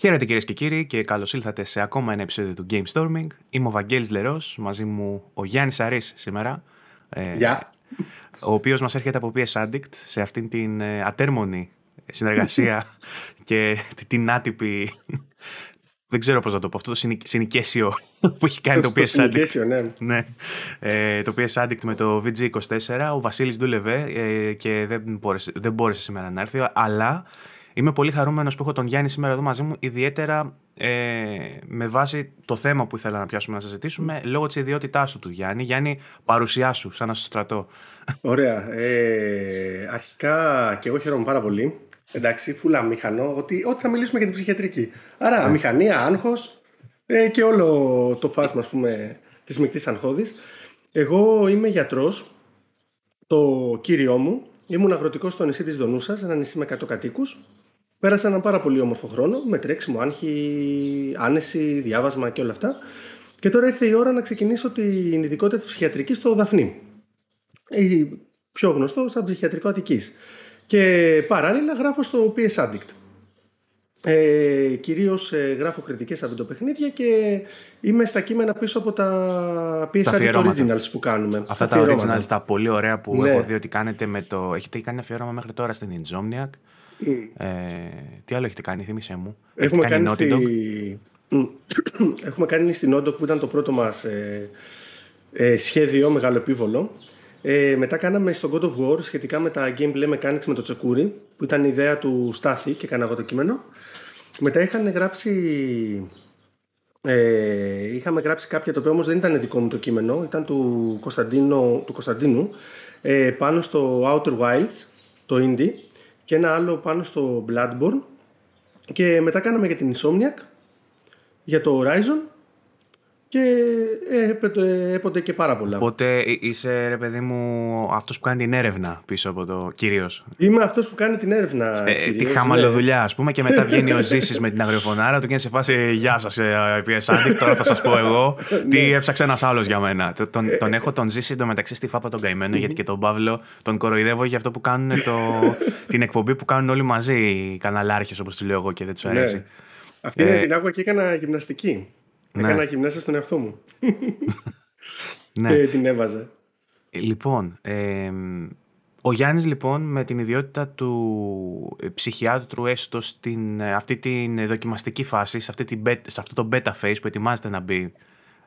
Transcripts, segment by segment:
Χαίρετε κυρίες και κύριοι και καλώς ήλθατε σε ακόμα ένα επεισόδιο του Game Storming. Είμαι ο Βαγγέλης Λερός, μαζί μου ο Γιάννης Αρής σήμερα. Ε, Γεια. Ο οποίος μας έρχεται από PS Addict σε αυτήν την ε, ατέρμονη συνεργασία και την άτυπη. Δεν ξέρω πώς να το πω. Αυτό το συνοικέσιο που έχει κάνει το, PS Addict. Ναι. ναι. Ε, το PS Addict με το VG24. Ο Βασίλης δούλευε και δεν μπόρεσε, δεν μπόρεσε σήμερα να έρθει. Αλλά Είμαι πολύ χαρούμενος που έχω τον Γιάννη σήμερα εδώ μαζί μου, ιδιαίτερα ε, με βάση το θέμα που ήθελα να πιάσουμε να συζητήσουμε, λόγω της ιδιότητάς του του Γιάννη. Γιάννη, παρουσιά σου, σαν να σου στρατώ. Ωραία. Ε, αρχικά και εγώ χαίρομαι πάρα πολύ. Εντάξει, φούλα μηχανό, ότι, ότι θα μιλήσουμε για την ψυχιατρική. Άρα, ναι. μηχανία, άγχος ε, και όλο το φάσμα, ας πούμε, της μικτής αγχώδης. Εγώ είμαι γιατρός. Το κύριό μου ήμουν αγροτικός στο νησί της Δονούσας, ένα νησί με 100 κατοίκους Πέρασα έναν πάρα πολύ όμορφο χρόνο με τρέξιμο, άγχη, άνεση, διάβασμα και όλα αυτά. Και τώρα ήρθε η ώρα να ξεκινήσω την ειδικότητα της ψυχιατρικής στο Δαφνί. Ή πιο γνωστό σαν ψυχιατρικό Αττικής. Και παράλληλα γράφω στο PS Addict. Ε, κυρίως ε, γράφω κριτικές στα βιντεοπαιχνίδια και είμαι στα κείμενα πίσω από τα PS Addict Originals που κάνουμε. Αυτά τα, Originals τα πολύ ωραία που ναι. έχω δει ότι κάνετε με το... Έχετε κάνει αφιέρωμα μέχρι τώρα στην Insomniac. Ε, τι άλλο έχετε κάνει, θύμισέ μου. Έχουμε κάνει, κάνει στη... Έχουμε κάνει στην Όντοκ που ήταν το πρώτο μας ε, ε, σχέδιο, μεγάλο επίβολο. Ε, μετά κάναμε στο God of War σχετικά με τα gameplay mechanics με το τσεκούρι που ήταν η ιδέα του Στάθη και έκανα εγώ το κείμενο. Μετά είχαν γράψει ε, είχαμε γράψει κάποια το οποίο όμως δεν ήταν δικό μου το κείμενο ήταν του, Κωνσταντίνου, του Κωνσταντίνου ε, πάνω στο Outer Wilds το indie και ένα άλλο πάνω στο Bloodborne. Και μετά κάναμε για την Insomniac για το Horizon και έποτε και πάρα πολλά. Οπότε είσαι ρε παιδί μου αυτός που κάνει την έρευνα πίσω από το κυρίως. Είμαι αυτός που κάνει την έρευνα ε, κυρίως, Τη χαμαλοδουλειά ναι. ας πούμε και μετά βγαίνει ο Ζήσης με την αγριοφωνάρα του και είναι σε φάση «Γεια σας επί Addict, τώρα θα σας πω εγώ τι ναι. έψαξε ένας άλλος για μένα». Τον, ε, τον έχω τον Ζήση εντωμεταξύ στη φάπα τον καημένο γιατί και τον Παύλο τον κοροϊδεύω για αυτό που κάνουν το, την εκπομπή που κάνουν όλοι μαζί οι καναλάρχες όπως του λέω εγώ και δεν τους αρέσει. Ναι. Αυτή είναι την άκουγα και έκανα γυμναστική. Ναι. Έκανα γυμνάσια στον εαυτό μου. ναι. Και την έβαζε. Λοιπόν, ε, ο Γιάννης λοιπόν με την ιδιότητα του ε, ψυχιάτρου έστω στην ε, αυτή την δοκιμαστική φάση, σε, αυτή την, σε αυτό το beta phase που ετοιμάζεται να μπει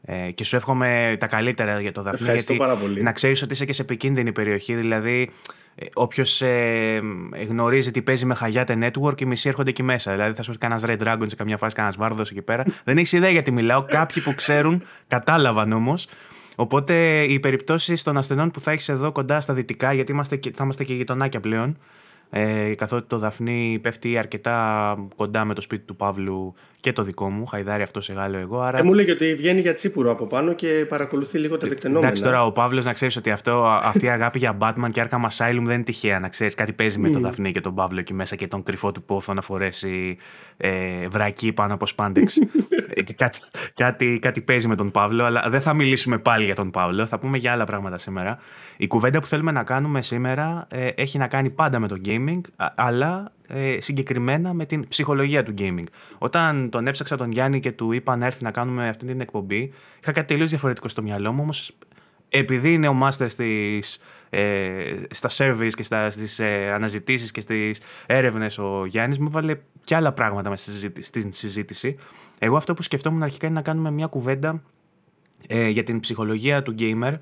ε, και σου εύχομαι τα καλύτερα για το Δαφνί. γιατί πάρα πολύ. να ξέρεις ότι είσαι και σε επικίνδυνη περιοχή. Δηλαδή, ε, όποιος ε, γνωρίζει τι παίζει με χαγιάτε network, οι μισοί έρχονται εκεί μέσα. Δηλαδή, θα σου έρθει κανένας Red Dragon σε καμιά φάση, κανένας Βάρδος εκεί πέρα. Δεν έχεις ιδέα γιατί μιλάω. Κάποιοι που ξέρουν, κατάλαβαν όμως. Οπότε οι περιπτώσεις των ασθενών που θα έχεις εδώ κοντά στα δυτικά, γιατί είμαστε, θα είμαστε και γειτονάκια πλέον, ε, καθότι το Δαφνί πέφτει αρκετά κοντά με το σπίτι του Παύλου και το δικό μου, χαϊδάρι αυτό σε Γάλλο εγώ. Άρα... Ε, μου λέγε ότι βγαίνει για τσίπουρο από πάνω και παρακολουθεί λίγο τα τεκτενόμενα. Εντάξει, τώρα ο Παύλος να ξέρεις ότι αυτό, αυτή η αγάπη για Batman και Arkham Asylum δεν είναι τυχαία. Να ξέρεις, κάτι παίζει με τον Δαφνί και τον Παύλο εκεί μέσα και τον κρυφό του πόθο να φορέσει ε, βρακή πάνω από σπάντεξ. Ε, κάτι, κάτι, κάτι παίζει με τον Παύλο, αλλά δεν θα μιλήσουμε πάλι για τον Παύλο. Θα πούμε για άλλα πράγματα σήμερα. Η κουβέντα που θέλουμε να κάνουμε σήμερα ε, έχει να κάνει πάντα με το gaming, αλλά ε, συγκεκριμένα με την ψυχολογία του gaming. Όταν τον έψαξα τον Γιάννη και του είπα να έρθει να κάνουμε αυτή την εκπομπή, είχα κάτι τελείως διαφορετικό στο μυαλό μου, όμως επειδή είναι ο master στις, ε, στα service και στα, στις ε, αναζητήσεις και στις έρευνες ο Γιάννης μου βάλε και άλλα πράγματα μέσα στη συζήτηση. Εγώ αυτό που σκεφτόμουν αρχικά είναι να κάνουμε μια κουβέντα ε, για την ψυχολογία του gamer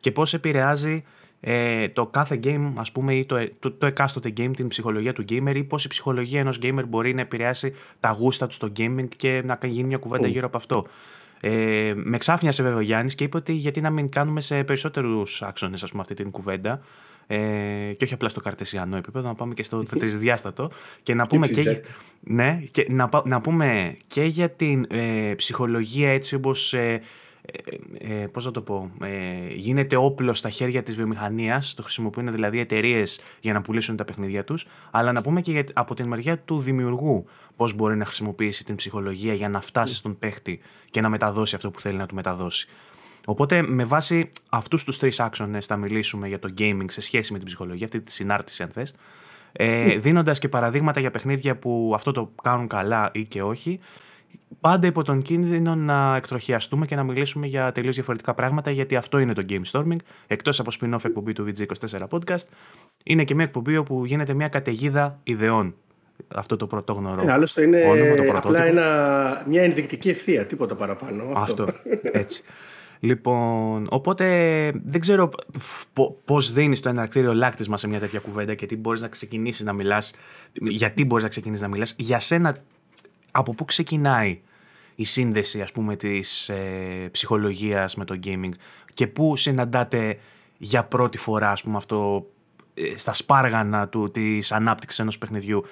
και πώς επηρεάζει ε, το κάθε game, ας πούμε, ή το, το, το εκάστοτε game, την ψυχολογία του gamer ή πώς η ψυχολογία ενός gamer μπορεί να επηρεάσει τα γούστα του στο gaming και να γίνει μια κουβέντα γύρω από αυτό. Ε, με ξάφνιασε βέβαια ο Γιάννης και είπε ότι γιατί να μην κάνουμε σε περισσότερους άξονες αυτή την κουβέντα. Ε, και όχι απλά στο καρτεσιανό επίπεδο, να πάμε και στο τρισδιάστατο και να πούμε και, ναι, και να, να πούμε και για την ε, ψυχολογία έτσι όπως ε, ε, ε, πώς να το πω, ε, γίνεται όπλο στα χέρια της βιομηχανίας, το χρησιμοποιούν δηλαδή εταιρείες για να πουλήσουν τα παιχνίδια τους, αλλά να πούμε και από την μεριά του δημιουργού πώς μπορεί να χρησιμοποιήσει την ψυχολογία για να φτάσει στον παίχτη και να μεταδώσει αυτό που θέλει να του μεταδώσει. Οπότε με βάση αυτούς τους τρεις άξονες θα μιλήσουμε για το gaming σε σχέση με την ψυχολογία, αυτή τη συνάρτηση αν θες. ε, δίνοντας και παραδείγματα για παιχνίδια που αυτό το κάνουν καλά ή και όχι, πάντα υπό τον κίνδυνο να εκτροχιαστούμε και να μιλήσουμε για τελείως διαφορετικά πράγματα, γιατί αυτό είναι το Game Storming. Εκτός από spin-off εκπομπή του VG24 Podcast, είναι και μια εκπομπή όπου γίνεται μια καταιγίδα ιδεών. Αυτό το πρωτόγνωρο. Ε, άλλωστε είναι όνομα, απλά ένα, μια ενδεικτική ευθεία, τίποτα παραπάνω. Αυτό. αυτό έτσι. Λοιπόν, οπότε δεν ξέρω πώς δίνεις το εναρκτήριο λάκτισμα σε μια τέτοια κουβέντα και τι μπορείς να ξεκινήσεις να μιλάς. Γιατί μπορείς να ξεκινήσεις να μιλάς. Για σένα, από πού ξεκινάει η σύνδεση ας πούμε της ε, ψυχολογίας με το gaming και πού συναντάτε για πρώτη φορά ας πούμε αυτό ε, στα σπάργανα του, της ανάπτυξης ενός παιχνιδιού;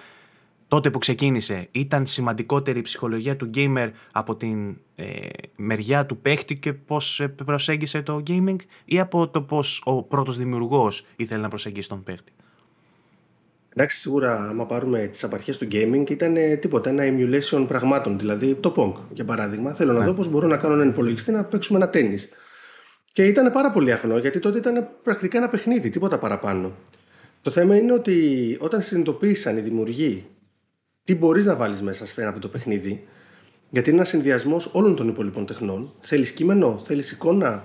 Τότε που ξεκίνησε ήταν σημαντικότερη η ψυχολογία του gamer από την ε, μεριά του παίχτη και πώς ε, προσέγγισε το gaming ή από το πώς ο πρώτος δημιουργός ήθελε να προσεγγίσει τον παίχτη; Εντάξει, σίγουρα, άμα πάρουμε τις απαρχές του gaming, ήταν τίποτα, ένα emulation πραγμάτων. Δηλαδή το Pong, για παράδειγμα. Θέλω να ναι. δω πώς μπορώ να κάνω έναν υπολογιστή να παίξουμε ένα τέννη. Και ήταν πάρα πολύ αχνό, γιατί τότε ήταν πρακτικά ένα παιχνίδι, τίποτα παραπάνω. Το θέμα είναι ότι όταν συνειδητοποίησαν οι δημιουργοί τι μπορείς να βάλεις μέσα σε αυτό το παιχνίδι, γιατί είναι ένα συνδυασμός όλων των υπολοιπών τεχνών. Θέλεις κείμενο, θέλεις εικόνα,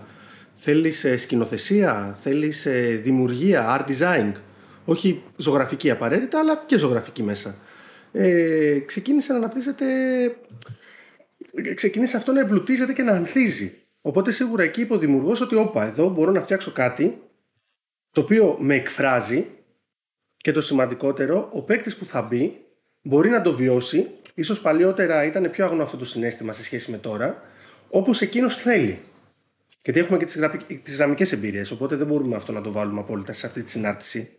θέλεις ε, σκηνοθεσία, θέλεις ε, δημιουργία, art design. Όχι ζωγραφική απαραίτητα, αλλά και ζωγραφική μέσα. Ε, ξεκίνησε να αναπτύσσεται. Ξεκίνησε αυτό να εμπλουτίζεται και να ανθίζει. Οπότε σίγουρα εκεί είπε ο δημιουργός ότι, όπα, εδώ μπορώ να φτιάξω κάτι το οποίο με εκφράζει και το σημαντικότερο, ο παίκτης που θα μπει μπορεί να το βιώσει. Ίσως παλιότερα ήταν πιο αγνό αυτό το συνέστημα σε σχέση με τώρα, όπως εκείνος θέλει. Γιατί έχουμε και τις, γραμμικές εμπειρίες, οπότε δεν μπορούμε αυτό να το βάλουμε απόλυτα σε αυτή τη συνάρτηση.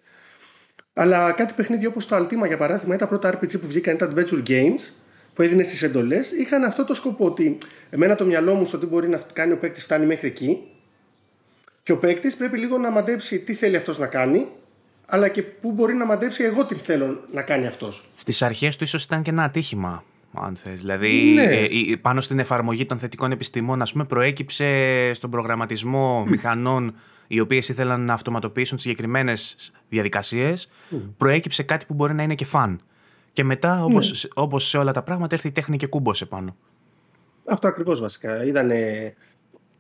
Αλλά κάτι παιχνίδι όπως το Altima για παράδειγμα ή τα πρώτα RPG που βγήκαν ήταν Adventure Games που έδινε στις εντολές, είχαν αυτό το σκοπό ότι εμένα το μυαλό μου στο τι μπορεί να κάνει ο παίκτης φτάνει μέχρι εκεί. Και ο παίκτης πρέπει λίγο να μαντέψει τι θέλει αυτός να κάνει, αλλά και πού μπορεί να μαντέψει εγώ τι θέλω να κάνει αυτός. Στις αρχές του ίσως ήταν και ένα ατύχημα. Αν θες. Δηλαδή, ναι. ε, πάνω στην εφαρμογή των θετικών επιστημών, ας πούμε, προέκυψε στον προγραμματισμό μηχανών οι οποίες ήθελαν να αυτοματοποιήσουν συγκεκριμένες διαδικασίες, προέκυψε κάτι που μπορεί να είναι και φαν. Και μετά, όπως ναι. όπως σε όλα τα πράγματα, έρθει η τέχνη και κούμπωσε πάνω. Αυτό ακριβώς βασικά. Είδανε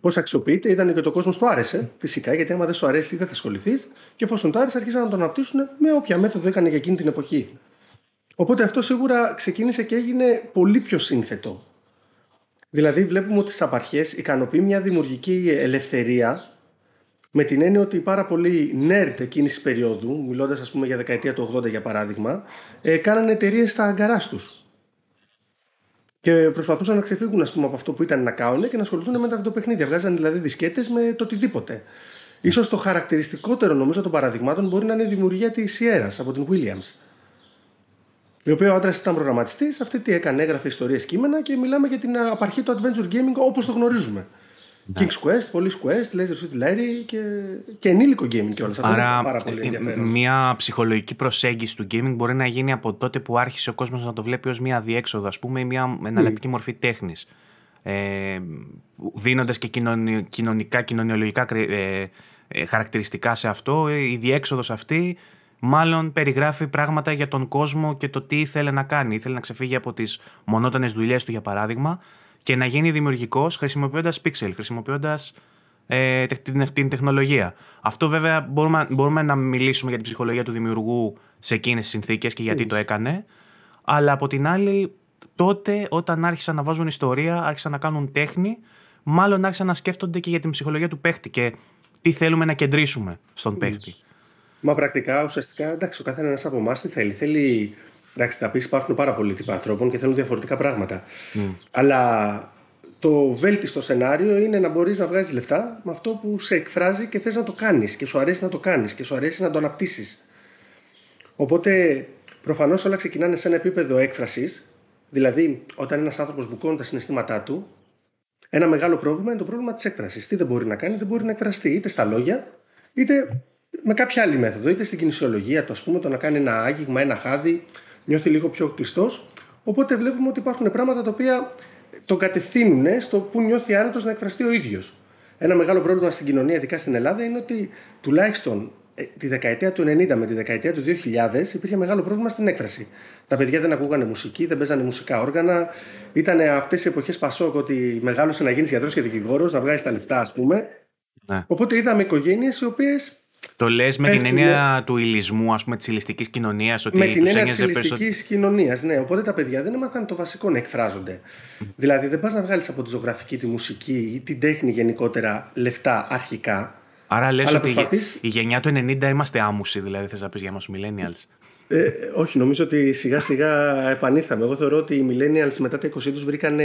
πώς αξιοποιείται, είδανε και το κόσμο του άρεσε. Φυσικά, γιατί άμα δεν σου αρέσει, δεν θα ασχοληθείς. Και εφόσον το άρεσε, άρχισαν να το αναπτύσσουν με όποια μέθοδο έκανε για εκείνη την εποχή. Οπότε αυτό σίγουρα ξεκίνησε και έγινε πολύ πιο σύνθετο. Δηλαδή, βλέπουμε ότι στις απαρχές ικανοποιεί μια δημιουργική ελευθερία με την έννοια ότι πάρα πολλοί nerd εκείνης της περίοδου, μιλώντας ας πούμε για δεκαετία του 80 για παράδειγμα, ε, κάνανε εταιρείες στα αγκαράς τους. Και προσπαθούσαν να ξεφύγουν ας πούμε, από αυτό που ήταν να κάνουν και να ασχοληθούν με τα βιντεοπαιχνίδια. Βγάζαν δηλαδή δισκέτες με το οτιδήποτε. Ίσως το χαρακτηριστικότερο νομίζω των παραδειγμάτων μπορεί να είναι η δημιουργία της Sierra από την Williams. Η οποία ο άντρας ήταν προγραμματιστής, αυτή τι έκανε, έγραφε ιστορίες κείμενα και μιλάμε για την απαρχή του adventure gaming όπως το γνωρίζουμε. Ναι. King's Quest, Police Quest, Laser Suit Larry και, και ενήλικο gaming και όλα αυτά. Άρα, πάρα πολύ ε, ενδιαφέρον. Μια ψυχολογική προσέγγιση του gaming μπορεί να γίνει από τότε που άρχισε ο κόσμος να το βλέπει ως μια διέξοδο, ας πούμε, ή μια εναλλακτική mm. μορφή τέχνης. Ε, Δίνοντας και κοινωνικά, κοινωνιολογικά ε, ε, χαρακτηριστικά σε αυτό, η διέξοδος αυτή μάλλον περιγράφει πράγματα για τον κόσμο και το τι ήθελε να κάνει. Ήθελε να ξεφύγει από τις μονότανε δουλειές του, για παράδειγμα, και να γίνει δημιουργικός χρησιμοποιώντας pixel, χρησιμοποιώντας ε, την, την, τεχνολογία. Αυτό βέβαια μπορούμε, μπορούμε να μιλήσουμε για την ψυχολογία του δημιουργού σε εκείνες τις συνθήκες και γιατί το έκανε. Αλλά από την άλλη, τότε όταν άρχισαν να βάζουν ιστορία, άρχισαν να κάνουν τέχνη, μάλλον άρχισαν να σκέφτονται και για την ψυχολογία του παίχτη και τι θέλουμε να κεντρήσουμε στον παίχτη. Μα πρακτικά, ουσιαστικά, εντάξει, ο καθένας από εμάς τι θέλει. Θέλει Εντάξει, θα πεις υπάρχουν πάρα πολλοί τύποι ανθρώπων και θέλουν διαφορετικά πράγματα. Mm. Αλλά το βέλτιστο σενάριο είναι να μπορείς να βγάζεις λεφτά με αυτό που σε εκφράζει και θες να το κάνεις και σου αρέσει να το κάνεις και σου αρέσει να το αναπτύσσεις. Οπότε προφανώς όλα ξεκινάνε σε ένα επίπεδο έκφρασης. Δηλαδή, όταν ένας άνθρωπος μπουκώνει τα συναισθήματά του, ένα μεγάλο πρόβλημα είναι το πρόβλημα της έκφρασης. Τι δεν μπορεί να κάνει, δεν μπορεί να εκφραστεί είτε στα λόγια, είτε με κάποια άλλη μέθοδο, είτε στην κινησιολογία του, ας πούμε, το να κάνει ένα άγγιγμα, ένα χάδι, νιώθει λίγο πιο κλειστός. Οπότε βλέπουμε ότι υπάρχουν πράγματα τα οποία τον κατευθύνουν στο που νιώθει άνετος να εκφραστεί ο ίδιος. Ένα μεγάλο πρόβλημα στην κοινωνία, ειδικά στην Ελλάδα, είναι ότι τουλάχιστον ε, τη δεκαετία του 90 με τη δεκαετία του 2000 υπήρχε μεγάλο πρόβλημα στην έκφραση. Τα παιδιά δεν ακούγανε μουσική, δεν παίζανε μουσικά όργανα. Ήταν αυτές οι εποχές Πασόκ ότι μεγάλωσε να γίνεις γιατρός και δικηγόρος, να βγάζεις τα λεφτά, ας πούμε. Ναι. Οπότε είδαμε οικογένειες οι οποίες. Το λες με την έννοια του ηλισμού, ας πούμε, της ηλιστικής κοινωνίας. Με την έννοια της ηλιστικής κοινωνίας, ναι. Οπότε τα παιδιά δεν έμαθαν το βασικό να εκφράζονται. δηλαδή δεν πας να βγάλεις από τη ζωγραφική, τη μουσική ή την τέχνη γενικότερα λεφτά αρχικά. Άρα λες ότι η γενιά του 90 είμαστε άμουσοι, δηλαδή θες να πεις για μας millennials. Ε, όχι, νομίζω ότι σιγά σιγά επανήλθαμε. Εγώ θεωρώ ότι οι millennials μετά τα 20 τους βρήκανε,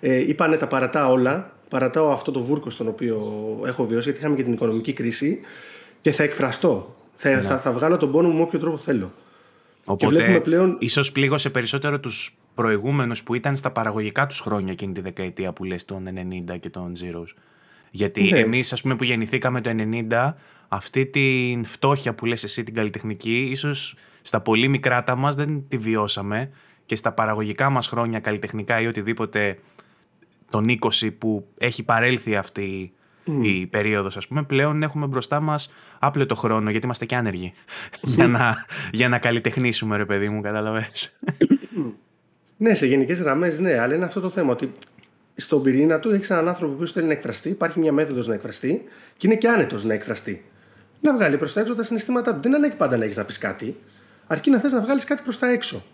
ε, είπανε τα παρατά όλα. Παρατάω αυτό το βούρκο στον οποίο έχω βιώσει, γιατί είχαμε και την οικονομική κρίση και θα εκφραστώ. Θα, ναι. θα, θα βγάλω τον πόνο μου με όποιο τρόπο θέλω. Οπότε, πλέον... ίσως πλήγωσε περισσότερο τους προηγούμενους που ήταν στα παραγωγικά τους χρόνια εκείνη τη δεκαετία που λες των 90 και των Zeros. Γιατί ναι. εμείς, ας πούμε, που γεννηθήκαμε το 90, αυτή την φτώχεια που λες εσύ την καλλιτεχνική, ίσως στα πολύ μικρά μας δεν τη βιώσαμε και στα παραγωγικά μας χρόνια καλλιτεχνικά ή οτιδήποτε τον 20 που έχει παρέλθει αυτή η περίοδος ας πούμε πλέον έχουμε μπροστά μας άπλετο χρόνο γιατί είμαστε και άνεργοι για, να, για να καλλιτεχνήσουμε ρε παιδί μου κατάλαβες Ναι σε γενικές γραμμές ναι αλλά είναι αυτό το θέμα ότι στον πυρήνα του έχεις έναν άνθρωπο που θέλει να εκφραστεί, υπάρχει μια μέθοδος να εκφραστεί και είναι και άνετος να εκφραστεί. Να βγάλει προς τα έξω τα συναισθήματά του. Δεν ανάγκη πάντα να έχεις να πεις κάτι, αρκεί να θες να βγάλεις κάτι προς τα έξω.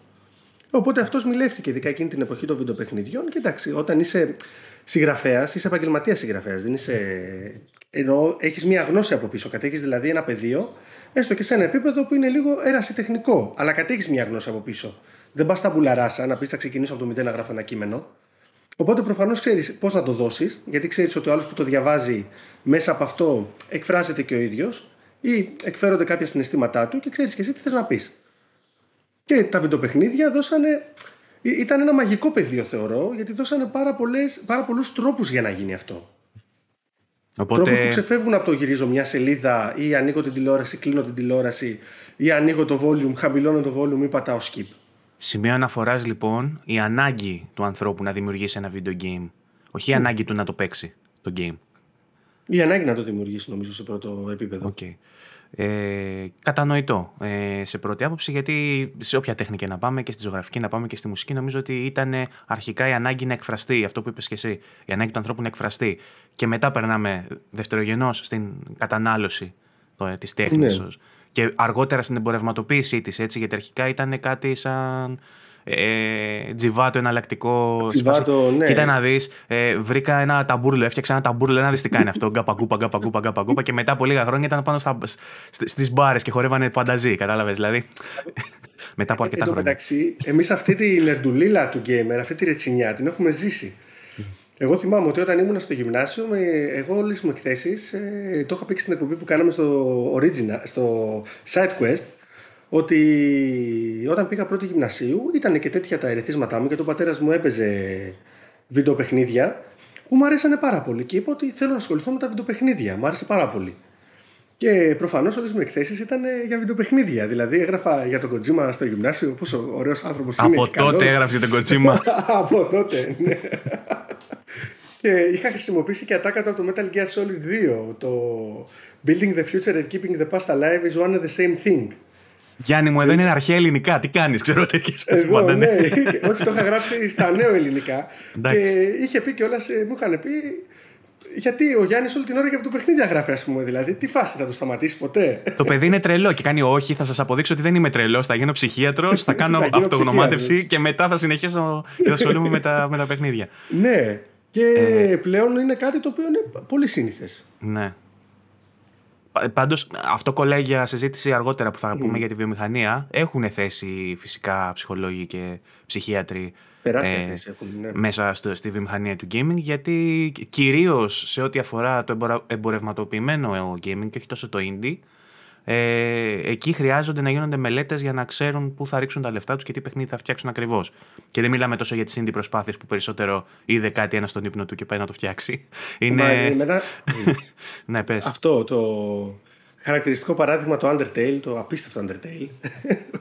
Οπότε αυτός μιλεύτηκε ειδικά εκείνη την εποχή των βιντεοπαιχνιδιών. Και εντάξει, όταν είσαι συγγραφέας, είσαι επαγγελματίας συγγραφέας. Δεν είσαι. Ενώ έχεις μια γνώση από πίσω. Κατέχεις δηλαδή ένα πεδίο, έστω και σε ένα επίπεδο που είναι λίγο ερασιτεχνικό. Αλλά κατέχεις μια γνώση από πίσω. Δεν πας στα μπουλαράσα να πεις θα ξεκινήσω από το μηδέν να γράφω ένα κείμενο. Οπότε προφανώς ξέρεις πώς να το δώσεις, γιατί ξέρεις ότι ο άλλος που το διαβάζει μέσα από αυτό εκφράζεται και ο ίδιος ή εκφέρονται κάποια συναισθήματά του και ξέρεις και εσύ τι θες να πεις. Και τα βιντεοπαιχνίδια δώσανε. Ήταν ένα μαγικό πεδίο, θεωρώ, γιατί δώσανε πάρα, πολλές, πάρα πολλούς τρόπους για να γίνει αυτό. Οπότε... Τρόπους που ξεφεύγουν από το γυρίζω μια σελίδα ή ανοίγω την τηλεόραση, κλείνω την τηλεόραση ή ανοίγω το volume, χαμηλώνω το volume ή πατάω skip. Σημείο αναφοράς λοιπόν η ανάγκη του ανθρώπου να δημιουργήσει ένα video game. Όχι η ανάγκη του να το παίξει το game. Η ανάγκη να το δημιουργήσει νομίζω σε πρώτο επίπεδο. Okay. Ε, κατανοητό ε, σε πρώτη άποψη γιατί σε όποια τέχνη να πάμε και στη ζωγραφική να πάμε και στη μουσική νομίζω ότι ήταν αρχικά η ανάγκη να εκφραστεί αυτό που είπες και εσύ η ανάγκη του ανθρώπου να εκφραστεί. Και μετά περνάμε δευτερογενώς στην κατανάλωση ε, της τέχνης ναι. και αργότερα στην εμπορευματοποίησή της, έτσι, γιατί αρχικά ήταν κάτι σαν ε, τζιβάτο εναλλακτικό. Τζιβάτο, ναι. Κοίτα να δεις, ε, βρήκα ένα ταμπούρλο, έφτιαξα ένα ταμπούρλο, να δεις τι κάνει αυτό. Γκαπαγκούπα, γκαπαγκούπα, γκαπαγκούπα. και μετά από λίγα χρόνια ήταν πάνω στις μπάρες και χορεύανε πανταζή. Κατάλαβες δηλαδή. μετά από αρκετά χρόνια. Εντάξει, εμείς αυτή τη νερντουλίλα του γκέιμερ, αυτή τη ρετσινιά την έχουμε ζήσει. Εγώ θυμάμαι ότι όταν ήμουν στο γυμνάσιο, εγώ όλες μου εκθέσεις ε, το είχα πει στην εκπομπή που κάναμε στο Original, στο SideQuest, ότι όταν πήγα πρώτη γυμνασίου ήταν και τέτοια τα ερεθίσματά μου και ο πατέρας μου έπαιζε βιντεοπαιχνίδια που μου αρέσανε πάρα πολύ και είπα ότι θέλω να ασχοληθώ με τα βιντεοπαιχνίδια. Μου άρεσε πάρα πολύ. Και προφανώς όλες μου εκθέσεις ήταν για βιντεοπαιχνίδια. Δηλαδή έγραφα για τον Κοτζίμα στο γυμνάσιο, πόσο ωραίος άνθρωπος είναι. Από τότε έγραψε τον Κοτζίμα. Από τότε, ναι. Και είχα χρησιμοποιήσει και ατάκατο από το Metal Gear Solid 2. Το Building the future and keeping the past alive is one and the same thing. Γιάννη μου, εδώ είναι αρχαία ελληνικά. Τι κάνεις, ξέρω τι έχει Εγώ, ναι, όχι, το είχα γράψει στα νέο ελληνικά. και είχε πει κιόλας, ε, μου είχαν πει. Γιατί ο Γιάννης όλη την ώρα για το παιχνίδι γράφει, ας πούμε. Δηλαδή, τι φάση θα το σταματήσει ποτέ; Το παιδί είναι τρελό και κάνει όχι, θα σας αποδείξω ότι δεν είμαι τρελός. Θα γίνω ψυχίατρος, θα κάνω αυτογνωμάτευση και μετά θα συνεχίσω και θα ασχολούμαι με τα, με τα παιχνίδια. Ναι, και ε, πλέον είναι κάτι το οποίο είναι πολύ σύνηθες. Ναι. Πάντως, αυτό κολλάει για συζήτηση αργότερα που θα πούμε mm. για τη βιομηχανία. Έχουν θέση φυσικά ψυχολόγοι και ψυχίατροι ε, θέση έχουν, ναι. μέσα στο, στη βιομηχανία του gaming, γιατί κυρίως σε ό,τι αφορά το εμπορευματοποιημένο gaming και όχι τόσο το indie, ε, εκεί χρειάζονται να γίνονται μελέτες για να ξέρουν πού θα ρίξουν τα λεφτά τους και τι παιχνίδι θα φτιάξουν ακριβώς. Και δεν μιλάμε τόσο για τις indie προσπάθειες που περισσότερο είδε κάτι ένας στον ύπνο του και πάει να το φτιάξει. Είναι. Εμένα... ναι, πες. Αυτό το χαρακτηριστικό παράδειγμα το Undertale, το απίστευτο Undertale.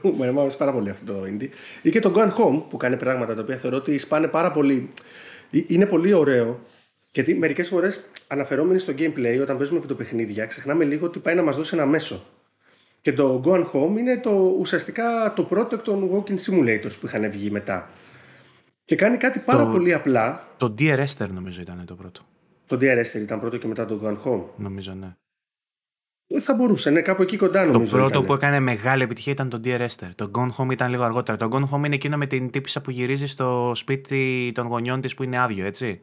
μου αρέσει πάρα πολύ αυτό το indie. Ή και το Gone Home που κάνει πράγματα τα οποία θεωρώ ότι σπάνε πάρα πολύ. Ε, είναι πολύ ωραίο Γιατί μερικές φορές αναφερόμενοι στο gameplay, όταν παίζουμε βιντεοπαιχνίδια, ξεχνάμε λίγο ότι πάει να μας δώσει ένα μέσο. Και το Go and Home είναι το, ουσιαστικά το πρώτο εκ των walking simulators που είχαν βγει μετά. Και κάνει κάτι πάρα Το- πολύ απλά. Το Dear Esther νομίζω ήταν το πρώτο. Το Dear Esther ήταν πρώτο και μετά το Go and Home. Νομίζω, ναι. Ε, Θα μπορούσε, ναι, κάπου εκεί κοντά Το νομίζω. πρώτο ήτανε. που έκανε μεγάλη επιτυχία ήταν το Dear Esther. Το Gone Home ήταν λίγο αργότερα. Το Gone Home είναι εκείνο με την τύπησα που γυρίζει στο σπίτι των γονιών της που είναι άδειο, έτσι.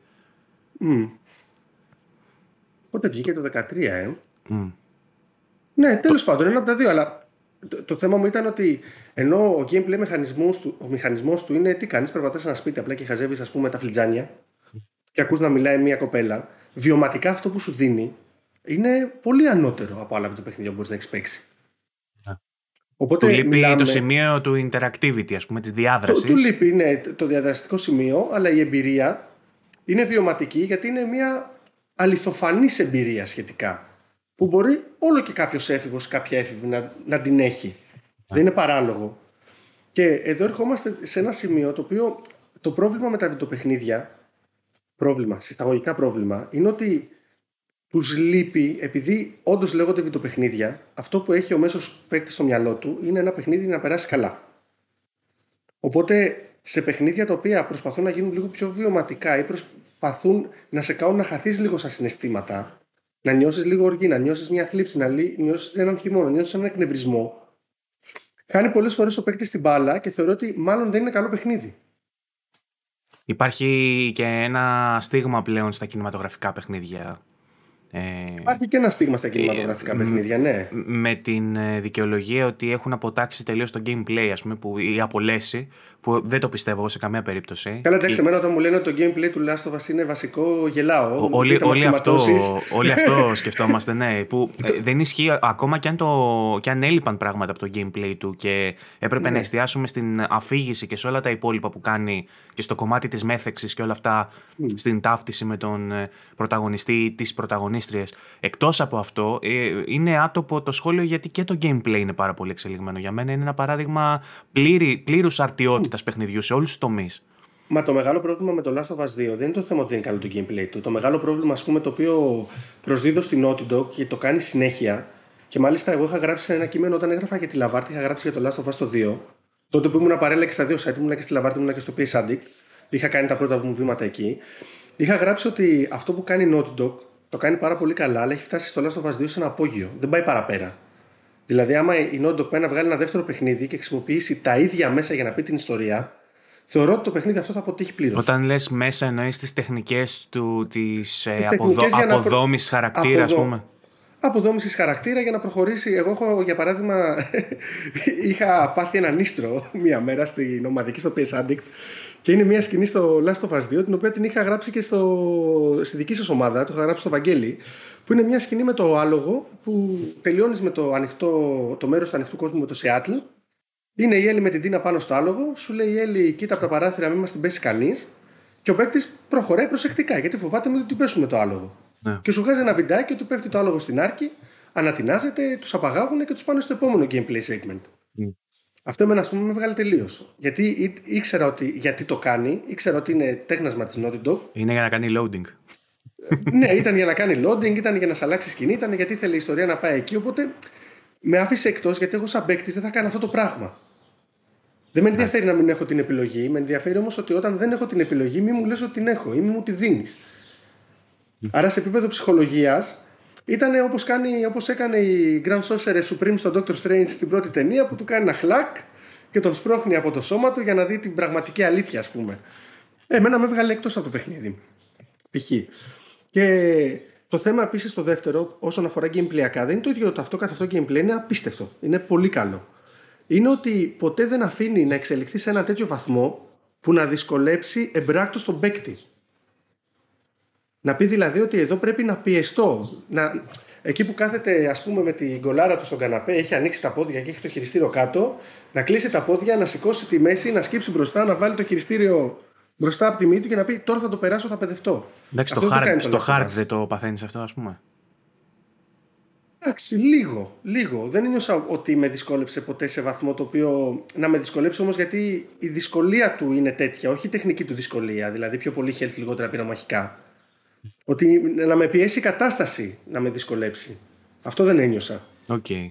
Μμ. Πότε βγήκε το 13, ε. Μμ. Ναι, τέλος πάντων, ένα από τα δύο. Αλλά το, το θέμα μου ήταν ότι ενώ ο gameplay μηχανισμός του, ο μηχανισμός του είναι τι κάνεις, περπατάς σε ένα σπίτι απλά και χαζεύεις, ας πούμε, τα φλιτζάνια και ακούς να μιλάει μια κοπέλα. Βιωματικά αυτό που σου δίνει είναι πολύ ανώτερο από άλλα βιντεοπαιχνίδια που μπορείς να έχεις παίξει. Ναι. Οπότε Του λείπει μιλάμε- το σημείο του interactivity, ας πούμε, της Το, διάδρασης. του λείπει ναι, το διαδραστικό σημείο, αλλά η εμπειρία είναι βιωματική γιατί είναι μια αληθοφανής εμπειρία σχετικά. Που μπορεί όλο και κάποιος έφηβος, κάποια έφηβη να, να την έχει. Δεν είναι παράλογο. Και εδώ ερχόμαστε σε ένα σημείο το οποίο το πρόβλημα με τα βιντεοπαιχνίδια, πρόβλημα, συσταγωγικά πρόβλημα, είναι ότι τους λείπει, επειδή όντως λέγονται βιντεοπαιχνίδια, αυτό που έχει ο μέσος παίκτης στο μυαλό του είναι ένα παιχνίδι να περάσει καλά. Οπότε σε παιχνίδια τα οποία προσπαθούν να γίνουν λίγο πιο βιωματικά ή προσπαθούν να σε κάνουν να χαθείς λίγο στα συναισθήματα, να νιώσεις λίγο οργή, να νιώσεις μια θλίψη, να λύ- νιώσεις έναν θυμό, να νιώσεις έναν εκνευρισμό, κάνει πολλές φορές ο παίκτης την μπάλα και θεωρώ ότι μάλλον δεν είναι καλό παιχνίδι. Υπάρχει και ένα στίγμα πλέον στα κινηματογραφικά παιχνίδια. Ε, Υπάρχει και ένα στίγμα στα κινηματογραφικά Ε, παιχνίδια, ναι. με την ε, δικαιολογία ότι έχουν αποτάξει τελείως το gameplay, ας πούμε, που, ή απολέσει, που δεν το πιστεύω εγώ σε καμία περίπτωση. Καλά, εντάξει, Και- εμένα όταν μου λένε ότι το gameplay του Last of Us είναι βασικό, γελάω. Ο- Μου Όλοι, πείτε όλοι, αυτό, μαθηματώσεις. όλοι αυτό σκεφτόμαστε, ναι. Που ε, δεν ισχύει ακόμα και αν, το, και αν έλειπαν πράγματα από το gameplay του και έπρεπε Ναι. να εστιάσουμε στην αφήγηση και σε όλα τα υπόλοιπα που κάνει και στο κομμάτι της μέθεξης και όλα αυτά στην ταύτιση με τον ε, πρωταγωνιστή ή τις πρωταγωνίστριες. Εκτός από αυτό, ε, είναι άτοπο το σχόλιο γιατί και το gameplay είναι πάρα πολύ εξελιγμένο. Για μένα είναι ένα παράδειγμα πλήρη, πλήρους αρτιότητας παιχνιδιού σε όλους τους τομείς. Μα το μεγάλο πρόβλημα με το Last of Us 2 δεν είναι το θέμα ότι είναι καλό το gameplay του. Το μεγάλο πρόβλημα, ας πούμε, το οποίο προσδίδω στην Naughty Dog και το κάνει συνέχεια. Και μάλιστα, εγώ είχα γράψει σε ένα κείμενο όταν έγραφα για τη Λαβάρτη, είχα γράψει για το Last of Us το 2. Τότε που ήμουν παρέλα και στα δύο site, ήμουν και στη Λαβάρτη, ήμουν και στο PS Addict. Είχα κάνει τα πρώτα μου βήματα εκεί. Είχα γράψει ότι αυτό που κάνει η Naughty Dog το κάνει πάρα πολύ καλά, αλλά έχει φτάσει στο Last of Us 2 σε ένα απόγειο. Δεν πάει παραπέρα. Δηλαδή, άμα η Naughty Dog πάει να βγάλει ένα δεύτερο παιχνίδι και χρησιμοποιήσει τα ίδια μέσα για να πει την ιστορία, θεωρώ ότι το παιχνίδι αυτό θα αποτύχει πλήρως. Όταν λες μέσα εννοείς τις τεχνικές του, της ε, Τις αποδο... τεχνικές για να προ- αποδόμησης χαρακτήρα, ας Αποδο- πούμε. Αποδόμησης χαρακτήρα για να προχωρήσει. Εγώ έχω, για παράδειγμα, είχα πάθει έναν ίστρο μία μέρα στην ομαδική στο PS Addict και είναι μια σκηνή στο Last of Us 2 την οποία την είχα γράψει και στο, στη δική σας ομάδα, το είχα γράψει στο Βαγγέλη που είναι μια σκηνή με το άλογο που τελειώνεις με το, ανοιχτό, το μέρος του ανοιχτού κόσμου με το Σεάτλ είναι η Έλλη με την Τίνα πάνω στο άλογο σου λέει η Έλλη κοίτα από τα παράθυρα μην μας την πέσει κανείς και ο παίκτης προχωράει προσεκτικά γιατί φοβάται μην την πέσουμε το άλογο Ναι. και σου βγάζει ένα βιντεάκι ότι πέφτει το άλογο στην άρκη, ανατινάζεται, τους απαγάγουν και τους πάνε στο επόμενο gameplay segment. Mm. Αυτό εμένα, ας πούμε, με βγάλε τελείως. Γιατί ή- ήξερα ότι γιατί το κάνει, ήξερα ότι είναι τέχνασμα της Naughty Dog. Είναι για να κάνει loading. ναι, ήταν για να κάνει loading, ήταν για να σε αλλάξει σκηνή, ήταν γιατί ήθελε η ιστορία να πάει εκεί. Οπότε με άφησε εκτός γιατί εγώ, σαν παίκτης, δεν θα κάνω αυτό το πράγμα. Δεν με ενδιαφέρει να μην έχω την επιλογή. Με ενδιαφέρει όμως ότι όταν δεν έχω την επιλογή, μη μου λες ότι την έχω ή μη μου τη δίνεις. Άρα σε επίπεδο ψυχολογίας ήταν όπως όπως έκανε η Grand Sorcerer Supreme στο Doctor Strange στην πρώτη ταινία που του κάνει ένα χλακ και τον σπρώχνει από το σώμα του για να δει την πραγματική αλήθεια, ας πούμε. Ε, εμένα με έβγαλε εκτός από το παιχνίδι. Π.χ. Και το θέμα επίσης το δεύτερο, όσον αφορά gameplayακά, δεν είναι το ίδιο ότι αυτό καθ' αυτό gameplay είναι απίστευτο. Είναι πολύ καλό. Είναι ότι ποτέ δεν αφήνει να εξελιχθεί σε ένα τέτοιο βαθμό που να δυσκολέψει εμπράκτο τον παίκτη. Να πει δηλαδή ότι εδώ πρέπει να πιεστώ. Να... Εκεί που κάθεται ας πούμε με την κολάρα του στον καναπέ, έχει ανοίξει τα πόδια και έχει το χειριστήριο κάτω, να κλείσει τα πόδια, να σηκώσει τη μέση, να σκύψει μπροστά, να βάλει το χειριστήριο μπροστά από τη μύτη του και να πει τώρα θα το περάσω, θα παιδευτώ. Εντάξει, Αυτό στο δεν hard, κάνει στο το Last of hard Us. δεν το παθαίνεις αυτό, ας πούμε. Εντάξει, λίγο, λίγο. Δεν νιώσα ότι με δυσκόλεψε ποτέ σε βαθμό το οποίο να με δυσκολέψει όμως γιατί η δυσκολία του είναι τέτοια, όχι η τεχνική του δυσκολία. Δηλαδή πιο πολύ health, λιγότερα πειραμαχικά. Ότι να με πιέσει η κατάσταση να με δυσκολέψει. Αυτό δεν ένιωσα. OK. Okay.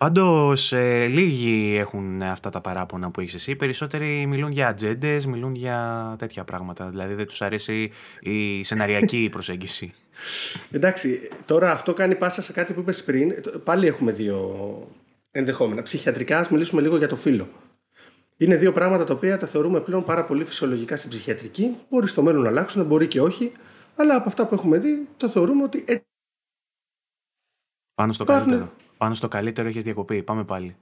Πάντως, ε, λίγοι έχουν αυτά τα παράπονα που έχεις εσύ. περισσότεροι μιλούν για ατζέντες, μιλούν για τέτοια πράγματα. Δηλαδή, δεν τους αρέσει η σεναριακή προσέγγιση. Εντάξει, τώρα αυτό κάνει πάσα σε κάτι που είπες πριν. Πάλι έχουμε δύο ενδεχόμενα. Ψυχιατρικά, ας μιλήσουμε λίγο για το φύλο. Είναι δύο πράγματα τα οποία τα θεωρούμε πλέον πάρα πολύ φυσιολογικά στην ψυχιατρική. Μπορεί στο μέλλον να αλλάξουν, μπορεί και όχι. Αλλά από αυτά που έχουμε δει, το θεωρούμε ότι. Πάνω στο καλύτερο. Πάνω στο καλύτερο έχεις διακοπή. Πάμε πάλι.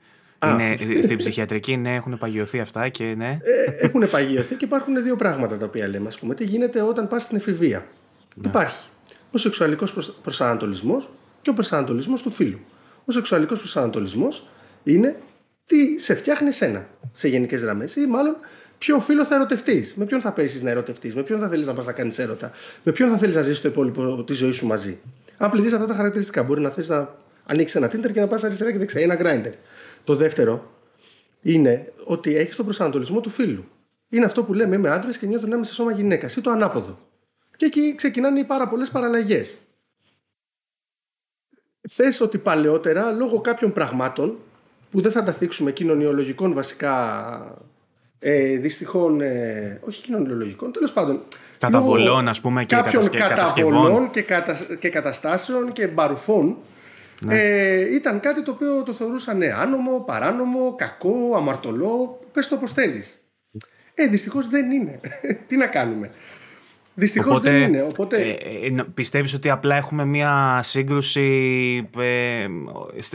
είναι, στην ψυχιατρική, ναι, έχουν παγιωθεί αυτά και ναι. Ε, έχουν παγιωθεί και υπάρχουν δύο πράγματα τα οποία λέμε. Ας πούμε, τι γίνεται όταν πας στην εφηβεία. Ναι. Υπάρχει ο σεξουαλικός προσανατολισμός και ο προσανατολισμός του φίλου. Ο σεξουαλικός προσανατολισμός είναι τι σε φτιάχνει εσένα σε γενικές γραμμές ή μάλλον ποιο φίλο θα ερωτευτείς, με ποιον θα πέσεις να ερωτευτείς, με ποιον θα θέλεις να πας να κάνεις έρωτα, με ποιον θα θέλεις να ζήσεις το υπόλοιπο της ζωής σου μαζί; Αν πληρεί αυτά τα χαρακτηριστικά, μπορεί να θες να ανοίξεις ένα Tinder και να πας αριστερά και δεξιά, ένα grinder. Το δεύτερο είναι ότι έχεις τον προσανατολισμό του φίλου. Είναι αυτό που λέμε είμαι άντρας και νιώθω να είμαι σε σώμα γυναίκας ή το ανάποδο. Και εκεί ξεκινάνε οι πάρα πολλές παραλλαγές. Θες ότι παλαιότερα, λόγω κάποιων πραγμάτων που δεν θα τα θίξουμε κοινωνιολογικών βασικά ε, δυστυχών, ε, όχι κοινωνιολογικών, τέλος πάντων. Καταβολών, ας πούμε, και κάποιων καταβολών και, κατα, και καταστάσεων και μπαρουφών. Ναι. Ε, ήταν κάτι το οποίο το θεωρούσαν άνομο, παράνομο, κακό, αμαρτωλό. Πες το όπως θέλεις. Ε, δυστυχώς δεν είναι. Τι να κάνουμε. Δυστυχώς δεν είναι. Οπότε... Ε, ε πιστεύεις ότι απλά έχουμε μια σύγκρουση. Ε,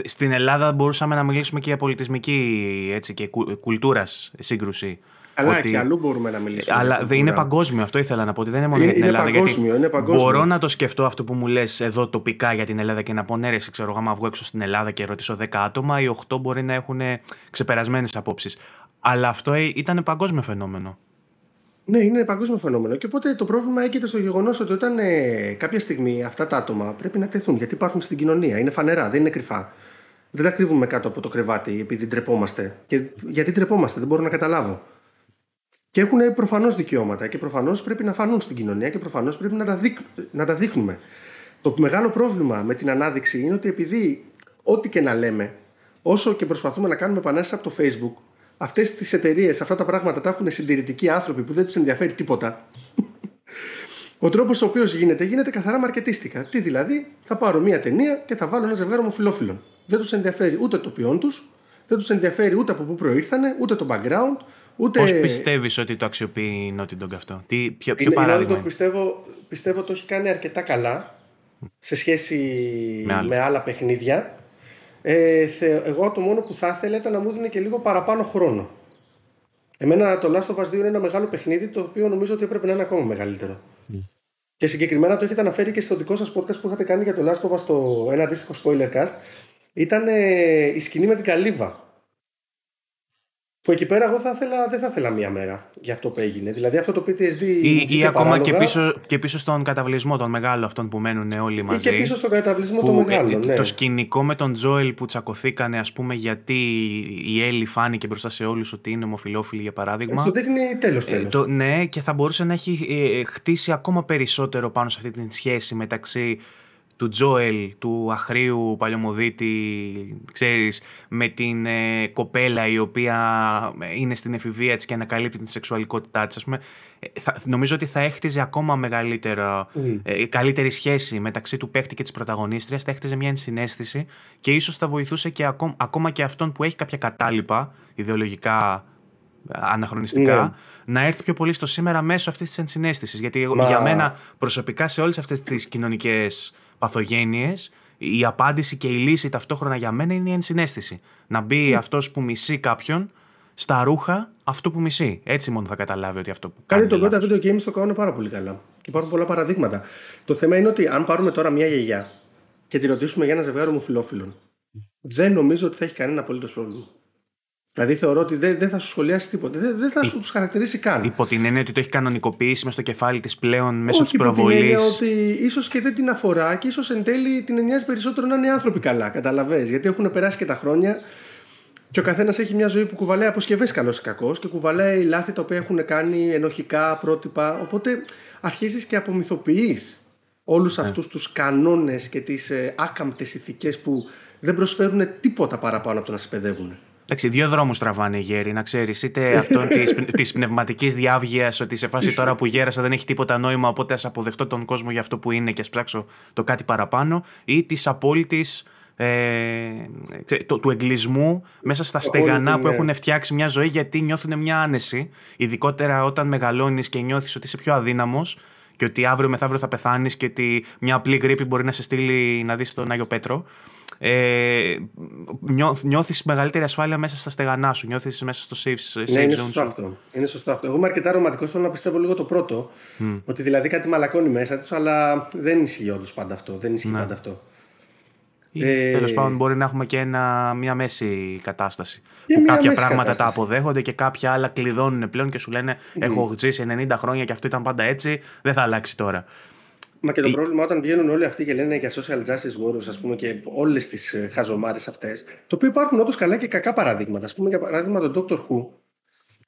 στην Ελλάδα μπορούσαμε να μιλήσουμε και για πολιτισμική έτσι, και κουλτούρας σύγκρουση. Αλλά ότι... και αλλού μπορούμε να μιλήσουμε. Αλλά δεν είναι παγκόσμιο, αυτό ήθελα να πω. Ότι δεν είναι μόνο είναι, για την Ελλάδα. Παγκόσμιο, γιατί είναι παγκόσμιο. Μπορώ να το σκεφτώ αυτό που μου λες εδώ τοπικά για την Ελλάδα και να πω ναι, ρε, ξέρω εγώ, άμα βγω έξω στην Ελλάδα και ρωτήσω 10 άτομα, οι 8 μπορεί να έχουν ξεπερασμένες απόψεις. Αλλά αυτό ε, ήταν παγκόσμιο φαινόμενο. Ναι, είναι παγκόσμιο φαινόμενο. Και οπότε το πρόβλημα έγκυται στο γεγονός ότι όταν ε, κάποια στιγμή αυτά τα άτομα πρέπει να τεθούν γιατί υπάρχουν στην κοινωνία. Είναι φανερά, δεν είναι κρυφά. Δεν τα κρύβουμε κάτω από το κρεβάτι επειδή ντρεπόμαστε. Και γιατί ντρεπόμαστε, δεν μπορώ να καταλάβω. Και έχουν προφανώς δικαιώματα και προφανώς πρέπει να φανούν στην κοινωνία και προφανώς πρέπει να τα, δείχ... να τα δείχνουμε. Το μεγάλο πρόβλημα με την ανάδειξη είναι ότι επειδή ό,τι και να λέμε, όσο και προσπαθούμε να κάνουμε επανάσταση από το Facebook, αυτές τις εταιρείες, αυτά τα πράγματα τα έχουν συντηρητικοί άνθρωποι που δεν τους ενδιαφέρει τίποτα. Ο τρόπος ο οποίος γίνεται, γίνεται καθαρά μαρκετίστικα. Τι δηλαδή, θα πάρω μία ταινία και θα βάλω ένα ζευγάρι ομοφυλόφιλων. Δεν τους ενδιαφέρει ούτε το ποιόν τους, δεν τους ενδιαφέρει ούτε από πού προήρθανε, ούτε το background, ούτε. Πώς πιστεύεις ότι το αξιοποιεί η Naughty Dog αυτό, Τι, ποιο, ποιο είναι, παράδειγμα. Το πιστεύω, πιστεύω το έχει κάνει αρκετά καλά σε σχέση με, με άλλα παιχνίδια. Ε, εγώ το μόνο που θα ήθελα ήταν να μου δίνει και λίγο παραπάνω χρόνο. Εμένα το Last of Us 2 είναι ένα μεγάλο παιχνίδι το οποίο νομίζω ότι έπρεπε να είναι ακόμα μεγαλύτερο. Και συγκεκριμένα το έχετε αναφέρει και στο δικό σας podcast που είχατε κάνει για το Last of Us, το ένα αντίστοιχο spoiler cast. Ήταν ε, η σκηνή με την καλύβα. Που εκεί πέρα εγώ θα ήθελα, δεν θα ήθελα μία μέρα για αυτό που έγινε. Δηλαδή αυτό το PTSD. Ή, ή ακόμα και πίσω, και πίσω στον καταβλισμό των μεγάλων αυτών που μένουν όλοι μαζί. Ή και πίσω στον καταβλισμό των μεγάλων. Ναι. Το σκηνικό με τον Τζόελ που τσακωθήκανε, ας πούμε, γιατί η Έλλη φάνηκε μπροστά σε όλους ότι είναι ομοφυλόφιλη, για παράδειγμα. Στο δείχνει τέλος τέλος. Ε, ναι, και θα μπορούσε να έχει ε, χτίσει ακόμα περισσότερο πάνω σε αυτή τη σχέση μεταξύ του Τζόελ, του αχρίου παλιωμοδίτη, ξέρεις, με την ε, κοπέλα η οποία ε, είναι στην εφηβεία της και ανακαλύπτει την σεξουαλικότητά της, ας πούμε, ε, θα, νομίζω ότι θα έχτιζε ακόμα μεγαλύτερα, mm. καλύτερη σχέση μεταξύ του παίχτη και της πρωταγωνίστριας, θα έχτιζε μια ενσυναίσθηση και ίσως θα βοηθούσε και ακόμα, ακόμα και αυτόν που έχει κάποια κατάλοιπα ιδεολογικά αναχρονιστικά, ναι. να έρθει πιο πολύ στο σήμερα μέσω αυτής της ενσυναίσθησης. Γιατί Μα... για μένα προσωπικά σε όλες αυτές τις κοινωνικές παθογένειες, η απάντηση και η λύση ταυτόχρονα για μένα είναι η ενσυναίσθηση. Να μπει mm. αυτός που μισεί κάποιον στα ρούχα αυτό που μισεί. Έτσι μόνο θα καταλάβει ότι αυτό που κάνει. Κάνει το video games το κάνουν πάρα πολύ καλά. Και υπάρχουν πολλά παραδείγματα. Το θέμα είναι ότι αν πάρουμε τώρα μια γιαγιά και τη ρωτήσουμε για ένα ζευγάρι ομοφυλόφιλων, δεν νομίζω ότι θα έχει κανένα απολύτως πρόβλημα. Δηλαδή θεωρώ ότι δεν, δεν θα σου σχολιάσει τίποτα. Δεν, δεν θα σου τους χαρακτηρίσει καν. Υπό την έννοια ότι το έχει κανονικοποιήσει μες στο κεφάλι της πλέον μέσω της προβολή. Υπό την έννοια ότι ίσως και δεν την αφορά και ίσως εν τέλει την εννοιάζει περισσότερο να είναι άνθρωποι καλά. Καταλαβέ. Γιατί έχουν περάσει και τα χρόνια και ο καθένας έχει μια ζωή που κουβαλάει αποσκευές καλός ή κακός και κουβαλάει λάθη τα οποία έχουν κάνει ενοχικά πρότυπα. Οπότε αρχίζεις και απομυθοποιείς όλους ναι. αυτούς τους κανόνες και τις ε, άκαμπτες ηθικές που δεν προσφέρουν τίποτα παραπάνω από το να σε παιδεύουν. Εντάξει, δύο δρόμους τραβάνε οι γέροι, να ξέρεις. Είτε αυτόν της πνευματικής διάβγειας, ότι σε φάση τώρα που γέρασα δεν έχει τίποτα νόημα, οπότε ας αποδεχτώ τον κόσμο για αυτό που είναι και ας πράξω το κάτι παραπάνω, ή της απόλυτης. Ε, το, του εγκλισμού μέσα στα στεγανά που ναι. έχουν φτιάξει μια ζωή γιατί νιώθουν μια άνεση ειδικότερα όταν μεγαλώνεις και νιώθεις ότι είσαι πιο αδύναμος και ότι αύριο μεθαύριο θα πεθάνεις και ότι μια απλή γρήπη μπορεί να σε στείλει να δεις τον Άγιο Πέτρο ε, νιώθεις μεγαλύτερη ασφάλεια μέσα στα στεγανά σου, νιώθεις μέσα στο safe, safe ναι, είναι σωστό αυτό. Είναι σωστό αυτό. Εγώ είμαι αρκετά ρομαντικός, θέλω να πιστεύω λίγο το πρώτο. Ότι δηλαδή κάτι μαλακώνει μέσα τους, αλλά δεν ισχύει όντως πάντα αυτό. Δεν ισχύει ναι. πάντα αυτό. Ε, Τέλος πάντων, μπορεί να έχουμε και ένα, μια μέση κατάσταση. Που κάποια πράγματα τα αποδέχονται και κάποια άλλα κλειδώνουν πλέον και σου λένε: Έχω ζήσει 90 χρόνια και αυτό ήταν πάντα έτσι, δεν θα αλλάξει τώρα. Μα και το πρόβλημα όταν βγαίνουν όλοι αυτοί και λένε για social justice warriors, ας πούμε, και όλες τις ε, χαζομάρες αυτές, το οποίο υπάρχουν όντως καλά και κακά παραδείγματα. Α πούμε, για παράδειγμα, τον Dr. Who,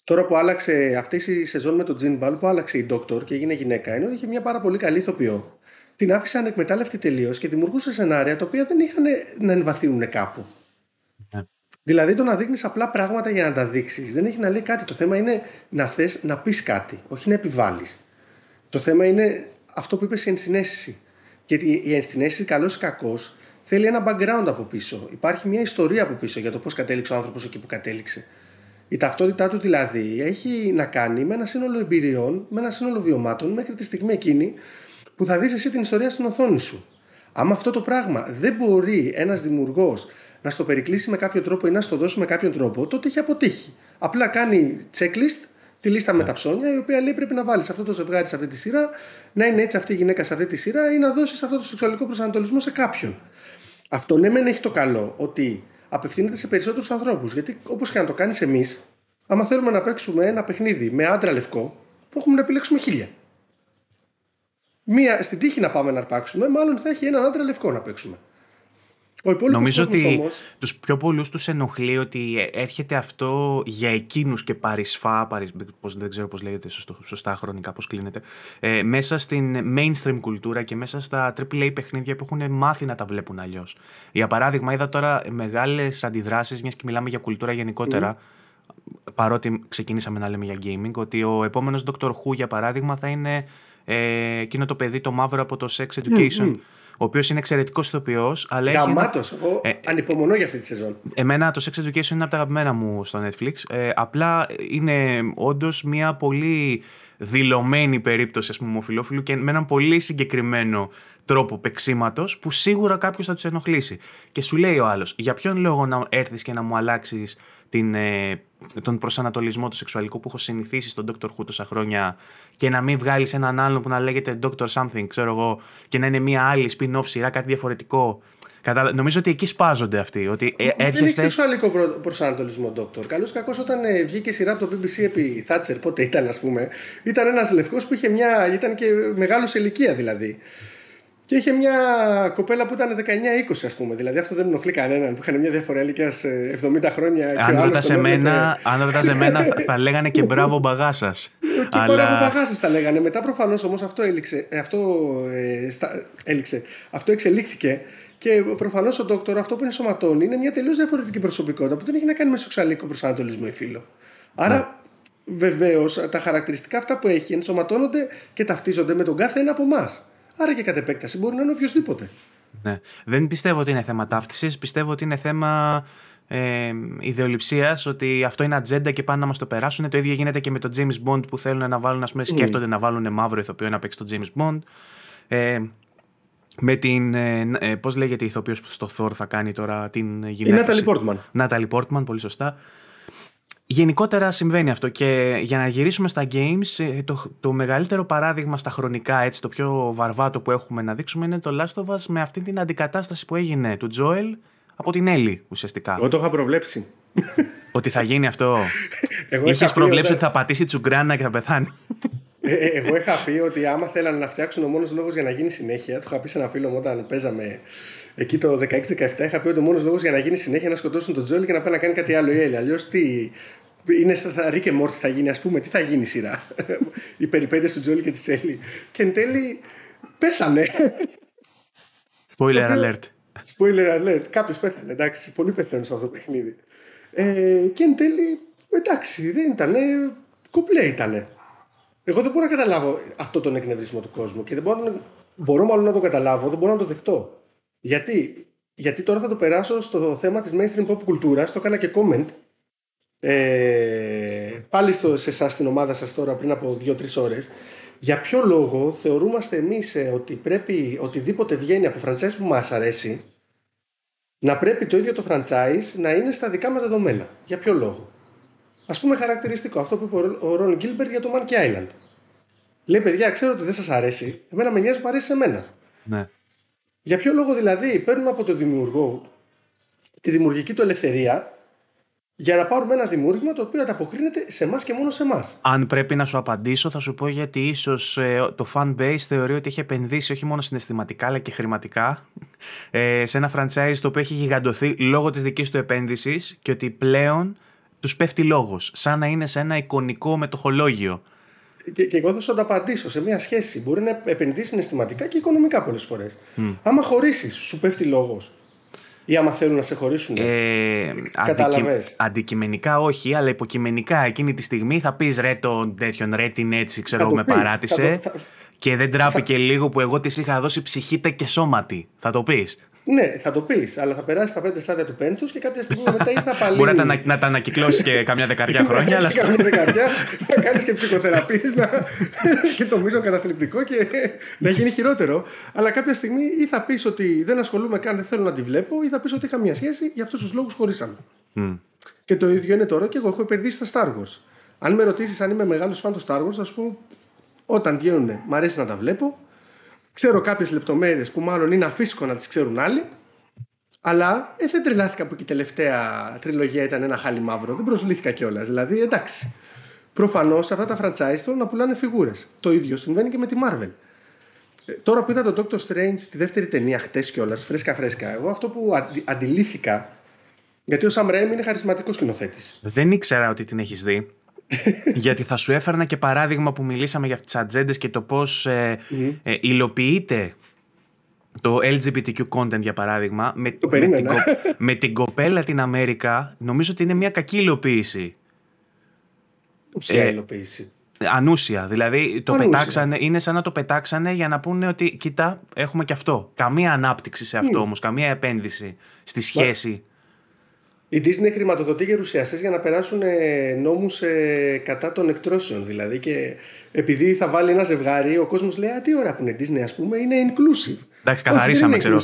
τώρα που άλλαξε αυτή η σεζόν με τον Τζιν Μπαλ, που άλλαξε η Doctor και έγινε γυναίκα, είναι ότι είχε μια πάρα πολύ καλή ηθοποιό. Την άφησε ανεκμετάλλευτη τελείως και δημιουργούσε σενάρια τα οποία δεν είχαν να εμβαθύνουν κάπου. Yeah. Ναι. Δηλαδή το να δείχνεις απλά πράγματα για να τα δείξεις δεν έχει να λέει κάτι. Το θέμα είναι να θες να πεις κάτι, όχι να επιβάλλεις. Το θέμα είναι αυτό που είπες η ενσυναίσθηση. Γιατί η ενσυναίσθηση, καλός ή κακός, θέλει ένα background από πίσω. Υπάρχει μια ιστορία από πίσω για το πώς κατέληξε ο άνθρωπος εκεί που κατέληξε. Η ταυτότητά του δηλαδή έχει να κάνει με ένα σύνολο εμπειριών, με ένα σύνολο βιωμάτων μέχρι τη στιγμή εκείνη που θα δεις εσύ την ιστορία στην οθόνη σου. Αν αυτό το πράγμα δεν μπορεί ένας δημιουργός να στο περικλείσει με κάποιο τρόπο ή να στο δώσει με κάποιο τρόπο, τότε έχει αποτύχει. Απλά κάνει checklist τη λίστα με τα ψώνια, η οποία λέει πρέπει να βάλεις αυτό το ζευγάρι σε αυτή τη σειρά, να είναι έτσι αυτή η γυναίκα σε αυτή τη σειρά ή να δώσεις αυτό το σεξουαλικό προσανατολισμό σε κάποιον. Αυτό ναι, μεν έχει το καλό ότι απευθύνεται σε περισσότερους ανθρώπους. Γιατί όπως και να το κάνεις εμείς, άμα θέλουμε να παίξουμε ένα παιχνίδι με άντρα λευκό, που έχουμε να επιλέξουμε χίλια. Μία στην τύχη να πάμε να αρπάξουμε, μάλλον θα έχει έναν άντρα λευκό να παίξουμε. Νομίζω ότι όμως... τους πιο πολλούς τους ενοχλεί ότι έρχεται αυτό για εκείνους και παρισφά, παρισ... πώς, δεν ξέρω πώς λέγεται σωστό, σωστά χρονικά, πώς κλείνεται, ε, μέσα στην mainstream κουλτούρα και μέσα στα AAA παιχνίδια που έχουν μάθει να τα βλέπουν αλλιώς. Για παράδειγμα, είδα τώρα μεγάλες αντιδράσεις, μιας και μιλάμε για κουλτούρα γενικότερα, παρότι ξεκινήσαμε να λέμε για gaming, ότι ο επόμενος Doctor Who, για παράδειγμα, θα είναι ε, εκείνο το παιδί το μαύρο από το Sex Education ο οποίος είναι εξαιρετικός ηθοποιός. Γαμάτος. Εγώ ε, ανυπομονώ για αυτή τη σεζόν. Εμένα το Sex Education είναι από τα αγαπημένα μου στο Netflix. Ε, απλά είναι όντως μια πολύ δηλωμένη περίπτωση ας πούμε, ομοφυλόφιλου και με έναν πολύ συγκεκριμένο τρόπο παίξήματος που σίγουρα κάποιος θα τους ενοχλήσει. Και σου λέει ο άλλος, για ποιον λόγο να έρθεις και να μου αλλάξεις την, ε, τον προσανατολισμό του σεξουαλικού που έχω συνηθίσει στον Dr. Who τόσα χρόνια και να μην βγάλεις έναν άλλον που να λέγεται Dr. Something, ξέρω εγώ, και να είναι μια άλλη spin-off σειρά, κάτι διαφορετικό. Κατα... Νομίζω ότι εκεί σπάζονται αυτοί. Ότι ε, έρχεστε... Δεν έχει σεξουαλικό προσανατολισμό, Dr. Καλώς κακό όταν ε, βγήκε σειρά από το BBC επί Thatcher, πότε ήταν, ας πούμε, ήταν ένας λευκός που είχε μια. ήταν και μεγάλος σε ηλικία δηλαδή. Και είχε μια κοπέλα που ήταν 19-20, ας πούμε. Δηλαδή αυτό δεν ενοχλεί κανέναν που είχαν μια διαφορά ηλικίας 70 χρόνια. Αν ρωτάς εμένα, αν ρωτάς εμένα θα λέγανε και μπράβο μπαγάσας. Και Αλλά... μπράβο μπαγάσας θα λέγανε. Μετά προφανώς όμως αυτό, έληξε, αυτό, ε, στα, έληξε, αυτό εξελίχθηκε. Και προφανώς ο Δόκτωρο αυτό που ενσωματώνει είναι μια τελείως διαφορετική προσωπικότητα που δεν έχει να κάνει με σεξουαλικό προσανατολισμό ή φίλο. Άρα ναι. βεβαίως τα χαρακτηριστικά αυτά που έχει ενσωματώνονται και ταυτίζονται με τον κάθε ένα από εμάς. Άρα και κατ' επέκταση μπορεί να είναι οποιοδήποτε. Ναι. Δεν πιστεύω ότι είναι θέμα ταύτισης. Πιστεύω ότι είναι θέμα ε, ιδεολειψίας, ότι αυτό είναι ατζέντα και πάνε να μας το περάσουν. Το ίδιο γίνεται και με τον James Bond που θέλουν να βάλουν, ας πούμε, σκέφτονται mm. να βάλουν μαύρο ηθοποιό να παίξει τον James Bond. Ε, με την. Ε, ε, Πώς λέγεται η ηθοποιός που στο Thor θα κάνει τώρα την γυναίκα. Η Natalie Portman. Natalie Portman, πολύ σωστά. Γενικότερα συμβαίνει αυτό και για να γυρίσουμε στα games, ε, το, το μεγαλύτερο παράδειγμα στα χρονικά, έτσι, το πιο βαρβάτο που έχουμε να δείξουμε είναι το Last of Us με αυτή την αντικατάσταση που έγινε του Joel από την Ellie ουσιαστικά. Εγώ το είχα προβλέψει. Ότι θα γίνει αυτό. Είχες προβλέψει ότι θα πατήσει τσουγκράνα και θα πεθάνει. Ε, ε, εγώ είχα πει ότι άμα θέλανε να φτιάξουν ο μόνος λόγος για να γίνει συνέχεια, το είχα πει σε ένα φίλο μου όταν παίζαμε εκεί το 16-17, είχα πει ότι ο μόνος λόγος για να γίνει συνέχεια είναι να σκοτώσουν τον Τζόλι και να πάει να κάνει κάτι άλλο η Έλλη. Αλλιώς τι, είναι στα Rick και Morty θα γίνει, ας πούμε, τι θα γίνει η σειρά; Οι περιπέτειες του Τζόλι και της Έλλη. Και εν τέλει πέθανε. Spoiler alert. Spoiler alert. Κάποιος πέθανε, εντάξει. Πολύ πεθαίνουν σε αυτό το παιχνίδι. Ε, και εν τέλει, εντάξει, δεν ήταν. Κουπλέ ήταν. Εγώ δεν μπορώ να καταλάβω αυτό τον εκνευρισμό του κόσμου και δεν μπορώ, να, μπορώ μάλλον να το καταλάβω, δεν μπορώ να το δεχτώ. Γιατί, γιατί τώρα θα το περάσω στο θέμα της mainstream pop κουλτούρας, το έκανα και comment ε, πάλι στο, σε εσάς στην ομάδα σας τώρα πριν από 2-3 ώρες για ποιο λόγο θεωρούμαστε εμείς ε, ότι πρέπει οτιδήποτε βγαίνει από franchise που μας αρέσει να πρέπει το ίδιο το franchise να είναι στα δικά μας δεδομένα; Για ποιο λόγο; Α πούμε χαρακτηριστικό αυτό που είπε ο Ρον Γκίλμπερτ για το Monkey Island. Λέει παιδιά, ξέρω ότι δεν σας αρέσει. Εμένα με νοιάζει που αρέσει σε μένα. Ναι. Για ποιο λόγο δηλαδή παίρνουμε από τον δημιουργό τη δημιουργική του ελευθερία για να πάρουμε ένα δημιούργημα το οποίο ανταποκρίνεται σε εμάς και μόνο σε εμάς. Αν πρέπει να σου απαντήσω, θα σου πω γιατί ίσως ε, το fan base θεωρεί ότι έχει επενδύσει όχι μόνο συναισθηματικά αλλά και χρηματικά ε, σε ένα franchise το οποίο έχει γιγαντωθεί λόγω της δικής του επένδυσης και ότι πλέον τους πέφτει λόγος. Σαν να είναι σε ένα εικονικό μετοχολόγιο. Και, και εγώ θα σου το απαντήσω σε μια σχέση. Μπορεί να επενδύσει συναισθηματικά και οικονομικά πολλές φορές. Mm. Άμα χωρίσεις, σου πέφτει λόγος. Ή άμα θέλουν να σε χωρίσουν. Ε, Κατάλαβε. Αντικειμενικά όχι, αλλά υποκειμενικά εκείνη τη στιγμή θα πεις ρε τον τέτοιον, ρε την έτσι, ξέρω με παράτησε. Θα το, θα... Και δεν τράπηκε θα... λίγο που εγώ της είχα δώσει ψυχήτα και σώματι. Θα το πεις. Ναι, θα το πεις, αλλά θα περάσει τα πέντε στάδια του πέμπτου και κάποια στιγμή μετά ή θα παλύνει. Μπορεί να, να τα ανακυκλώσεις και καμιά δεκαριά χρόνια. αλλά... καμιά δεκαριά, να κάνεις και ψυχοθεραπείε να... και το μείζον καταθλιπτικό και να γίνει χειρότερο. Αλλά κάποια στιγμή ή θα πεις ότι δεν ασχολούμαι καν, δεν θέλω να τη βλέπω, ή θα πεις ότι είχα μια σχέση, για αυτούς τους λόγους χωρίσαμε. Mm. Και το ίδιο είναι τώρα και εγώ έχω επενδύσει στα Star Wars. Αν με ρωτήσεις αν είμαι μεγάλος φαν του Star Wars, θα σου πω όταν βγαίνουν, μ' αρέσει να τα βλέπω. Ξέρω κάποιες λεπτομέρειες που μάλλον είναι αφύσικο να τις ξέρουν άλλοι. Αλλά ε, δεν τρελάθηκα που και η τελευταία τριλογία ήταν ένα χάλι μαύρο. Δεν προσβλήθηκα κιόλας. Δηλαδή, εντάξει. Προφανώς αυτά τα franchise θέλουν να πουλάνε φιγούρες. Το ίδιο συμβαίνει και με τη Marvel. Ε, τώρα που είδα τον Doctor Strange τη δεύτερη ταινία χτες κιόλας, φρέσκα-φρέσκα, εγώ αυτό που αντιλήφθηκα. Γιατί ο Sam Raimi είναι χαρισματικός σκηνοθέτης. Δεν ήξερα ότι την έχεις δει. γιατί θα σου έφερνα και παράδειγμα που μιλήσαμε για τις ατζέντες και το πώς ε, ε, υλοποιείται το LGBTQ content για παράδειγμα με, με, την, με την κοπέλα την Αμέρικα νομίζω ότι είναι μια κακή υλοποίηση. Ουσία ε, υλοποίηση. Ανούσια. Δηλαδή το πετάξανε, είναι σαν να το πετάξανε για να πούνε ότι κοίτα έχουμε και αυτό. Καμία ανάπτυξη σε αυτό mm. όμως, καμία επένδυση στη σχέση. Η Disney χρηματοδοτεί γερουσιαστές για να περάσουν ε, νόμους ε, κατά των εκτρώσεων δηλαδή και επειδή θα βάλει ένα ζευγάρι ο κόσμος λέει «Α, τι ώρα που είναι Disney ας πούμε, είναι inclusive». Εντάξει, καθαρίσαμε, ξέρω.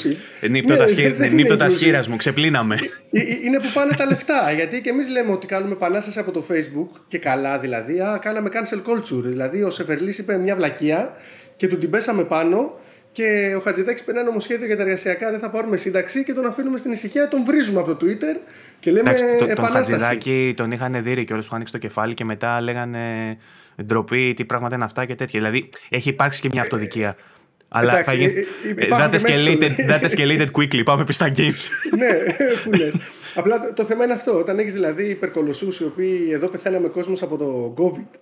Νύπτω τα σχήρας μου, ξεπλύναμε. Ε, είναι που πάνε τα λεφτά. Γιατί και εμείς λέμε ότι κάνουμε επανάσταση από το Facebook και καλά δηλαδή. Α, κάναμε cancel culture. Δηλαδή ο Σεφερλής είπε μια βλακεία και του την πέσαμε πάνω και ο Χατζηδάκης περνάει νομοσχέδιο για τα εργασιακά, δεν θα πάρουμε σύνταξη και τον αφήνουμε στην ησυχία, τον βρίζουμε από το Twitter και λέμε Εντάξει, το, επανάσταση. Τον Χατζηδάκη τον είχαν δει και όλους του ανοίξει το κεφάλι και μετά λέγανε ντροπή, τι πράγματα είναι αυτά και τέτοια. Δηλαδή έχει υπάρξει και μια αυτοδικία. Αλλά Εντάξει, θα γίνει. Ε, that, escalated, that escalated quickly. Πάμε πίσω στα games. ναι, που λες. Απλά το, το, θέμα είναι αυτό. Όταν έχεις δηλαδή υπερκολοσσούς οι οποίοι εδώ πεθαίναμε κόσμος από το COVID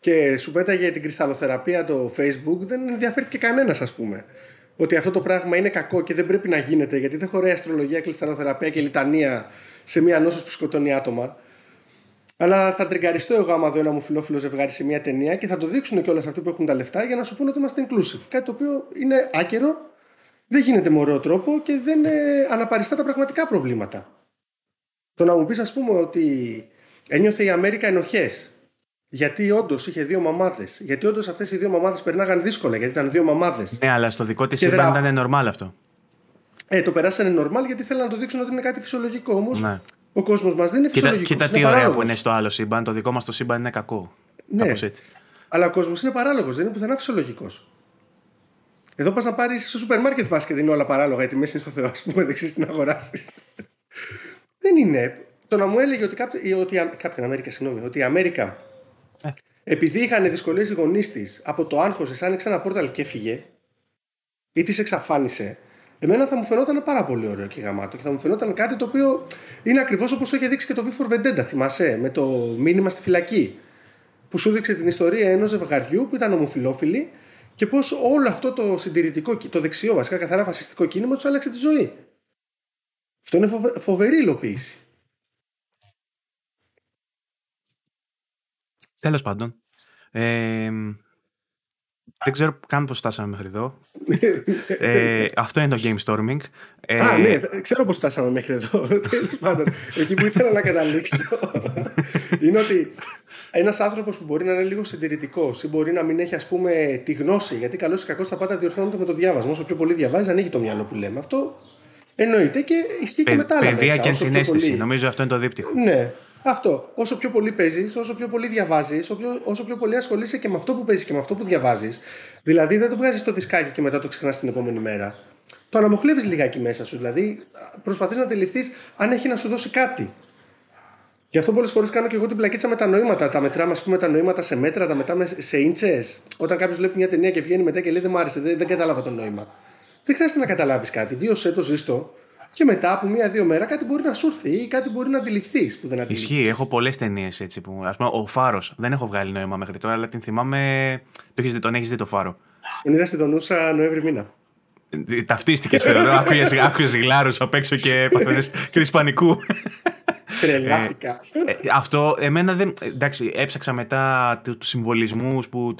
και σου πέταγε την κρυσταλλοθεραπεία το Facebook, δεν ενδιαφέρθηκε κανένας, ας πούμε. Ότι αυτό το πράγμα είναι κακό και δεν πρέπει να γίνεται γιατί δεν χωράει αστρολογία, κρυσταλλοθεραπεία και λιτανία σε μια νόσο που σκοτώνει άτομα. Αλλά θα τριγκαριστώ εγώ άμα δω ένα μου φιλόφιλο ζευγάρι σε μια ταινία και θα το δείξουν και όλα αυτοί που έχουν τα λεφτά για να σου πούνε ότι είμαστε inclusive. Κάτι το οποίο είναι άκερο, δεν γίνεται με ωραίο τρόπο και δεν ε, αναπαριστά τα πραγματικά προβλήματα. Το να μου πεις, ας πούμε, ότι ένιωθε η Αμέρικα ενοχές. Γιατί όντως είχε δύο μαμάδες. Γιατί όντως αυτές οι δύο μαμάδες περνάγαν δύσκολα, γιατί ήταν δύο μαμάδες. Ναι, αλλά στο δικό της σύμπαν ήταν normal αυτό. Ε, το περάσανε normal γιατί θέλουν να το δείξουν ότι είναι κάτι φυσιολογικό. Όμως ναι ο κόσμος μας δεν είναι φυσιολογικός. Κοίτα, κοίτα τι ωραία που είναι στο άλλο σύμπαν. Το δικό μας το σύμπαν είναι κακό. Ναι. έτσι. Αλλά ο κόσμος είναι παράλογος, δεν είναι πουθενά φυσιολογικός. Εδώ πας να πάρεις στο σούπερ μάρκετ πας και δίνει όλα παράλογα, γιατί μέσα είναι στο Θεό, ας πούμε, δεξί την αγοράσεις. δεν είναι. Το να μου έλεγε ότι, κάποιο, ότι κάποια Αμέρικα, συγγνώμη, ότι η Αμέρικα, ε. επειδή είχαν δυσκολίες οι γονείς της από το άγχος τη, άνοιξε ένα πόρταλ και έφυγε, ή της εξαφάνισε, εμένα θα μου φαινόταν πάρα πολύ ωραίο και γαμάτο και θα μου φαινόταν κάτι το οποίο είναι ακριβώς όπως το είχε δείξει και το V for Vendetta, θυμάσαι, με το μήνυμα στη φυλακή. Που σου δείξε την ιστορία ενός ζευγαριού που ήταν ομοφυλόφιλοι και πώς όλο αυτό το συντηρητικό, το δεξιό βασικά καθαρά φασιστικό κίνημα τους άλλαξε τη ζωή. Αυτό είναι φοβερή υλοποίηση. Τέλος πάντων. Ε, δεν ξέρω καν πώς φτάσαμε μέχρι εδώ. ε, αυτό είναι το game storming. Ε, Α, ναι, ξέρω πώς φτάσαμε μέχρι εδώ. Τέλος πάντων, εκεί που ήθελα να καταλήξω είναι ότι ένας άνθρωπος που μπορεί να είναι λίγο συντηρητικός ή μπορεί να μην έχει ας πούμε τη γνώση, γιατί καλό ή κακό τα πάντα διορθώνονται με το διάβασμα. Όσο πιο πολύ διαβάζεις, ανοίγει το μυαλό που λέμε. Αυτό εννοείται και ισχύει και με τα άλλα. Παιδεία και ενσυναίσθηση. Νομίζω αυτό είναι το δίπτυχο. Ναι. Αυτό. Όσο πιο πολύ παίζεις, όσο πιο πολύ διαβάζεις, όσο, όσο πιο πολύ ασχολείσαι και με αυτό που παίζεις και με αυτό που διαβάζεις. Δηλαδή δεν το βγάζεις στο δισκάκι και μετά το ξεχνάς την επόμενη μέρα. Το αναμοχλεύεις λιγάκι μέσα σου. Δηλαδή προσπαθείς να αντιληφθείς αν έχει να σου δώσει κάτι. Γι' αυτό πολλές φορές κάνω και εγώ την πλακίτσα με τα νοήματα. Τα μετράμε, ας πούμε, τα νοήματα σε μέτρα, τα μετράμε σε ίντσες. Όταν κάποιος βλέπει μια ταινία και βγαίνει μετά και λέει Δεν μου άρεσε, δεν, δεν κατάλαβα το νόημα. Δεν χρειάζεται να καταλάβεις κάτι. Βίωσε το, ζήστο και μετά από μία-δύο μέρα κάτι μπορεί να σου έρθει ή κάτι μπορεί να αντιληφθείς που δεν αντιληφθεί. Ισχύει. Έχω πολλές ταινίες έτσι που. Α πούμε, ο Φάρος. Δεν έχω βγάλει νόημα μέχρι τώρα, αλλά την θυμάμαι. Το έχεις δει, τον έχεις δει το Φάρο. Τον είδα στην Τονούσα Νοέμβρη μήνα. Ταυτίστηκες θεωρώ. Άκουγες γλάρου απ' έξω και παθαίνε κρίση πανικού. Τρελάθηκα. Ε, ε, αυτό εμένα δεν. Εντάξει, έψαξα μετά τους συμβολισμούς που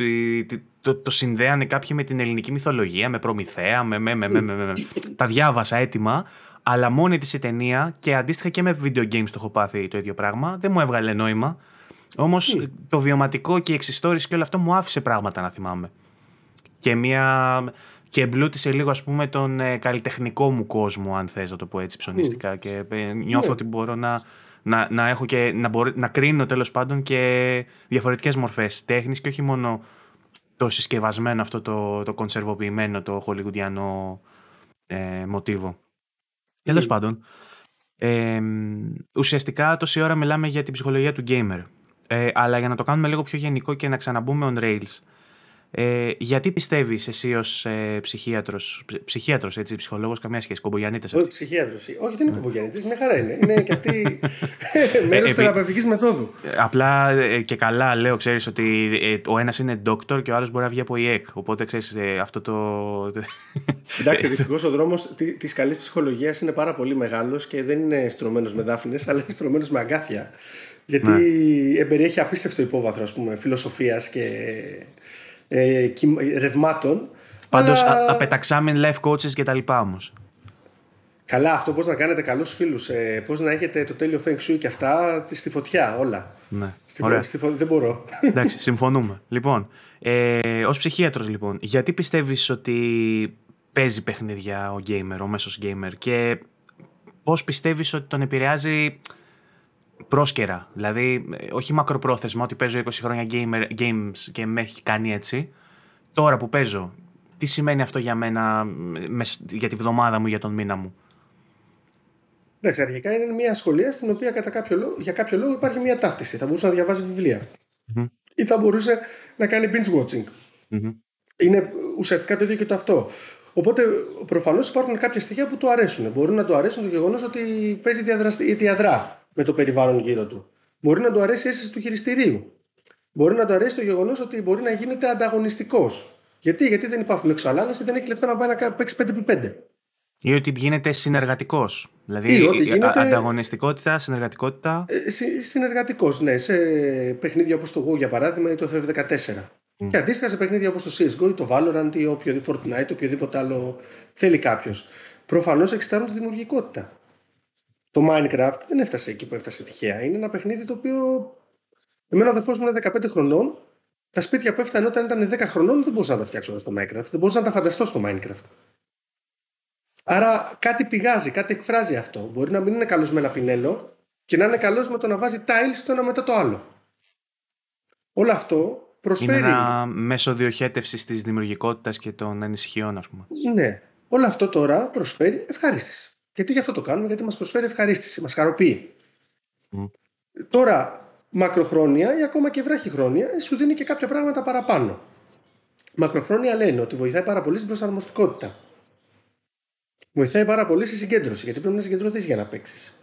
το, το συνδέανε κάποιοι με την ελληνική μυθολογία, με προμηθέα, με, με, με, με, με, τα διάβασα έτοιμα. Αλλά μόνη της η ταινία και αντίστοιχα και με video games το έχω πάθει το ίδιο πράγμα. Δεν μου έβγαλε νόημα. Όμως το βιωματικό και η εξιστόρηση και όλο αυτό μου άφησε πράγματα να θυμάμαι. Και μια. Και εμπλούτησε λίγο ας πούμε τον ε, καλλιτεχνικό μου κόσμο αν θες να το πω έτσι ψωνίστικα και ε, νιώθω ναι. ότι μπορώ να, να, να έχω και να, μπορώ, να κρίνω τέλος πάντων και διαφορετικές μορφές τέχνης και όχι μόνο το συσκευασμένο αυτό το, το κονσερβοποιημένο το χολιγουντιανό ε, μοτίβο. Τέλος πάντων, ε, ουσιαστικά τόση ώρα μιλάμε για την ψυχολογία του gamer. Ε, αλλά για να το κάνουμε λίγο πιο γενικό και να ξαναμπούμε on rails. Ε, γιατί πιστεύεις εσύ ως ε, ψυχίατρος, ψυχίατρος, έτσι, ψυχολόγος, καμία σχέση, κομπογιανίτε. Όχι, ψυχίατρος. Όχι, δεν είναι κομπογιανίτε, μια χαρά είναι. Είναι και αυτή μέρος ε, θεραπευτικής μεθόδου. Απλά ε, και καλά λέω, ξέρεις ότι ε, ο ένας είναι doctor και ο άλλος μπορεί να βγει από ΙΕΚ. Οπότε ξέρεις αυτό το. Εντάξει, δυστυχώς ο δρόμος τη καλής ψυχολογίας είναι πάρα πολύ μεγάλος και δεν είναι στρωμένος με δάφνες, αλλά είναι στρωμένος με αγκάθια. Γιατί ναι. εμπεριέχει απίστευτο υπόβαθρο φιλοσοφίας και ε, ρευμάτων. Πάντως αλλά... απεταξάμεν life coaches και τα λοιπά όμως. Καλά, αυτό πώς να κάνετε καλούς φίλους, ε, πώς να έχετε το τέλειο feng shui και αυτά στη φωτιά, όλα. Ναι. Στη, Ωραία. Στη φω... Δεν μπορώ. Εντάξει, συμφωνούμε. Λοιπόν, ε, ως ψυχίατρος, λοιπόν, γιατί πιστεύεις ότι παίζει παιχνίδια ο gamer, ο μέσος gamer και πώς πιστεύεις ότι τον επηρεάζει πρόσκαιρα. Δηλαδή, όχι μακροπρόθεσμα ότι παίζω 20 χρόνια gamer, games και με έχει κάνει έτσι. Τώρα που παίζω, τι σημαίνει αυτό για μένα, για τη βδομάδα μου, για τον μήνα μου; Εντάξει, αρχικά είναι μια σχολεία στην οποία κατά κάποιο λόγο, για κάποιο λόγο υπάρχει μια ταύτιση. Θα μπορούσε να διαβάζει βιβλία. Mm-hmm. Ή θα μπορούσε να κάνει binge watching. Mm-hmm. Είναι ουσιαστικά το ίδιο και το αυτό. Οπότε προφανώς υπάρχουν κάποια στοιχεία που του αρέσουν. Μπορεί να του αρέσουν το γεγονός ότι παίζει διαδρά με το περιβάλλον γύρω του. Μπορεί να του αρέσει η αίσθηση του χειριστηρίου. Μπορεί να του αρέσει το γεγονός ότι μπορεί να γίνεται ανταγωνιστικός. Γιατί; Γιατί δεν υπάρχουν εξωαλάνε ή δεν έχει λεφτά να πάει να παίξει 5x5. Ή ότι γίνεται συνεργατικός. Δηλαδή, ή ότι γίνεται... ανταγωνιστικότητα, συνεργατικότητα. Ε, συνεργατικός, ναι. Σε παιχνίδια όπως το Go για παράδειγμα ή το FF14. Mm. Και αντίστοιχα σε παιχνίδια όπως το CSGO ή το Valorant ή οποιοδήποτε Fortnite, οποιοδήποτε άλλο θέλει κάποιος. Προφανώς εξετάζουν τη δημιουργικότητα. Το Minecraft δεν έφτασε εκεί που έφτασε τυχαία. Είναι ένα παιχνίδι το οποίο. Εμένα ο αδερφός μου είναι 15 χρονών. Τα σπίτια που έφτανε όταν ήταν 10 χρονών δεν μπορούσα να τα φτιάξω στο Minecraft. Δεν μπορούσα να τα φανταστώ στο Minecraft. Άρα κάτι πηγάζει, κάτι εκφράζει αυτό. Μπορεί να μην είναι καλός με ένα πινέλο και να είναι καλός με το να βάζει tiles το ένα μετά το άλλο. Όλο αυτό προσφέρει. Είναι ένα μέσο διοχέτευσης της δημιουργικότητας και των ανησυχιών, ας πούμε. Ναι. Όλο αυτό τώρα προσφέρει ευχαρίστηση. Γιατί γι' αυτό το κάνουμε, γιατί μας προσφέρει ευχαρίστηση, μας χαροποιεί. Τώρα, μακροχρόνια ή ακόμα και βράχυχρόνια, σου δίνει και κάποια πράγματα παραπάνω. Μακροχρόνια λένε ότι βοηθάει πάρα πολύ στην προσαρμοστικότητα. Βοηθάει πάρα πολύ στη συγκέντρωση, γιατί πρέπει να συγκεντρωθείς για να παίξεις.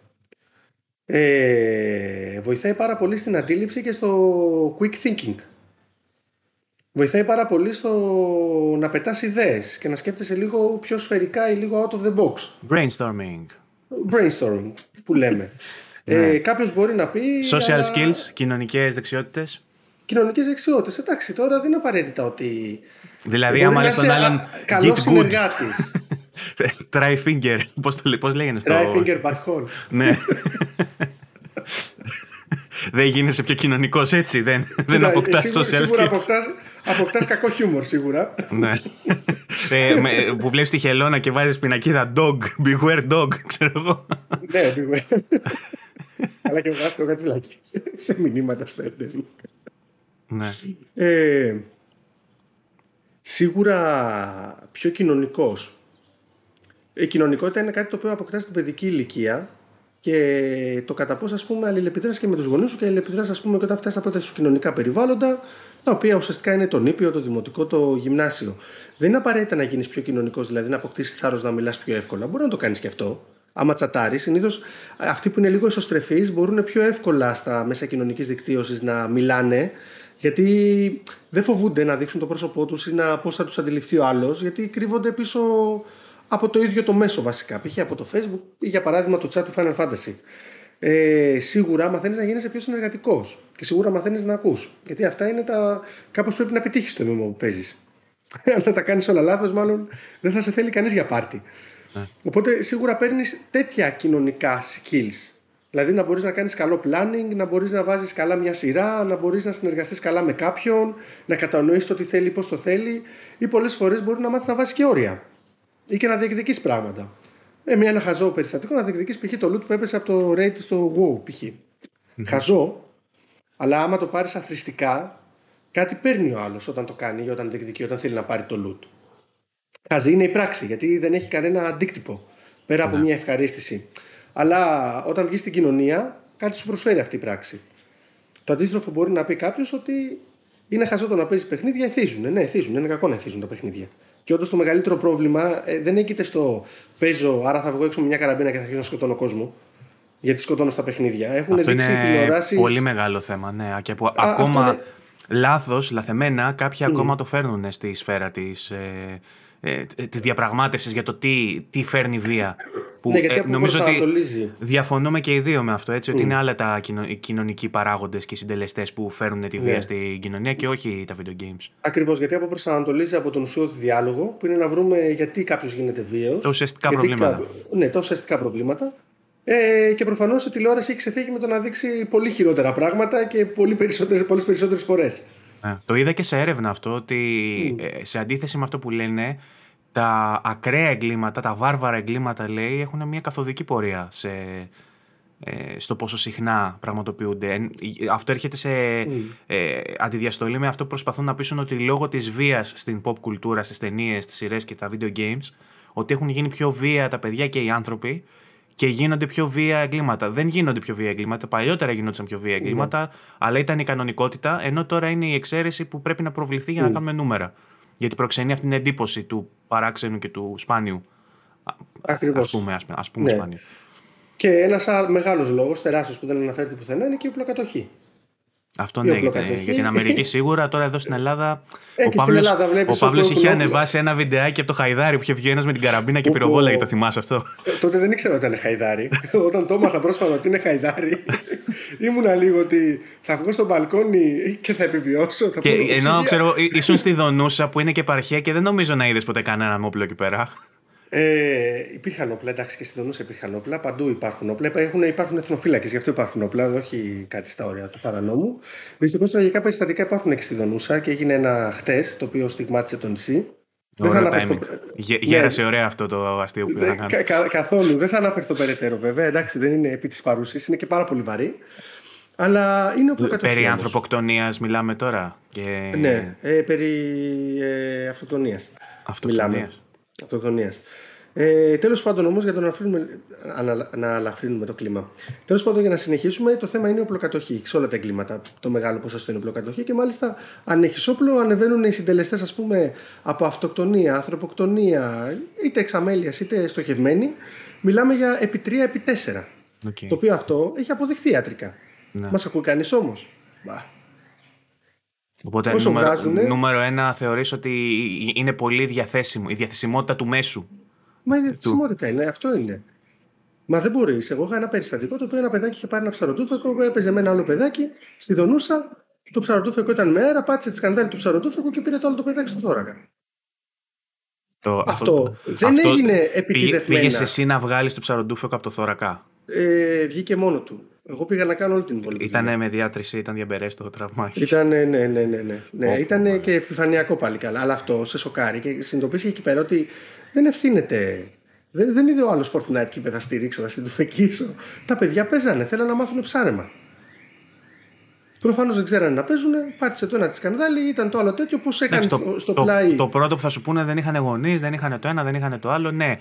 Ε, βοηθάει πάρα πολύ στην αντίληψη και στο quick thinking. Βοηθάει πάρα πολύ στο να πετάς ιδέες και να σκέφτεσαι λίγο πιο σφαιρικά ή λίγο out of the box. Brainstorming. Brainstorming που λέμε. ε, Ναι. Κάποιος μπορεί να πει. Social αλλά- skills, κοινωνικές δεξιότητες. Κοινωνικές δεξιότητες. Εντάξει, τώρα δεν είναι απαραίτητα ότι. Δηλαδή, μπορεί άμα να λες τον είσαι άλλον α- καλός get good. συνεργάτης. Try finger. Πώς, το, λέ- πώς λέγανε στο... Try finger but hole. Ναι. δεν γίνεσαι πιο κοινωνικός έτσι, δεν, δεν Κοίτα, αποκτάς σίγουρα- social Σίγουρα skills. αποκτάς, αποκτάς κακό χιούμορ, σίγουρα. ναι. ε, με- που βλέπεις τη χελώνα και βάζεις πινακίδα dog, beware dog, ξέρω εγώ. ναι, πήγε. Αλλά και γράφω κάτι βλάκι σε μηνύματα στο έντεβι. ναι. Ε, σίγουρα πιο κοινωνικός. Η κοινωνικότητα είναι κάτι το οποίο αποκτάς στην παιδική ηλικία και το κατά πώς ας πούμε αλληλεπιδράς και με τους γονείς σου και αλληλεπιδράς ας πούμε και όταν φτάσεις στα πρώτα σου κοινωνικά περιβάλλοντα τα οποία ουσιαστικά είναι το νήπιο, το δημοτικό, το γυμνάσιο. Δεν είναι απαραίτητα να γίνεις πιο κοινωνικός, δηλαδή να αποκτήσεις θάρρος να μιλάς πιο εύκολα. Μπορεί να το κάνεις και αυτό. Άμα τσατάρεις, συνήθως αυτοί που είναι λίγο εσωστρεφείς μπορούν πιο εύκολα στα μέσα κοινωνικής δικτύωσης να μιλάνε, γιατί δεν φοβούνται να δείξουν το πρόσωπό τους ή να πώς θα τους αντιληφθεί ο άλλος, γιατί κρύβονται πίσω από το ίδιο το μέσο βασικά. Π.χ. από το Facebook ή για παράδειγμα το chat του Final Fantasy. Ε, σίγουρα μαθαίνεις να γίνεσαι πιο συνεργατικός και σίγουρα μαθαίνεις να ακούς. Γιατί αυτά είναι τα. Κάπως πρέπει να επιτύχεις στο μήνυμα που παίζεις. Αν τα κάνεις όλα λάθος, μάλλον δεν θα σε θέλει κανείς για πάρτι. Οπότε σίγουρα παίρνεις τέτοια κοινωνικά skills. Δηλαδή να μπορείς να κάνεις καλό planning, να μπορείς να βάζεις καλά μια σειρά, να μπορείς να συνεργαστείς καλά με κάποιον, να κατανοήσει το τι θέλει, πώς το θέλει, ή πολλές φορές μπορεί να μάθεις να βάζεις και όρια ή και να διεκδικήσει πράγματα. Ε, μια ένα χαζό περιστατικό να διεκδικήσει π.χ. το loot που έπεσε από το raid στο WoW π.χ. Χαζό, αλλά άμα το πάρεις αθρηστικά, κάτι παίρνει ο άλλος όταν το κάνει ή όταν διεκδικεί, όταν θέλει να πάρει το loot. Χαζή είναι η πράξη, γιατί δεν έχει κανένα αντίκτυπο πέρα από μια ευχαρίστηση. Αλλά όταν βγεις στην κοινωνία, κάτι σου προσφέρει αυτή η πράξη. Το αντίστροφο μπορεί να πει κάποιος ότι είναι χαζό το να παίζεις παιχνίδια, εθίζουν. Ναι, εθίζουν. Είναι κακό να εθίζουν τα παιχνίδια. Και όντως το μεγαλύτερο πρόβλημα ε, δεν έγκυται στο παίζω, άρα θα βγω έξω με μια καραμπίνα και θα αρχίσω να σκοτώνω κόσμο. Γιατί σκοτώνω στα παιχνίδια. Έχουν Αυτό δείξει είναι τηλεοράσεις. πολύ μεγάλο θέμα, ναι. Και που αυτό ακόμα είναι- λάθος, λαθεμένα, κάποιοι ακόμα το φέρνουν στη σφαίρα της, ε, ε, της διαπραγμάτευσης για το τι, τι φέρνει βία. Που, Ναι, γιατί ε, από νομίζω ότι προσανατολίζει. διαφωνούμε και οι δύο με αυτό, έτσι, ότι είναι άλλα τα κοινο- οι κοινωνικοί παράγοντες και οι συντελεστές που φέρνουν τη βία Ναι. στην κοινωνία και όχι τα video games. Ακριβώς γιατί από προσανατολίζει από τον ουσιώδη διάλογο, που είναι να βρούμε γιατί κάποιος γίνεται βίαιος. Τα ουσιαστικά προβλήματα. Ναι, τα ουσιαστικά προβλήματα. Ε, και προφανώς η τηλεόραση έχει ξεφύγει με το να δείξει πολύ χειρότερα πράγματα και πολύ περισσότερες, πολλές περισσότερες φορές. Ναι. Το είδα και σε έρευνα αυτό ότι ε, σε αντίθεση με αυτό που λένε τα ακραία εγκλήματα, τα βάρβαρα εγκλήματα λέει έχουν μια καθοδική πορεία σε, ε, στο πόσο συχνά πραγματοποιούνται. Εν- Αυτό έρχεται σε ε, αντιδιαστολή με αυτό που προσπαθούν να πείσουν ότι λόγω της βίας στην pop κουλτούρα, στις ταινίες, στις σειρές και τα video games ότι έχουν γίνει πιο βία τα παιδιά και οι άνθρωποι και γίνονται πιο βία εγκλήματα. Δεν γίνονται πιο βία εγκλήματα. Παλιότερα γινόντουσαν πιο βία εγκλήματα, αλλά ήταν η κανονικότητα, ενώ τώρα είναι η εξαίρεση που πρέπει να προβληθεί για να κάνουμε νούμερα. Γιατί προξενεί αυτή την εντύπωση του παράξενου και του σπάνιου. Α Ακριβώς. πούμε, ας, ας πούμε Ναι. σπάνιου. Και ένας άλλος μεγάλος λόγος, τεράστιος που δεν αναφέρεται πουθενά, είναι και η οπλοκατοχή. Αυτό Η ναι, για, οπλοκατοχή. για την Αμερική σίγουρα. Τώρα εδώ στην Ελλάδα. Ε, ο και στην Παύλος, Ελλάδα βλέπεις ο Παύλος όπου είχε έχουν όπλα. ανεβάσει ένα βιντεάκι από το Χαϊδάρι που είχε βγει ένας με την καραμπίνα και Όπου- πυροβόλαγε. Το θυμάσαι αυτό; Ε, Τότε δεν ήξερα ότι ήταν χαϊδάρι. Όταν το έμαθα πρόσφατα ότι είναι χαϊδάρι, ήμουνα λίγο ότι θα βγω στο μπαλκόνι και θα επιβιώσω. Θα Και πω, ενώ «Ψυγεία». ξέρω, εί- ήσουν στη Δονούσα που είναι και επαρχία και δεν νομίζω να είδες ποτέ κανέναν όπλο εκεί πέρα. Ε, υπήρχαν όπλα, εντάξει και στη Δονούσα υπήρχαν όπλα. Παντού υπάρχουν όπλα. Έχουν, υπάρχουν εθνοφύλακες, γι' αυτό υπάρχουν όπλα, όχι κάτι στα όρια του παρανόμου. Δυστυχώς τραγικά περιστατικά υπάρχουν και στη Δονούσα και έγινε ένα χτες το οποίο στιγμάτισε το νησί. Δεν θα Ωραίο αναφερθώ. timing. Γε- Ναι, Γέρασε ωραία αυτό το αστείο που δεν- θα κάνω. κα- κα- καθόλου. Δεν θα αναφερθώ περαιτέρω βέβαια. Εντάξει, δεν είναι επί της παρουσία, είναι και πάρα πολύ βαρύ. Αλλά είναι οπλοκατοχή. Περί όμως. ανθρωποκτονίας μιλάμε τώρα. Και... Ναι, ε, περί ε, αυτοκτονίας. Αυτοκτονίας. Μιλάμε. Αυτοκτονίας. Ε, Τέλος πάντων, όμως, για το να, αφήνουμε, να αλαφρύνουμε το κλίμα. Τέλος πάντων, για να συνεχίσουμε, το θέμα είναι η οπλοκατοχή. Σε όλα τα εγκλήματα, το μεγάλο ποσοστό είναι οπλοκατοχή και μάλιστα, αν έχεις όπλο, ανεβαίνουν οι συντελεστές, ας πούμε, από αυτοκτονία, ανθρωποκτονία, είτε εξαμέλεια είτε στοχευμένη. Μιλάμε για επί 3 επί 4. Okay. Το οποίο αυτό έχει αποδειχθεί ιατρικά. Ναι. Μας ακούει κανείς όμως; Οπότε νούμερο, βγάζουνε... νούμερο ένα θεωρείς ότι είναι πολύ διαθέσιμο, η διαθεσιμότητα του μέσου. Μα η διαθεσιμότητα είναι, αυτό είναι. Μα δεν μπορείς. Εγώ είχα ένα περιστατικό το οποίο ένα παιδάκι είχε πάρει ένα ψαροτούφεκο, έπαιζε με ένα άλλο παιδάκι στη Δονούσα. Το ψαροτούφεκο ήταν με αέρα, πάτησε τη σκανδάλη του ψαροτούφεκου και πήρε το άλλο το παιδάκι στο θώρακα. Το, αυτό, δεν αυτό, έγινε επιτυδευμένα. Πήγες εσύ να βγάλεις το ψαροτούφεκο από το θώρακα; Ε, βγήκε μόνο του. Εγώ πήγα να κάνω όλη την υπόλοιπη. Ήταν με διάτρηση, ήταν διαμπερές το τραυμάκι. Ήταν, ναι, ναι, ναι. ναι, ναι. ήταν και επιφανειακό πάλι καλά. Αλλά αυτό σε σοκάρει και συνειδητοποίησε εκεί πέρα ότι δεν ευθύνεται. Δεν, δεν είδε ο άλλος Fortnite και είπε θα στηρίξω, θα στην Τα παιδιά παίζανε, θέλανε να μάθουν ψάρεμα. Προφανώς δεν ξέρανε να παίζουν, πάτησε το ένα τη σκανδάλη, ήταν το άλλο τέτοιο. Πώς έκανε το, στο το, πλάι; Το, πρώτο που θα σου πούνε δεν είχαν γονείς, δεν είχαν το ένα, δεν είχαν το άλλο. Ναι.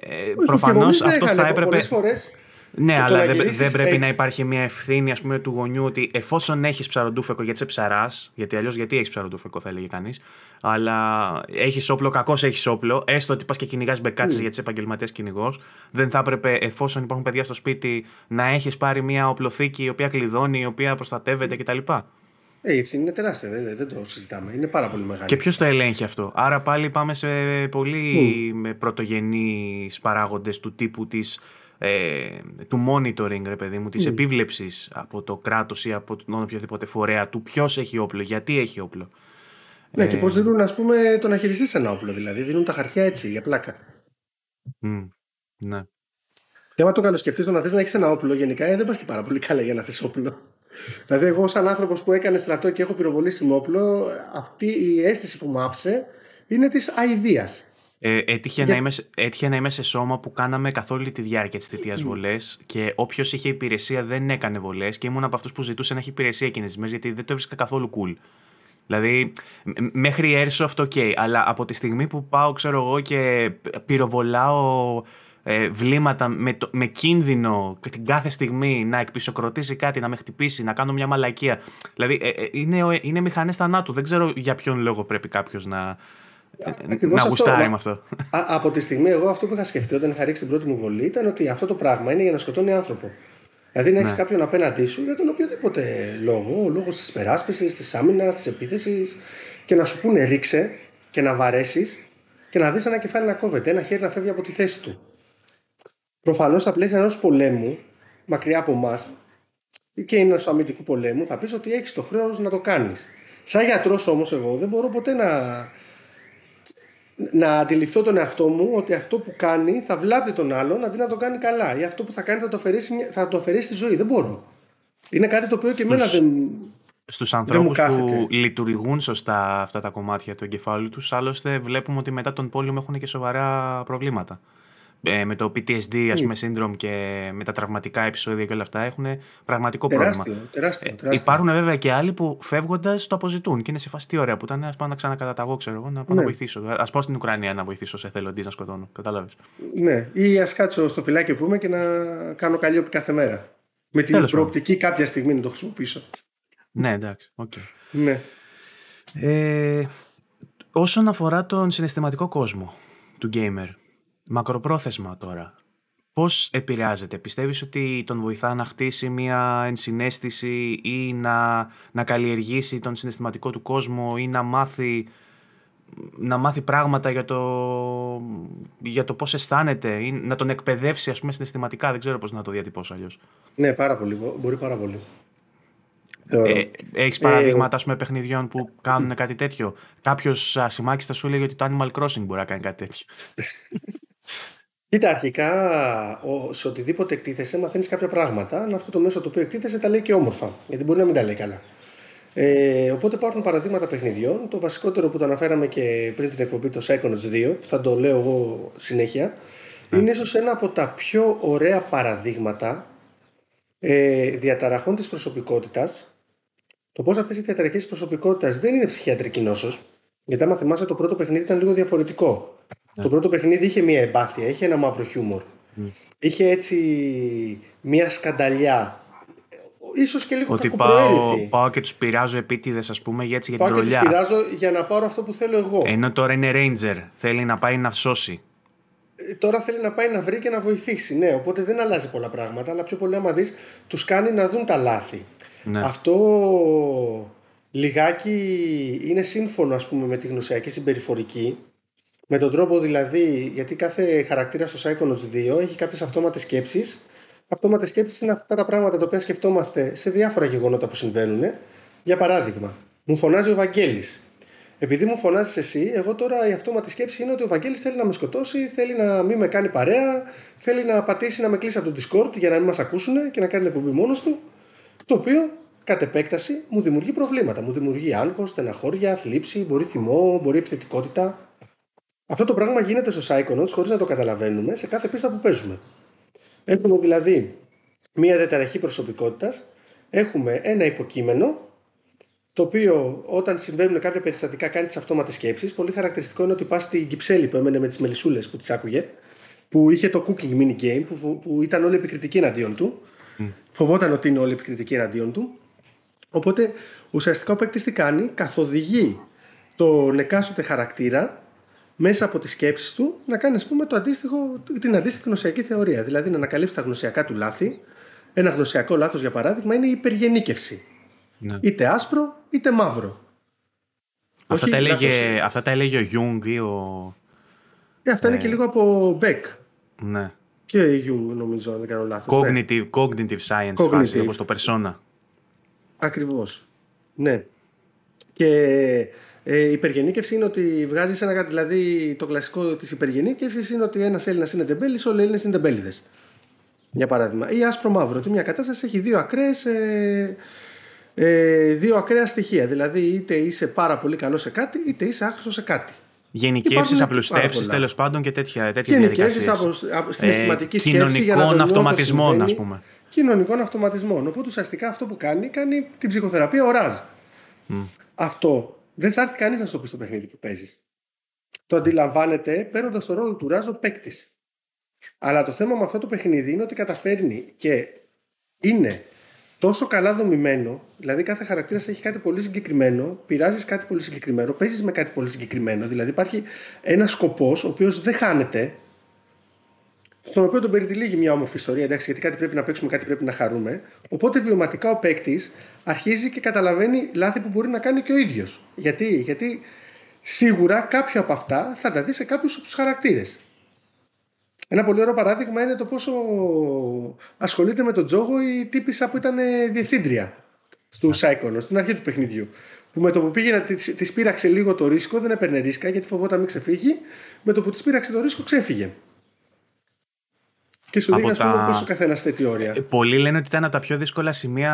Ε, Προφανώς αυτό θα έπρεπε. Φορές, ναι, αλλά δεν, δεν πρέπει έτσι. να υπάρχει μια ευθύνη ας πούμε, του γονιού ότι εφόσον έχεις ψαροντούφεκο γιατί είσαι ψαράς, γιατί αλλιώς γιατί έχεις ψαροντούφεκο, θα έλεγε κανείς, αλλά έχεις όπλο, κακώς έχεις όπλο, έστω ότι πας και κυνηγάς μπεκάτσες mm. γιατί είσαι επαγγελματίας κυνηγός, δεν θα έπρεπε εφόσον υπάρχουν παιδιά στο σπίτι να έχεις πάρει μια οπλοθήκη η οποία κλειδώνει, η οποία προστατεύεται κτλ. Ε, η ευθύνη είναι τεράστια, δεν, δεν, το συζητάμε. Είναι πάρα πολύ μεγάλη. Και ποιος το ελέγχει αυτό; Άρα πάλι πάμε σε πολύ mm. πρωτογενείς παράγοντες του τύπου της ε, του monitoring, ρε παιδί μου, της mm. επίβλεψης από το κράτος ή από τον οποιοδήποτε φορέα του ποιος έχει όπλο, γιατί έχει όπλο. Ναι, ε, και πώς δίνουν, ας πούμε, το να χειριστείς ένα όπλο, δηλαδή. Δίνουν τα χαρτιά έτσι, για πλάκα. Mm, ναι. Και άμα το καλοσκεφτείς, το να θες να έχεις ένα όπλο, γενικά ε, δεν πας και πάρα πολύ καλά για να θες όπλο. Δηλαδή, εγώ, σαν άνθρωπος που έκανε στρατό και έχω πυροβολήσει με όπλο, αυτή η αίσθηση που μου άφησε είναι της αηδίας. Ε, έτυχε, να είμαι, έτυχε να είμαι σε σώμα που κάναμε καθ' όλη τη διάρκεια της θητείας βολές και όποιος είχε υπηρεσία δεν έκανε βολές και ήμουν από αυτούς που ζητούσε να έχει υπηρεσία εκείνες τις μέρες γιατί δεν το έβρισκα καθόλου cool. Δηλαδή, μέχρι αυτό ok, αλλά από τη στιγμή που πάω, ξέρω εγώ, και πυροβολάω ε, βλήματα με, το, με κίνδυνο την κάθε στιγμή να εκπισοκροτήσει κάτι, να με χτυπήσει, να κάνω μια μαλακία. Δηλαδή, ε, ε είναι, είναι μηχανές θανάτου. Δεν ξέρω για ποιον λόγο πρέπει κάποιος να, Ακριβώς να γουστάρει με αυτό. Α, από τη στιγμή, εγώ αυτό που είχα σκεφτεί όταν είχα ρίξει την πρώτη μου βολή ήταν ότι αυτό το πράγμα είναι για να σκοτώνει άνθρωπο. Δηλαδή να έχεις ναι. κάποιον απέναντί σου για τον οποιοδήποτε λόγο, ο λόγος της υπεράσπιση, της άμυνας, της επίθεσης και να σου πούνε ρίξε και να βαρέσεις και να δεις ένα κεφάλι να κόβεται, ένα χέρι να φεύγει από τη θέση του. Προφανώς στα πλαίσια ενός πολέμου, μακριά από εμάς, και είναι ενός αμυντικού πολέμου, θα πεις ότι έχεις το χρέος να το κάνεις. Σαν γιατρός όμως, εγώ δεν μπορώ ποτέ να να αντιληφθώ τον εαυτό μου ότι αυτό που κάνει θα βλάπτει τον άλλον αντί να το κάνει καλά. Ή αυτό που θα κάνει θα το αφαιρέσει, θα το αφαιρέσει στη ζωή. Δεν μπορώ. Είναι κάτι το οποίο και εμένα δεν. Στους ανθρώπους που λειτουργούν σωστά αυτά τα κομμάτια του εγκεφάλου τους, άλλωστε βλέπουμε ότι μετά τον πόλεμο έχουν και σοβαρά προβλήματα ε, με το PTSD, ας πούμε, syndrome και με τα τραυματικά επεισόδια και όλα αυτά έχουν πραγματικό τεράστιο, πρόβλημα. Τεράστιο, ε, τεράστιο. υπάρχουν βέβαια και άλλοι που φεύγοντας το αποζητούν και είναι σε φάση τι ωραία που ήταν. Α πάω να ξανακαταταγώ, ξέρω εγώ, να πάω ναι. να βοηθήσω. Α πάω στην Ουκρανία να βοηθήσω σε εθελοντής να σκοτώνω. Κατάλαβες. Ναι, ή ας κάτσω στο φυλάκι που είμαι και να κάνω καλλιόπη κάθε μέρα. Με την προοπτική κάποια στιγμή να το χρησιμοποιήσω. Ναι, εντάξει. Okay. Ναι. Ε, όσον αφορά τον συναισθηματικό κόσμο του gamer, Μακροπρόθεσμα τώρα. Πώς επηρεάζεται, πιστεύεις ότι τον βοηθά να χτίσει μια ενσυναίσθηση ή να, να καλλιεργήσει τον συναισθηματικό του κόσμο ή να μάθει, να μάθει πράγματα για το, για το πώς αισθάνεται ή να τον εκπαιδεύσει ας πούμε συναισθηματικά, δεν ξέρω πώς να το διατυπώσω αλλιώς. Ναι, πάρα πολύ, μπορεί πάρα πολύ. Ε, Έχεις παραδείγματα ε, παιχνιδιών που κάνουν κάτι τέτοιο; Κάποιος ασημάκι θα σου έλεγε ότι το Animal Crossing μπορεί να κάνει κάτι τέτοιο. Κοίτα, αρχικά σε οτιδήποτε εκτίθεσαι μαθαίνεις κάποια πράγματα. Αν αυτό το μέσο το οποίο εκτίθεσαι τα λέει και όμορφα. Γιατί μπορεί να μην τα λέει καλά. Ε, οπότε υπάρχουν παραδείγματα παιχνιδιών. Το βασικότερο που το αναφέραμε και πριν την εκπομπή, το Psychonauts 2, που θα το λέω εγώ συνέχεια, ναι. είναι ίσως ένα από τα πιο ωραία παραδείγματα ε, διαταραχών της προσωπικότητας. Το πώς αυτές οι διαταραχές της προσωπικότητας δεν είναι ψυχιατρική νόσος. Γιατί άμα θυμάσαι, το πρώτο παιχνίδι ήταν λίγο διαφορετικό. Το πρώτο παιχνίδι είχε μια εμπάθεια, είχε ένα μαύρο χιούμορ. Είχε έτσι μια σκανταλιά. Ίσως και λίγο Ότι πάω, πάω και τους πειράζω επίτηδες ας πούμε για, έτσι, για πάω την τρολιά. και τους πειράζω για να πάρω αυτό που θέλω εγώ. Ενώ τώρα είναι Ranger, θέλει να πάει να σώσει. Ε, τώρα θέλει να πάει να βρει και να βοηθήσει. Ναι, οπότε δεν αλλάζει πολλά πράγματα, αλλά πιο πολύ άμα δεις, τους κάνει να δουν τα λάθη. Ναι. Αυτό λιγάκι είναι σύμφωνο ας πούμε με τη γνωσιακή συμπεριφορική με τον τρόπο δηλαδή, γιατί κάθε χαρακτήρα στο Psychonauts 2 έχει κάποιες αυτόματες σκέψεις αυτόματες σκέψεις είναι αυτά τα πράγματα τα οποία σκεφτόμαστε σε διάφορα γεγονότα που συμβαίνουν για παράδειγμα, μου φωνάζει ο Βαγγέλης επειδή μου φωνάζεις εσύ, εγώ τώρα η αυτόματη σκέψη είναι ότι ο Βαγγέλης θέλει να με σκοτώσει, θέλει να μην με κάνει παρέα, θέλει να πατήσει να με κλείσει από το Discord για να μην μας ακούσουν και να κάνει την εκπομπή μόνος του. Το οποίο κατ' επέκταση μου δημιουργεί προβλήματα. Μου δημιουργεί άγχος, στεναχώρια, θλίψη, μπορεί θυμό, μπορεί επιθετικότητα. Αυτό το πράγμα γίνεται στο Psychonauts χωρίς να το καταλαβαίνουμε σε κάθε πίστα που παίζουμε. Έχουμε δηλαδή μία διαταραχή προσωπικότητας, έχουμε ένα υποκείμενο το οποίο όταν συμβαίνουν κάποια περιστατικά κάνει τις αυτόματες σκέψεις. Πολύ χαρακτηριστικό είναι ότι πας στην Κυψέλη που έμενε με τις μελισούλε που τις άκουγε, που είχε το cooking mini game που, που ήταν όλοι επικριτικοί εναντίον του. Φοβόταν ότι είναι όλοι επικριτικοί εναντίον του. Οπότε ουσιαστικά ο παίκτης τι κάνει, καθοδηγεί τον εκάστοτε χαρακτήρα μέσα από τις σκέψεις του να κάνει ας πούμε, το αντίστοιχο, την αντίστοιχη γνωσιακή θεωρία. Δηλαδή να ανακαλύψει τα γνωσιακά του λάθη. Ένα γνωσιακό λάθος, για παράδειγμα, είναι η υπεργενίκευση. Ναι. Είτε άσπρο είτε μαύρο. Αυτά, Όχι τα έλεγε, λάθος. αυτά τα έλεγε ο Γιουνγκ ή ο... Ε, αυτά είναι και λίγο από Beck. Ναι. Και Jung νομίζω, αν δεν κάνω λάθος. Ναι. Cognitive, cognitive science Cognitive. φάση, όπως το Persona. Ακριβώς. Ναι. Και ε, η υπεργενίκευση είναι ότι βγάζεις ένα, δηλαδή το κλασικό της υπεργενίκευσης είναι ότι ένας Έλληνας είναι τεμπέλης, όλοι οι Έλληνες είναι τεμπέληδες. Για παράδειγμα. Ή άσπρο μαύρο, ότι μια κατάσταση έχει δύο ακραίες, ε, ε, δύο ακραία στοιχεία. Δηλαδή είτε είσαι πάρα πολύ καλός σε κάτι, είτε είσαι άχρηστος σε κάτι. Γενικεύσεις, Υπάρχουν πάρα απλουστεύσεις πολλά. τέλος πάντων και τέτοια, τέτοιες Γενικεύσεις διαδικασίες. από, από συναισθηματική Ε, σκέψη για να το κοινωνικών νιώθω αυτοματισμών, συμβαίνει. ας πούμε. Κοινωνικών αυτοματισμών. Οπότε ουσιαστικά αυτό που κάνει, κάνει την ψυχοθεραπεία οράζ. Αυτό δεν θα έρθει κανείς να στο πει στο παιχνίδι που παίζεις. Το αντιλαμβάνεται παίρνοντας το ρόλο του Ράζ ο παίκτης. Αλλά το θέμα με αυτό το παιχνίδι είναι ότι καταφέρνει και είναι τόσο καλά δομημένο, δηλαδή κάθε χαρακτήρας έχει κάτι πολύ συγκεκριμένο, πειράζεις κάτι πολύ συγκεκριμένο, παίζεις με κάτι πολύ συγκεκριμένο. Δηλαδή υπάρχει ένας σκοπός ο οποίος δεν χάνεται, στον οποίο τον περιτυλίγει μια όμορφη ιστορία, εντάξει, γιατί κάτι πρέπει να παίξουμε, κάτι πρέπει να χαρούμε. Οπότε βιωματικά ο παίκτης αρχίζει και καταλαβαίνει λάθη που μπορεί να κάνει και ο ίδιος. Γιατί, γιατί σίγουρα κάποιο από αυτά θα τα δει σε κάποιους από τους χαρακτήρες. Ένα πολύ ωραίο παράδειγμα είναι το πόσο ασχολείται με τον τζόγο η τύπησα που ήταν ε, διευθύντρια στου Psychonauts, στην αρχή του παιχνιδιού. Που με το που πήγε να της της πείραξε λίγο το ρίσκο, δεν έπαιρνε ρίσκα γιατί φοβόταν μην ξεφύγει. Με το που της πείραξε το ρίσκο, ξέφυγε. Και σου Από δείχνει, ας πούμε, τα- πόσο καθένας θέτει όρια. Ε, Πολλοί λένε ότι ήταν από τα πιο δύσκολα σημεία,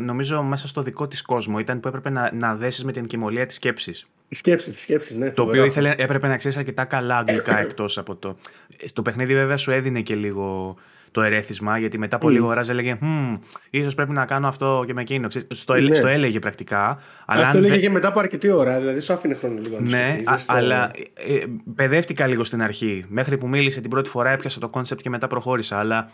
νομίζω, μέσα στο δικό της κόσμο. Ήταν που έπρεπε να, να δέσεις με την κιμωλία της σκέψης. Τη σκέψη, της σκέψη, ναι. Το φοβερό οποίο αυτό. ήθελε, έπρεπε να ξέρεις αρκετά καλά αγγλικά εκτός από το. Ε, Το παιχνίδι βέβαια σου έδινε και λίγο το ερέθισμα, γιατί μετά από λίγο ώρα έλεγε Hm, ίσως πρέπει να κάνω αυτό και με εκείνο. Ξέρεις, Στο, ελε- Ναι. στο έλεγε πρακτικά. Αλλά Α αν το έλεγε δεν- και μετά από αρκετή ώρα, δηλαδή σου άφηνε χρόνο λίγο να το Ναι, σκεφτείς, α- δεν στο- αλλά ε, ε, παιδεύτηκα λίγο στην αρχή. Μέχρι που μίλησε την πρώτη φορά, έπιασα το concept και μετά προχώρησα. Αλλά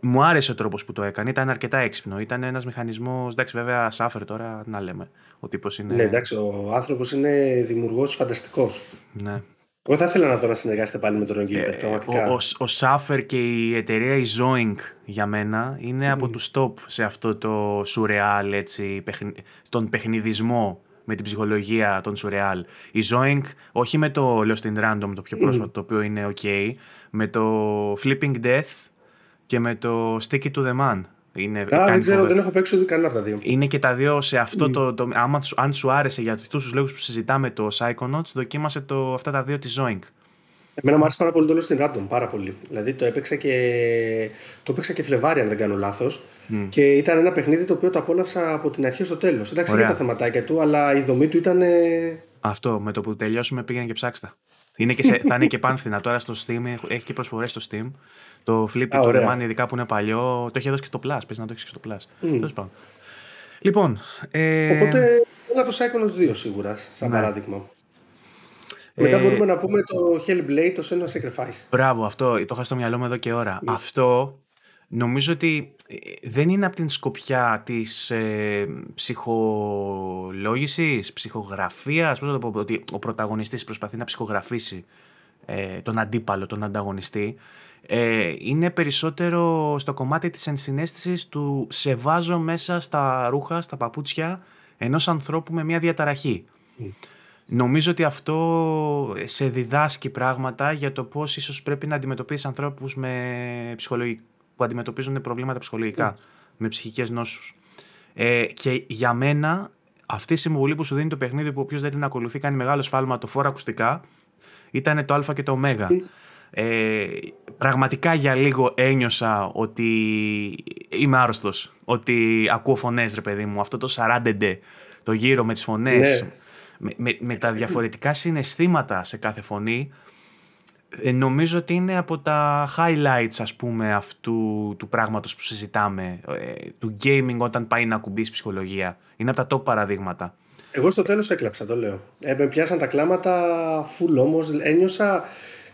μου άρεσε ο τρόπος που το έκανε. Ήταν αρκετά έξυπνο. Ήταν ένας μηχανισμός. Εντάξει, βέβαια, σάφερ τώρα να λέμε. Ο τύπος είναι. Ναι, εντάξει, ο άνθρωπος είναι δημιουργός φανταστικός. ναι. Εγώ θα ήθελα να δω να συνεργάσετε πάλι με τον Ron Gilbert, πραγματικά. Ε, Ο, ο, ο Σάφερ και η εταιρεία η Zoink για μένα είναι από τους top σε αυτό το σουρεάλ, έτσι, παιχνι- τον παιχνιδισμό με την ψυχολογία των σουρεάλ. Η Zoink, όχι με το Lost in Random το πιο πρόσφατο, το οποίο είναι ok, με το Flipping Death και με το Sticky to the Man. Είναι, Α, κάνεις δεν ξέρω, φοβε- δεν έχω παίξει ούτε κανένα από τα δύο. είναι και τα δύο σε αυτό το. το άμα, σου- αν σου άρεσε για αυτούς τους λόγους που συζητάμε το Psychonauts, δοκίμασε το, αυτά τα δύο της Zoink. Εμένα μου άρεσε πάρα πολύ το Lost in Random, πάρα πολύ. Δηλαδή το έπαιξα και, το έπαιξα και Φλεβάρι, αν δεν κάνω λάθος. Και ήταν ένα παιχνίδι το οποίο το απόλαυσα από την αρχή στο τέλος. Εντάξει, Ωραία. είχε τα θεματάκια του, αλλά η δομή του ήταν. ε, Αυτό, με το που τελειώσουμε πήγαινε και ψάξτε. Είναι και σε, θα είναι και πάνθυνα τώρα στο Steam, έχ- έχει και προσφορές στο Steam. Το Flip Α, το ωραία. The Man, ειδικά που είναι παλιό, το έχει δώσει και στο Plus. Πες να το έχεις και στο Plus. Τέλος πάντων. Λοιπόν, ε, Οπότε ένα το Psychonauts 2 σίγουρα, σαν Ναι. παράδειγμα. Μετά ε, μπορούμε να πούμε το Hellblade, το Senua Sacrifice. Μπράβο, αυτό το είχα στο μυαλό μου εδώ και ώρα. Ναι. Αυτό νομίζω ότι ε, δεν είναι από την σκοπιά της ε, ψυχολόγησης, ψυχογραφίας, πώς θα το πω, ότι ο πρωταγωνιστής προσπαθεί να ψυχογραφήσει ε, τον αντίπαλο, τον ανταγωνιστή. Ε, είναι περισσότερο στο κομμάτι της ενσυναίσθησης του σε βάζω μέσα στα ρούχα, στα παπούτσια ενός ανθρώπου με μια διαταραχή. Νομίζω ότι αυτό σε διδάσκει πράγματα για το πώς ίσως πρέπει να αντιμετωπίσεις ανθρώπους με που αντιμετωπίζουν προβλήματα ψυχολογικά, με ψυχικές νόσους. Ε, και για μένα αυτή η συμβουλή που σου δίνει το παιχνίδι που όποιος δεν την ακολουθεί κάνει μεγάλο σφάλμα το φόρα ακουστικά ήταν το α και το ω. Ε, πραγματικά για λίγο ένιωσα ότι είμαι άρρωστος, ότι ακούω φωνές ρε παιδί μου, αυτό το σαράντεντε, το γύρο με τις φωνές, ναι. με, με, τα διαφορετικά συναισθήματα σε κάθε φωνή, ε, νομίζω ότι είναι από τα highlights ας πούμε αυτού του πράγματος που συζητάμε, ε, του gaming όταν πάει να ακουμπήσει ψυχολογία. Είναι από τα top παραδείγματα. Εγώ στο τέλος έκλαψα, το λέω. Ε, με πιάσαν τα κλάματα full όμως, ένιωσα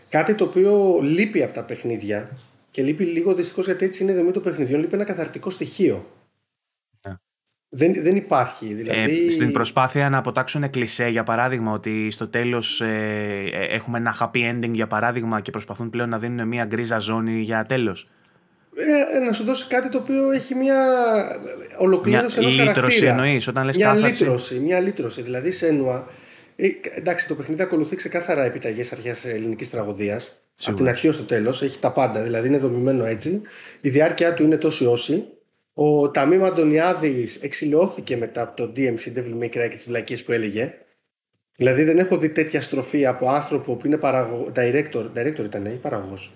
Κάτι το οποίο λείπει από τα παιχνίδια και λείπει λίγο δυστυχώς γιατί έτσι είναι η δομή των παιχνιδιών, λείπει ένα καθαρτικό στοιχείο. Ναι. Δεν, δεν υπάρχει. Δηλαδή... Ε, στην προσπάθεια να αποτάξουν κλισέ, για παράδειγμα, ότι στο τέλος ε, ε, έχουμε ένα happy ending, για παράδειγμα, και προσπαθούν πλέον να δίνουν μια γκρίζα ζώνη για τέλος. Ε, να σου δώσει κάτι το οποίο έχει μια ολοκλήρωση ενός χαρακτήρα. Λύτρωση εννοείς, όταν λες μια λύτρωση, μια λύτρωση. Δηλαδή, σένουα ε, εντάξει, το παιχνίδι ακολουθεί ξεκάθαρα επιταγές αρχαία ελληνικής τραγωδίας. Από την αρχή ως το τέλος. Έχει τα πάντα, δηλαδή είναι δομημένο έτσι. Η διάρκεια του είναι τόση όση. Ο Ταμίμ Αντωνιάδης εξηλαιώθηκε μετά από το DMC Devil May Cry και τις βλακίες που έλεγε. Δηλαδή δεν έχω δει τέτοια στροφή από άνθρωπο που είναι παραγω... director. Director ήταν ή παραγωγός.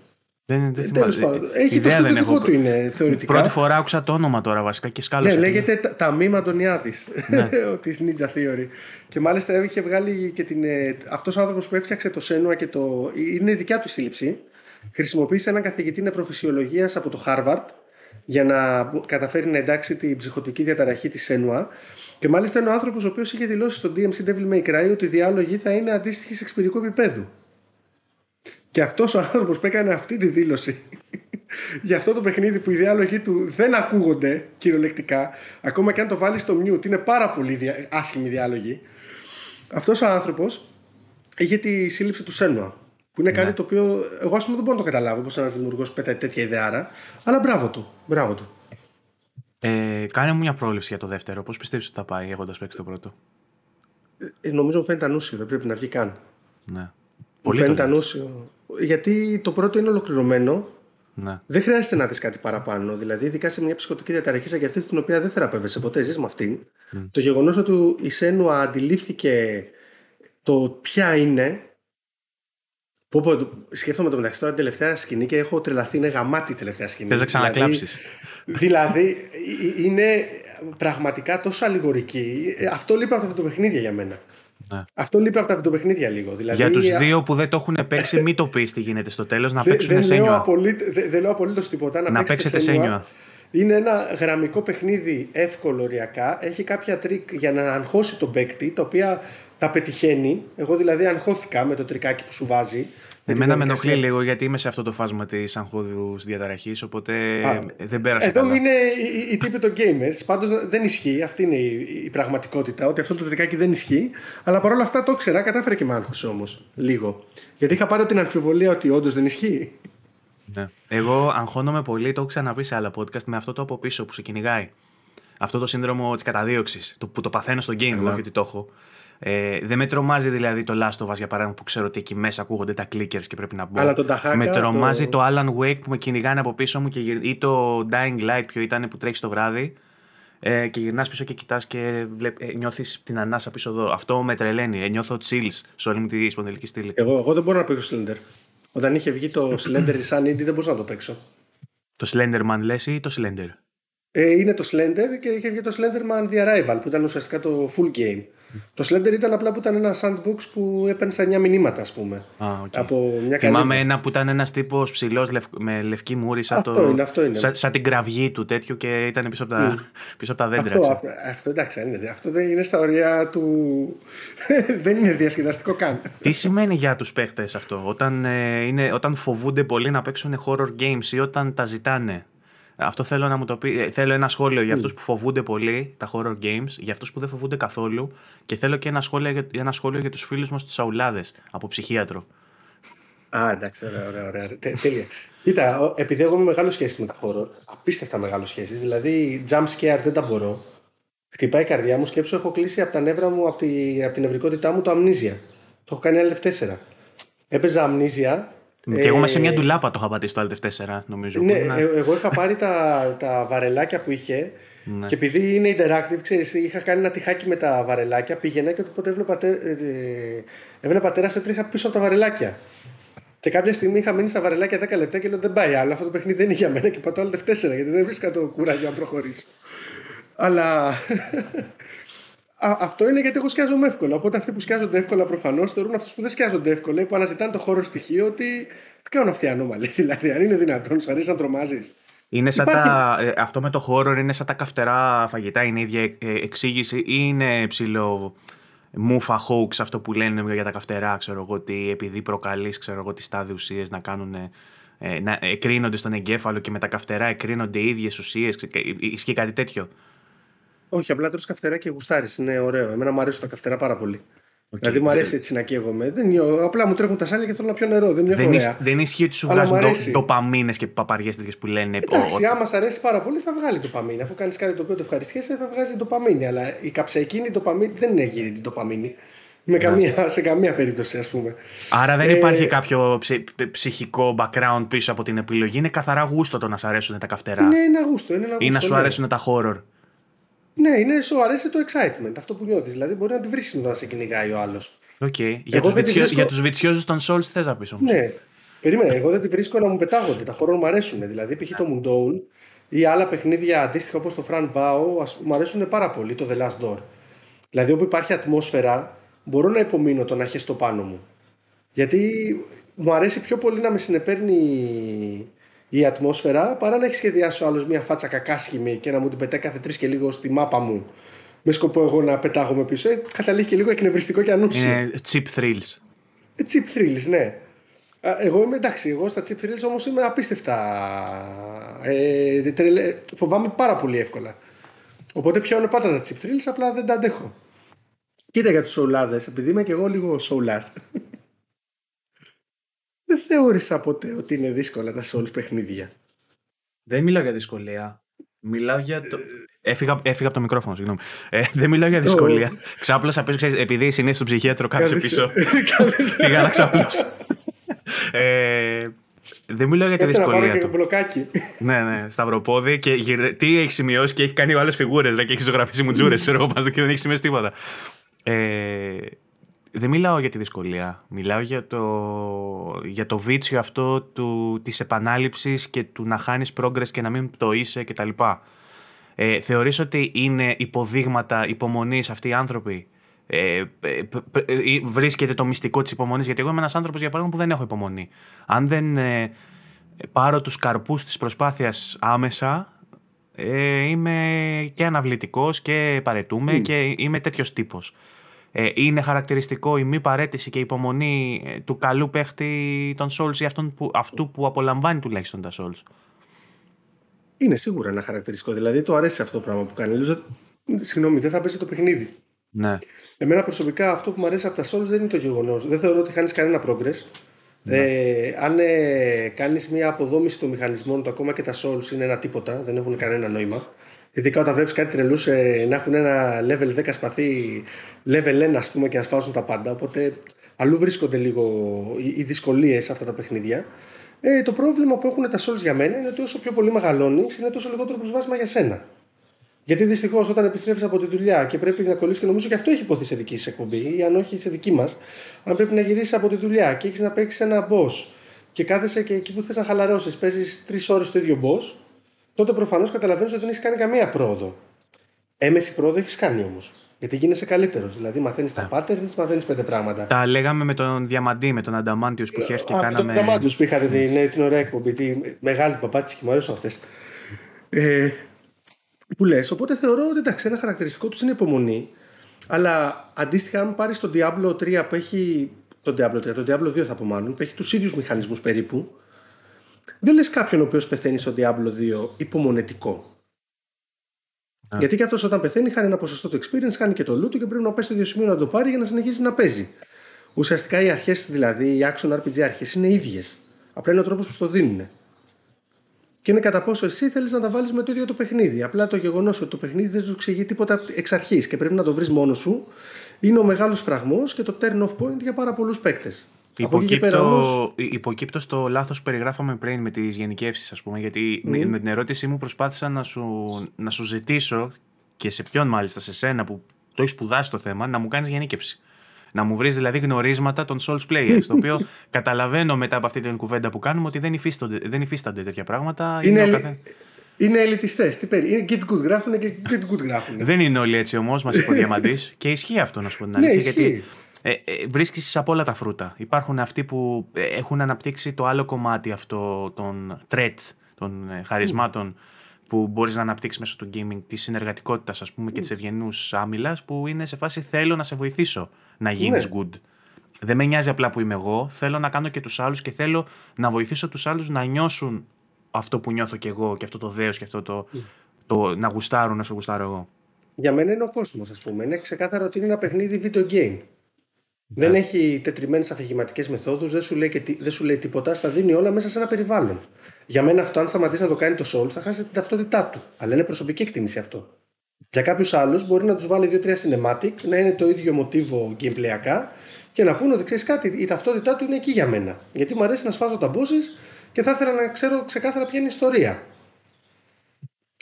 Δεν, δεν ε, πάντων, έχει το στρατιωτικό του είναι θεωρητικά. Πρώτη φορά άκουσα το όνομα τώρα βασικά και σκάλωσα. Ναι, λέγεται Ταμίμ Αντωνιάδη ναι. τη Ninja Theory. Και μάλιστα είχε βγάλει και την. Ε, Αυτός ο άνθρωπος που έφτιαξε το Σένουα και το. είναι δικιά του σύλληψη. Χρησιμοποίησε έναν καθηγητή νευροφυσιολογίας από το Harvard για να καταφέρει να εντάξει την ψυχοτική διαταραχή της Σένουα. Και μάλιστα είναι ο άνθρωπος ο οποίος είχε δηλώσει στο DMC Devil May Cry ότι οι διάλογοι θα είναι αντίστοιχοι σε εξπυρικού επίπεδου. Και αυτός ο άνθρωπος που έκανε αυτή τη δήλωση για αυτό το παιχνίδι που οι διάλογοι του δεν ακούγονται κυριολεκτικά, ακόμα και αν το βάλει στο mute, είναι πάρα πολύ άσχημοι διάλογοι. Αυτός ο άνθρωπος είχε τη σύλληψη του Σένουα. Που είναι ναι. κάτι το οποίο εγώ ας πούμε δεν μπορώ να το καταλάβω πώς ένας δημιουργός πέταει τέτοια ιδεάρα. Αλλά μπράβο του. Μπράβο του. Ε, κάνε μου μια πρόληψη για το δεύτερο. Πώς πιστεύεις ότι θα πάει έχοντας παίξει το πρώτο; Ε, νομίζω μου φαίνεται ανούσιο. Δεν πρέπει να βγει καν. Ναι. Πολύ μου φαίνεται ανούσιο. Γιατί το πρώτο είναι ολοκληρωμένο. Ναι. Δεν χρειάζεται να δεις κάτι παραπάνω. Δηλαδή, ειδικά σε μια ψυχοτική διαταραχή σαν και αυτή, την οποία δεν θεραπεύεσαι ποτέ, ζεις με αυτήν. Το γεγονός ότι η Σένουα αντιλήφθηκε το ποια είναι. Πω, πω, σκέφτομαι το μεταξύ τώρα τελευταία σκηνή και έχω τρελαθεί. Είναι γαμάτη η τελευταία σκηνή. Θες να ξανακλάψεις. Δηλαδή, δηλαδή, είναι πραγματικά τόσο αλληγορική. Αυτό λείπει από αυτό το παιχνίδι για μένα. Ναι. Αυτό λείπει από τα παιχνίδια λίγο. Δηλαδή, Για τους δύο που δεν το έχουν παίξει, μην το πεις τι γίνεται στο τέλος, να παίξουν δεν Senua. δεν λέω απολύτως τίποτα. Να, να παίξετε Senua. Είναι ένα γραμμικό παιχνίδι εύκολο οριακά. Έχει κάποια τρικ για να αγχώσει τον παίκτη, τα οποία τα πετυχαίνει. Εγώ δηλαδή αγχώθηκα με το τρικάκι που σου βάζει. Εμένα με ενοχλεί λίγο γιατί είμαι σε αυτό το φάσμα της αγχώδου διαταραχής, οπότε Α, δεν πέρασε. Εδώ καλά. είναι οι, τύποι των gamers. Πάντως δεν ισχύει. Αυτή είναι η, η, πραγματικότητα. Ότι αυτό το τρικάκι δεν ισχύει. Αλλά παρόλα αυτά το ήξερα, κατάφερε και με άγχωσε όμως. Λίγο. Γιατί είχα πάντα την αμφιβολία ότι όντως δεν ισχύει. Ναι. Εγώ αγχώνομαι πολύ, το έχω ξαναπεί σε άλλα podcast, με αυτό το από πίσω που σε κυνηγάει. Αυτό το σύνδρομο της καταδίωξης, που το παθαίνω στο game, όχι ότι το έχω. Ε, δεν με τρομάζει δηλαδή το Last of Us για παράδειγμα που ξέρω ότι εκεί μέσα ακούγονται τα clickers και πρέπει να μπω. Αλλά τον Ταχάκα, με τρομάζει το... το Alan Wake που με κυνηγάνε από πίσω μου και ή το Dying Light ποιο ήταν που τρέχει το βράδυ ε, και γυρνάς πίσω και κοιτάς και βλέπ, ε, νιώθεις την ανάσα πίσω εδώ. Αυτό με τρελαίνει. Ε, νιώθω chills σε όλη μου τη σπονδυλική στήλη. Εγώ, εγώ δεν μπορώ να παίξω Slender. Όταν είχε βγει το Slender Sun Indie δεν μπορούσα να το παίξω. Το Slenderman λες ή το Slender; Ε, είναι το Slender και είχε βγει το Slenderman The Arrival που ήταν ουσιαστικά το full game. Το Slender ήταν απλά που ήταν ένα sandbox που έπαιρνε στα 9 μηνύματα, ας πούμε. Α, okay. Από μια Θυμάμαι ένα που ήταν ένας τύπος ψηλός με λευκή μούρη, σαν, αυτό το... είναι, αυτό είναι. Σαν, σαν, την κραυγή του τέτοιου και ήταν πίσω από τα, mm. πίσω από τα δέντρα. Αυτό, αυτό, αυτό, εντάξει, είναι, αυτό δεν είναι στα ωριά του. δεν είναι διασκεδαστικό καν. Τι σημαίνει για τους παίχτες αυτό, όταν, ε, είναι, όταν φοβούνται πολύ να παίξουν horror games ή όταν τα ζητάνε; Αυτό θέλω να μου το πει. Ε, θέλω ένα σχόλιο για αυτούς που φοβούνται πολύ τα horror games, για αυτούς που δεν φοβούνται καθόλου και θέλω και ένα σχόλιο για, ένα σχόλιο για τους φίλους μας τους Σαουλάδε από ψυχίατρο. Α, εντάξει, ωραία, ωραία. ωραία. τέλεια. Κοίτα, επειδή εγώ είμαι μεγάλος χέστης με τα horror, απίστευτα μεγάλος χέστης. Δηλαδή, jump scare δεν τα μπορώ. Χτυπάει η καρδιά μου, σκέψου έχω κλείσει από τα νεύρα μου, από, τη, από την νευρικότητά μου το Amnesia. Το έχω κάνει Alt 4. Έπαιζα Amnesia και εγώ μέσα σε μια ε, ντουλάπα το είχα πατήσει το Alt 4, νομίζω. Ναι, ε, εγώ είχα πάρει τα, τα βαρελάκια που είχε ναι. και επειδή είναι interactive, ξέρεις, είχα κάνει ένα τειχάκι με τα βαρελάκια, πήγαινα και οπότε έβλεπα, ε, έβλεπα τέρα σε τρίχα πίσω από τα βαρελάκια. Και κάποια στιγμή είχα μείνει στα βαρελάκια 10 λεπτά και λέω δεν πάει άλλο. Αυτό το παιχνίδι δεν είναι για μένα και πατώ Alt 4 γιατί δεν βρίσκα το κουράγιο να προχωρήσω. Αλλά Α, αυτό είναι γιατί εγώ σκιάζομαι εύκολα. Οπότε αυτοί που σκιάζονται εύκολα προφανώς θεωρούν αυτούς που δεν σκιάζονται εύκολα ή που αναζητάνε το χώρο στοιχείο ότι. Τι κάνουν αυτοί οι ανώμαλοι, δηλαδή, αν είναι δυνατόν, σου αρέσει να τρομάζεις. Είναι σαν τα, ε, αυτό με το χώρο είναι σαν τα καυτερά φαγητά, είναι η ίδια ε, εξήγηση ή είναι ψηλό μούφα hoax αυτό που λένε για τα καυτερά, ξέρω εγώ, ότι επειδή προκαλείς, ξέρω εγώ, τις τάδε ουσίες να κάνουν, ε, να εκρίνονται στον εγκέφαλο και με τα καυτερά εκρίνονται οι ίδιες ουσίες, ισχύει κάτι τέτοιο; Όχι, απλά τρως καυτερά και γουστάρεις. Είναι ωραίο. Εμένα μου αρέσουν τα καυτερά πάρα πολύ. Okay. Δηλαδή μου αρέσει έτσι να καίγομαι. Δεν, απλά μου τρέχουν τα σάλια και θέλω να πιω νερό. Δεν, δεν, ισ, δεν ισχύει ότι σου βγάζουν ντοπαμίνες και παπαριές τέτοιες που λένε. Εντάξει, άμα σ' αρέσει πάρα πολύ θα βγάλει ντοπαμίνη. Αφού κάνεις κάτι το οποίο το ευχαριστιέσαι θα βγάζει ντοπαμίνη. Αλλά η καψαϊκίνη ντοπαμίνη δεν είναι γύρι την ντοπαμίνη. Με καμία, σε καμία περίπτωση, ας πούμε. Άρα δεν ε, υπάρχει κάποιο ψυχικό background πίσω από την επιλογή. Είναι καθαρά γούστο το να σ' αρέσουν τα καυτερά. Είναι ένα γούστο. Είναι ένα γούστο ή να σου ναι. αρέσουν τα horror. Ναι, είναι, σου αρέσει το excitement, αυτό που νιώθεις. Δηλαδή μπορεί να τη βρεις όταν σε κυνηγάει ο άλλος. Okay. Για, τους βιτσιο... βρίσκω... για τους βιτσιόζους των Souls θες να πεις Ναι, περίμενε. Εγώ δεν τη βρίσκω να μου πετάγονται. Τα χώρο μου αρέσουν. Δηλαδή, π.χ. το Moondown ή άλλα παιχνίδια αντίστοιχα όπως το Fran Bao μου αρέσουν πάρα πολύ. Το The Last Door. Δηλαδή, όπου υπάρχει ατμόσφαιρα, μπορώ να υπομείνω το να έχεις το πάνω μου. Γιατί μου αρέσει πιο πολύ να με συνεπέρνει η ατμόσφαιρα παρά να έχει σχεδιάσει ο άλλος μια φάτσα κακάσχημη και να μου την πετάει κάθε τρεις και λίγο στη μάπα μου με σκοπό εγώ να πετάγομαι πίσω. Ε, καταλήγει και λίγο εκνευριστικό και ανούσιο. Είναι cheap thrills. Ε, cheap thrills, ναι. Εγώ είμαι εντάξει, εγώ στα cheap thrills όμως είμαι απίστευτα. Ε, τρελε... Φοβάμαι πάρα πολύ εύκολα. Οπότε πιάνω πάντα τα cheap thrills, απλά δεν τα αντέχω. Κοίτα για τους σοουλάδες, επειδή είμαι και εγώ λίγο σοουλάς. Δεν θεώρησα ποτέ ότι είναι δύσκολα τα Souls παιχνίδια. Δεν μιλάω για δυσκολία. Μιλάω για το. Έφυγα, έφυγα από το μικρόφωνο, συγγνώμη. Ε, δεν μιλάω για δυσκολία. Ξάπλωσα πίσω, ξέρεις, επειδή συνήθω στον ψυχίατρο κάθεσαι πίσω. Πήγα να ξαπλώσω. ε, δεν μιλάω για τη δυσκολία. Να πάρω και μπλοκάκι. ναι, ναι, σταυροπόδι και γυρ... τι έχεις σημειώσει και έχει κάνει άλλε φιγούρες. Και έχει ζωγραφίσει μου τζούρε, ξέρω εγώ, και δεν έχεις σημειώσει τίποτα. Ε, δεν μιλάω για τη δυσκολία. Μιλάω για το, για το βίτσιο αυτό του, της επανάληψης και του να χάνεις progress και να μην πτωείσαι κτλ. Ε, θεωρείς ότι είναι υποδείγματα υπομονής αυτοί οι άνθρωποι; Ε, ε, ε βρίσκεται το μυστικό της υπομονής; Γιατί εγώ είμαι ένας άνθρωπος για παράδειγμα που δεν έχω υπομονή. Αν δεν ε, πάρω τους καρπούς της προσπάθειας άμεσα ε, είμαι και αναβλητικός και παρετούμε και είμαι τέτοιος τύπος. Ε, είναι χαρακτηριστικό η μη παρέτηση και η υπομονή ε, του καλού παίχτη των Souls ή αυτόν που, αυτού που απολαμβάνει τουλάχιστον τα Souls. Είναι σίγουρα ένα χαρακτηριστικό. Δηλαδή το αρέσει αυτό το πράγμα που κάνει. Λέω, συγγνώμη, δεν θα παίζει το παιχνίδι. Ναι. Εμένα προσωπικά αυτό που μου αρέσει από τα Souls δεν είναι το γεγονός. Δεν θεωρώ ότι χάνεις κανένα progress. Ναι. Ε, αν ε, κάνεις μια αποδόμηση των μηχανισμών του, ακόμα και τα Souls είναι ένα τίποτα, δεν έχουν κανένα νόημα. Ειδικά όταν βλέπεις κάτι τρελούς ε, να έχουν ένα level 10 σπαθί, level 1 ας πούμε και να σφάζουν τα πάντα. Οπότε αλλού βρίσκονται λίγο οι δυσκολίες σε αυτά τα παιχνίδια. Ε, το πρόβλημα που έχουν τα Souls για μένα είναι ότι όσο πιο πολύ μεγαλώνεις, είναι τόσο λιγότερο προσβάσιμα για σένα. Γιατί δυστυχώς όταν επιστρέφεις από τη δουλειά και πρέπει να κολλήσεις και νομίζω και αυτό έχει υποθεί σε δική σα εκπομπή, ή αν όχι σε δική μας, αν πρέπει να γυρίσεις από τη δουλειά και έχεις να παίξεις ένα boss και κάθεσαι και εκεί που θες να χαλαρώσεις, παίζεις τρεις ώρες το ίδιο boss, τότε προφανώς καταλαβαίνεις ότι δεν έχεις κάνει καμία πρόοδο. Έμεση πρόοδο έχεις κάνει όμως. Γιατί γίνεσαι καλύτερος. Δηλαδή, μαθαίνεις τα patterns, μαθαίνεις πέντε πράγματα. Τα λέγαμε με τον Διαμαντή, με τον Ανταμάντιο που είχε έρθει και κάναμε. Με τον Ανταμάντιο που είχατε την, ναι, την ωραία εκπομπή. Τη μεγάλη παπάτηση και μου αρέσουν αυτές. Ε, που λες, οπότε θεωρώ ότι εντάξει, ένα χαρακτηριστικό τους είναι υπομονή. Αλλά αντίστοιχα, αν πάρεις τον Diablo 3 που έχει. Τον Diablo 3, τον Diablo 2 θα πω μάλλον, που έχει τους ίδιους μηχανισμούς περίπου. Δεν λες κάποιον ο οποίος πεθαίνει στο Diablo 2 υπομονετικό. Yeah. Γιατί και αυτός όταν πεθαίνει χάνει ένα ποσοστό του experience, χάνει και το loot και πρέπει να πάει στο ίδιο σημείο να το πάρει για να συνεχίσει να παίζει. Ουσιαστικά οι αρχές, δηλαδή οι action RPG αρχές, είναι ίδιες. Απλά είναι ο τρόπος που το δίνουν. Και είναι κατά πόσο εσύ θέλεις να τα βάλεις με το ίδιο το παιχνίδι. Απλά το γεγονός ότι το παιχνίδι δεν σου εξηγεί τίποτα εξ αρχής και πρέπει να το βρεις μόνος σου είναι ο μεγάλος φραγμός και το turn off point για πάρα πολλούς παίκτες. Υποκύπτω, όμως... υποκύπτω στο λάθος που περιγράφαμε πριν με τις γενικεύσεις ας πούμε γιατί mm. με την ερώτησή μου προσπάθησα να σου, να σου ζητήσω και σε ποιον μάλιστα σε σένα που το έχεις σπουδάσει το θέμα να μου κάνεις γενικεύση. Να μου βρεις δηλαδή γνωρίσματα των Souls Players. το οποίο καταλαβαίνω μετά από αυτή την κουβέντα που κάνουμε ότι δεν υφίστανται, δεν υφίστανται τέτοια πράγματα. Είναι, είναι, καθέ... είναι ελιτιστέ. Τι περί... Είναι get good γράφουν και get good γράφουν. δεν είναι όλοι έτσι όμως, μας είπε ο Διαμαντή. και ισχύει αυτό να σου πω την ναι, αλήθεια. Ναι, γιατί ε, ε, βρίσκεις από όλα τα φρούτα. Υπάρχουν αυτοί που ε, έχουν αναπτύξει το άλλο κομμάτι αυτό των threats, των ε, χαρισμάτων που μπορείς να αναπτύξεις μέσω του gaming, της συνεργατικότητας ας πούμε και της ευγενούς άμυλας που είναι σε φάση θέλω να σε βοηθήσω να γίνεις ναι. good. Δεν με νοιάζει απλά που είμαι εγώ, θέλω να κάνω και τους άλλους και θέλω να βοηθήσω τους άλλους να νιώσουν αυτό που νιώθω κι εγώ και αυτό το δέος και αυτό το, το να γουστάρουν όσο γουστάρω εγώ. Για μένα είναι ο κόσμος ας πούμε. Είναι ξεκάθαρο ότι είναι ένα παιχνίδι video game. Δεν έχει τετριμένες αφηγηματικές μεθόδους, δεν, σου λέει δεν σου λέει τίποτα, στα δίνει όλα μέσα σε ένα περιβάλλον. Για μένα αυτό, αν σταματήσει να το κάνει το Souls, θα χάσει την ταυτότητά του. Αλλά είναι προσωπική εκτίμηση αυτό. Για κάποιους άλλους μπορεί να τους βάλει 2-3 cinematic, να είναι το ίδιο μοτίβο gameplayακά και να πούνε ότι ξέρεις κάτι, η ταυτότητά του είναι εκεί για μένα. Γιατί μου αρέσει να σφάζω τα bosses και θα ήθελα να ξέρω ξεκάθαρα ποια είναι η ιστορία.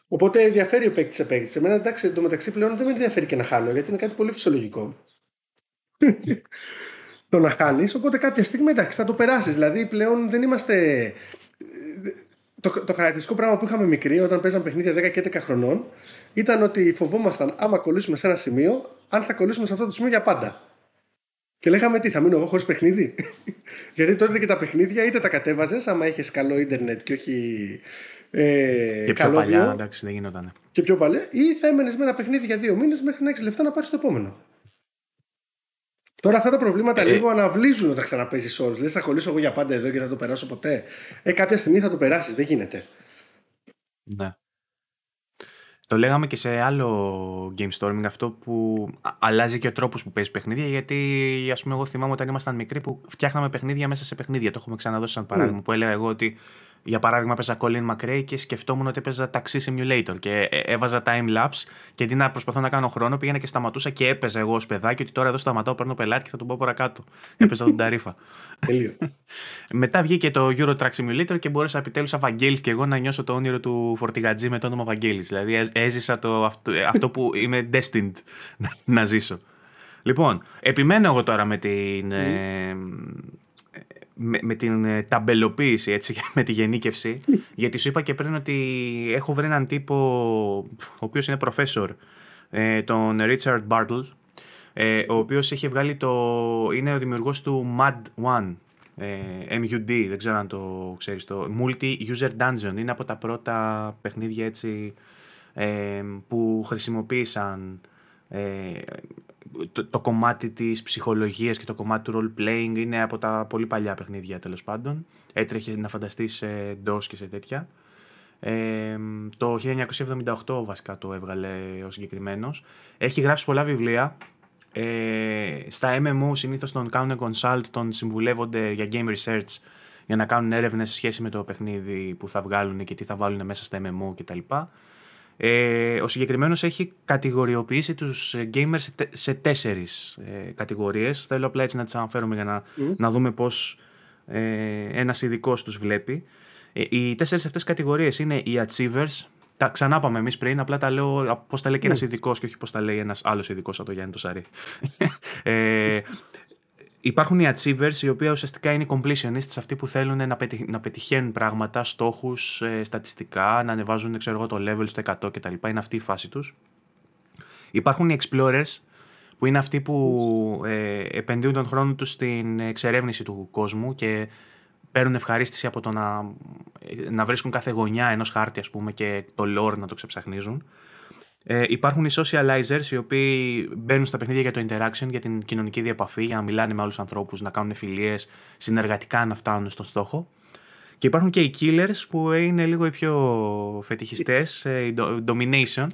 Οπότε ενδιαφέρει ο παίκτης σε παίκτη. Εμένα εντάξει, εντωμεταξύ πλέον δεν με ενδιαφέρει και να χάνω γιατί είναι κάτι πολύ φυσιολογικό το να χάνεις. Οπότε κάποια στιγμή εντάξει, θα το περάσεις. Δηλαδή πλέον δεν είμαστε. Το, το χαρακτηριστικό πράγμα που είχαμε μικροί όταν παίζαμε παιχνίδια 10 και 11 χρονών ήταν ότι φοβόμασταν άμα κολλήσουμε σε ένα σημείο, αν θα κολλήσουμε σε αυτό το σημείο για πάντα. Και λέγαμε τι, θα μείνω εγώ χωρίς παιχνίδι; Γιατί τότε και τα παιχνίδια είτε τα κατέβαζες, άμα είχες καλό ίντερνετ και όχι. Ε, και πιο παλιά, εντάξει, δεν γινόταν. Και πιο παλιά, ή θα έμενες με ένα παιχνίδι για δύο μήνες μέχρι να έχεις λεφτά να πάρεις το επόμενο. Τώρα αυτά τα προβλήματα ε, λίγο αναβλύζουν όταν ξαναπέζεις όρου. Λες, θα κολλήσω εγώ για πάντα εδώ και θα το περάσω ποτέ. Ε, κάποια στιγμή θα το περάσεις, δεν γίνεται. Ναι. Το λέγαμε και σε άλλο game storming αυτό που αλλάζει και ο τρόπος που παίζεις παιχνίδια. Γιατί, ας πούμε, εγώ θυμάμαι όταν ήμασταν μικροί που φτιάχναμε παιχνίδια μέσα σε παιχνίδια. Το έχουμε ξαναδώσει σαν παράδειγμα. Mm. Που έλεγα εγώ ότι για παράδειγμα, έπαιζα Colin McRae και σκεφτόμουν ότι έπαιζα ταξί simulator και ε, έβαζα time lapse και αντί να προσπαθώ να κάνω χρόνο, πήγαινα και σταματούσα και έπαιζα εγώ ως παιδάκι ότι τώρα εδώ σταματάω, παίρνω πελάτη και θα τον πω παρακάτω. Έπαιζα τον Ταρίφα. Μετά βγήκε το Euro Truck Simulator και μπόρεσα επιτέλους Αβαγγέλη και εγώ να νιώσω το όνειρο του φορτηγατζή με το όνομα Αβαγγέλη. Δηλαδή έζησα το, αυτό, αυτό που είμαι destined να ζήσω. Λοιπόν, επιμένω εγώ τώρα με την. Ε, με, την ε, ταμπελοποίηση, έτσι, με τη γενίκευση. γιατί σου είπα και πριν ότι έχω βρει έναν τύπο, ο οποίος είναι προφέσορ, ε, τον Richard Bartle, ε, ο οποίος έχει βγάλει το... είναι ο δημιουργός του MUD One, MUD, δεν ξέρω αν το ξέρεις, το Multi-User Dungeon. Είναι από τα πρώτα παιχνίδια έτσι που χρησιμοποίησαν το, το, κομμάτι της ψυχολογίας και το κομμάτι του role playing είναι από τα πολύ παλιά παιχνίδια τέλος πάντων. Έτρεχε να φανταστείς σε DOS και σε τέτοια. Ε, το 1978 βασικά το έβγαλε ο συγκεκριμένος. Έχει γράψει πολλά βιβλία. Ε, στα MMO συνήθως τον κάνουν consult, τον συμβουλεύονται για game research για να κάνουν έρευνες σε σχέση με το παιχνίδι που θα βγάλουν και τι θα βάλουν μέσα στα MMO κτλ. Ε, ο συγκεκριμένος έχει κατηγοριοποιήσει τους gamers σε τέσσερις ε, κατηγορίες. Θέλω απλά έτσι να τις αναφέρουμε για να, να δούμε πώς ε, ένας ειδικό τους βλέπει. Ε, οι τέσσερις αυτές κατηγορίες είναι οι achievers. Τα ξανά πάμε εμείς πριν, απλά τα λέω πώς τα λέει και ένας ειδικός και όχι πώς τα λέει ένας άλλος ειδικός από το Γιάννη το Σαρή. ε, Υπάρχουν οι achievers, οι οποίοι ουσιαστικά είναι οι completionists, αυτοί που θέλουν να, να πετυχαίνουν πράγματα, στόχους, ε, στατιστικά, να ανεβάζουν ξέρω το level στο 100 κτλ. Είναι αυτή η φάση τους. Υπάρχουν οι explorers, που είναι αυτοί που ε, επενδύουν τον χρόνο τους στην εξερεύνηση του κόσμου και παίρνουν ευχαρίστηση από το να, να βρίσκουν κάθε γωνιά ενός χάρτη ας πούμε και το lore να το ξεψαχνίζουν. Ε, υπάρχουν οι socializers οι οποίοι μπαίνουν στα παιχνίδια για το interaction, για την κοινωνική διαπαφή, για να μιλάνε με άλλους ανθρώπους, να κάνουν φιλίες, συνεργατικά να φτάνουν στον στόχο. Και υπάρχουν και οι killers που είναι λίγο οι πιο φετιχιστές, ε, οι domination,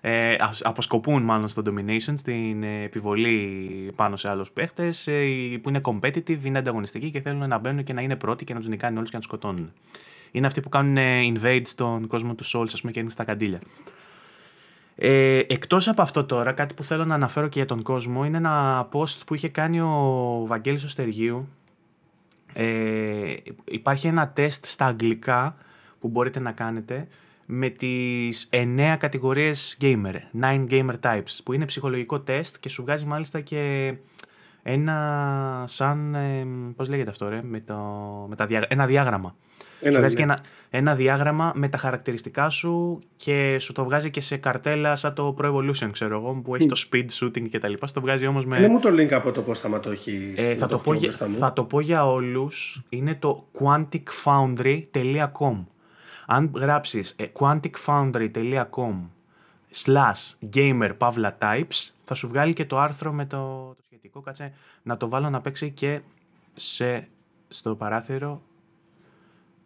ε, αποσκοπούν μάλλον στο domination, στην επιβολή πάνω σε άλλους παίχτες, ε, που είναι competitive, είναι ανταγωνιστικοί και θέλουν να μπαίνουν και να είναι πρώτοι και να τους νικάνε όλους και να τους σκοτώνουν. Είναι αυτοί που κάνουν invade στον κόσμο του Souls, ας πούμε, και είναι στα καντήλια. Ε, εκτός από αυτό τώρα, κάτι που θέλω να αναφέρω και για τον κόσμο, είναι ένα post που είχε κάνει ο Βαγγέλης Οστεργίου. Ε, υπάρχει ένα τεστ στα αγγλικά που μπορείτε να κάνετε με τις 9 κατηγορίες gamer, 9 gamer types, που είναι ψυχολογικό τεστ και σου βγάζει μάλιστα και ένα σαν, ε, πώς λέγεται αυτό ρε, με το, με τα ένα διάγραμμα. Ένα, σου βγάζει και ένα, ένα διάγραμμα με τα χαρακτηριστικά σου και σου το βγάζει και σε καρτέλα σαν το Pro Evolution, ξέρω εγώ, που έχει το speed shooting και τα λοιπά. το βγάζει όμως με... Θέλει μου το link από το πώς θα το έχεις ε, θα, το πω, θα το πω για όλους. Είναι το quanticfoundry.com αν γράψεις ε, quanticfoundry.com slash gamer pavla types θα σου βγάλει και το άρθρο με το, το σχετικό. Κάτσε να το βάλω να παίξει και σε, στο παράθυρο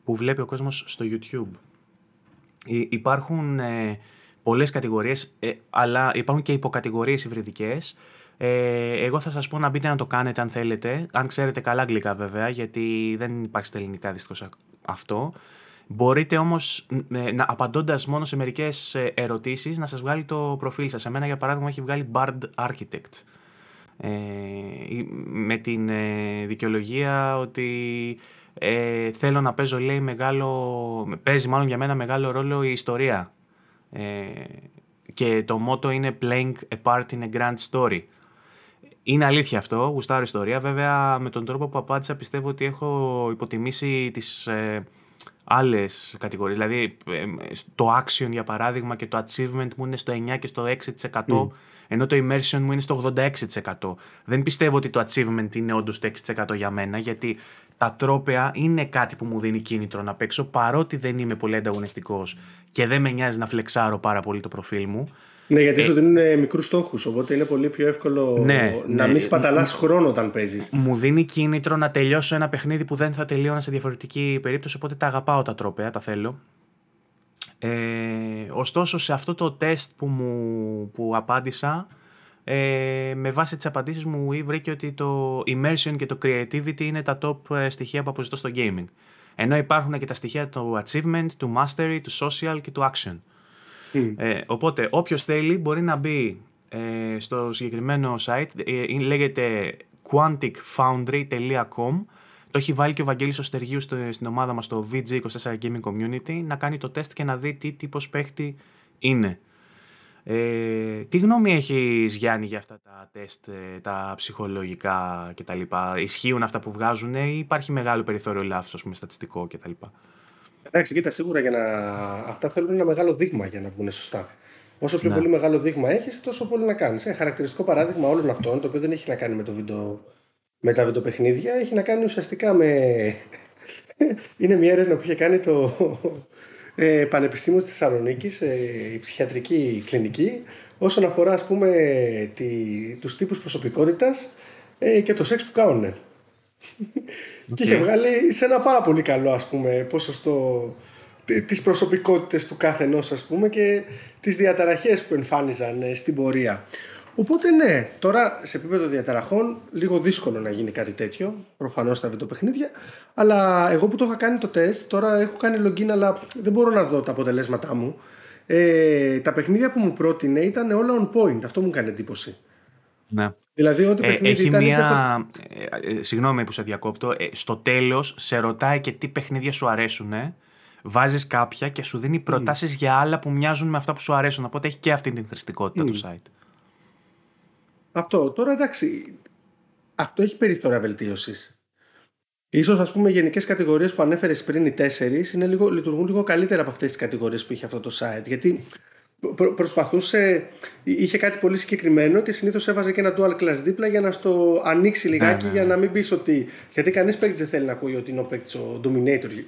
που βλέπει ο κόσμος στο YouTube. υπάρχουν ε, πολλές κατηγορίες, ε, αλλά υπάρχουν και υποκατηγορίες υβριδικές. Ε, εγώ θα σας πω να μπείτε να το κάνετε αν θέλετε, αν ξέρετε καλά αγγλικά βέβαια, γιατί δεν υπάρχει στα ελληνικά δυστυχώς αυτό. Μπορείτε όμως, απαντώντας μόνο σε μερικές ε, ερωτήσεις, να σας βγάλει το προφίλ σας. Εμένα, για παράδειγμα, έχει βγάλει Bard Architect. Ε, με την ε, δικαιολογία ότι ε, θέλω να παίζω, λέει, μεγάλο. Παίζει μάλλον για μένα μεγάλο ρόλο η ιστορία. Ε, και το μότο είναι Playing a part in a grand story. Είναι αλήθεια αυτό, γουστάρω ιστορία. Βέβαια, με τον τρόπο που απάντησα, πιστεύω ότι έχω υποτιμήσει τις άλλες κατηγορίες. Δηλαδή, το action για παράδειγμα και το achievement μου είναι στο 9 και στο 6%, ενώ το immersion μου είναι στο 86%. Δεν πιστεύω ότι το achievement είναι όντως το 6% για μένα, γιατί τα τρόπαια είναι κάτι που μου δίνει κίνητρο να παίξω, παρότι δεν είμαι πολύ ανταγωνιστικός και δεν με νοιάζει να φλεξάρω πάρα πολύ το προφίλ μου. Ναι, γιατί σου δίνουν μικρούς στόχους. Οπότε είναι πολύ πιο εύκολο ναι, να ναι. μην σπαταλάς χρόνο όταν παίζεις. Μου δίνει κίνητρο να τελειώσω ένα παιχνίδι που δεν θα τελείωνα σε διαφορετική περίπτωση. Οπότε τα αγαπάω τα τρόπαια, τα θέλω. Ε, ωστόσο, σε αυτό το τεστ που, μου, που απάντησα, ε, με βάση τις απαντήσεις μου βρήκε ότι το immersion και το creativity είναι τα top ε, στοιχεία που αποζητώ στο gaming. Ενώ υπάρχουν και τα στοιχεία του achievement, του mastery, του social και του action. Ε, οπότε όποιος θέλει μπορεί να μπει ε, στο συγκεκριμένο site, ε, λέγεται quanticfoundry.com το έχει βάλει και ο Βαγγέλης Οστεργίου στο, στην ομάδα μας στο VG24 Gaming Community να κάνει το τεστ και να δει τι τύπος παίχτη είναι. Ε, τι γνώμη έχεις Γιάννη για αυτά τα τεστ, ε, τα ψυχολογικά κτλ. Ισχύουν αυτά που βγάζουν ή υπάρχει μεγάλο περιθώριο λάθος, με στατιστικό κτλ. Εντάξει, κοίτα, σίγουρα για να... αυτά θέλουν ένα μεγάλο δείγμα για να βγουν σωστά. Όσο πιο ναι. πολύ μεγάλο δείγμα έχεις, τόσο πολύ να κάνεις. Ένα χαρακτηριστικό παράδειγμα όλων αυτών, το οποίο δεν έχει να κάνει με, το βίντεο, με τα βιντεοπαιχνίδια, έχει να κάνει ουσιαστικά με. Είναι μια έρευνα που είχε κάνει το ε, Πανεπιστήμιο της Θεσσαλονίκης, ε, η ψυχιατρική κλινική, όσον αφορά ας πούμε τη, τους τύπους προσωπικότητας ε, και το σεξ που κάνουν. Και είχε βγάλει σε ένα πάρα πολύ καλό ας πούμε ποσοστό τις προσωπικότητες του κάθε ενός ας πούμε και τις διαταραχές που εμφάνιζαν ε, στην πορεία. Οπότε ναι, τώρα σε επίπεδο διαταραχών λίγο δύσκολο να γίνει κάτι τέτοιο, προφανώς στα βιντεοπαιχνίδια, αλλά εγώ που το είχα κάνει το τεστ, τώρα έχω κάνει login αλλά δεν μπορώ να δω τα αποτελέσματά μου. Ε, τα παιχνίδια που μου πρότεινε ήταν όλα on point, αυτό μου κάνει εντύπωση. Ναι. Δηλαδή, ό,τι ε, έχει ήταν. Μια... Ε, συγγνώμη που σε διακόπτω. Ε, στο τέλος, σε ρωτάει και τι παιχνίδια σου αρέσουν. Ε. Βάζεις κάποια και σου δίνει προτάσεις για άλλα που μοιάζουν με αυτά που σου αρέσουν. Οπότε έχει και αυτή την χρηστικότητα του site. Αυτό. Τώρα εντάξει. Αυτό έχει περιθώρια βελτίωσης. Ίσως ας πούμε γενικές κατηγορίες που ανέφερες πριν οι τέσσερις λειτουργούν λίγο καλύτερα από αυτές τις κατηγορίες που είχε αυτό το site. Γιατί προσπαθούσε, είχε κάτι πολύ συγκεκριμένο και συνήθως έβαζε και ένα dual class δίπλα για να στο ανοίξει λιγάκι ναι, ναι, για να μην πεις ότι. Γιατί κανείς παίκτη δεν θέλει να ακούει ότι είναι ο παίκτης ο Dominator,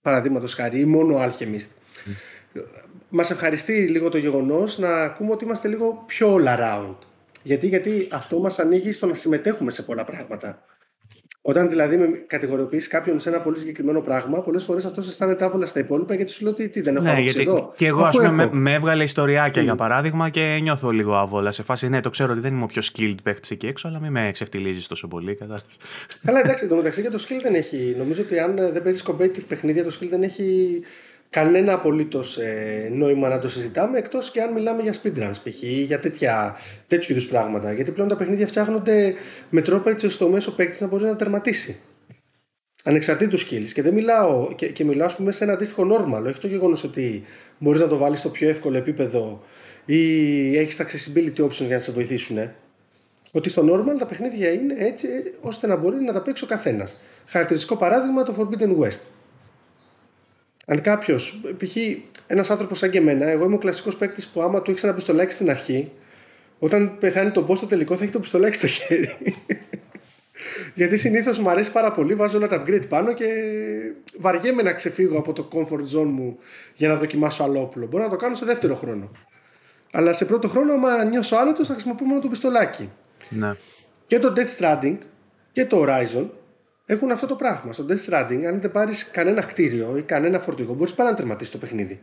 παραδείγματος χάρη, ή μόνο ο Alchemist. Mm. Μας ευχαριστεί λίγο το γεγονός να ακούμε ότι είμαστε λίγο πιο all around. Γιατί, γιατί αυτό μας ανοίγει στο να συμμετέχουμε σε πολλά πράγματα. Όταν δηλαδή με κατηγοριοποιήσει κάποιον σε ένα πολύ συγκεκριμένο πράγμα, πολλές φορές αυτός αισθάνεται άβολα στα υπόλοιπα γιατί σου λέω ότι τι, δεν έχω ναι, γιατί εδώ. Και εγώ, ας πούμε, με, με, έβγαλε ιστοριάκια mm. για παράδειγμα και νιώθω λίγο άβολα. Σε φάση, ναι, το ξέρω ότι δεν είμαι ο πιο skilled παίχτη εκεί έξω, αλλά μην με ξεφτιλίζει τόσο πολύ. Καλά, εντάξει, το μεταξύ και το skill δεν έχει. Νομίζω ότι αν δεν παίζεις competitive παιχνίδια, το skill δεν έχει κανένα απολύτως ε, νόημα να το συζητάμε εκτός και αν μιλάμε για speedruns π.χ. για τέτοια, τέτοιου είδους πράγματα. Γιατί πλέον τα παιχνίδια φτιάχνονται με τρόπο έτσι ώστε ο μέσο παίκτης να μπορεί να τερματίσει. Ανεξαρτήτου skills. Και, δεν μιλάω, και, και μιλάω, ας πούμε, σε ένα αντίστοιχο normal. Όχι το γεγονός ότι μπορείς να το βάλεις στο πιο εύκολο επίπεδο ή έχεις τα accessibility options για να σε βοηθήσουν. Ότι στο normal τα παιχνίδια είναι έτσι ώστε να μπορεί να τα παίξει ο καθένας. Χαρακτηριστικό παράδειγμα το Forbidden West. Αν κάποιος, π.χ. ένας άνθρωπος σαν και εμένα, εγώ είμαι ο κλασικός παίκτης που άμα του έχεις ένα πιστολάκι στην αρχή, όταν πεθάνει το boss στο τελικό θα έχει το πιστολάκι στο χέρι. Γιατί συνήθως μου αρέσει πάρα πολύ, βάζω όλα τα upgrade πάνω και βαριέμαι να ξεφύγω από το comfort zone μου για να δοκιμάσω άλλο όπλο. Μπορώ να το κάνω σε δεύτερο χρόνο. Αλλά σε πρώτο χρόνο, άμα νιώσω άνετος, θα χρησιμοποιώ μόνο το πιστολάκι. Ναι. Και το Death Stranding και το Horizon έχουν αυτό το πράγμα. Στο Death Stranding, αν δεν πάρεις κανένα κτίριο ή κανένα φορτηγό, μπορείς πάρα να τερματίσεις το παιχνίδι.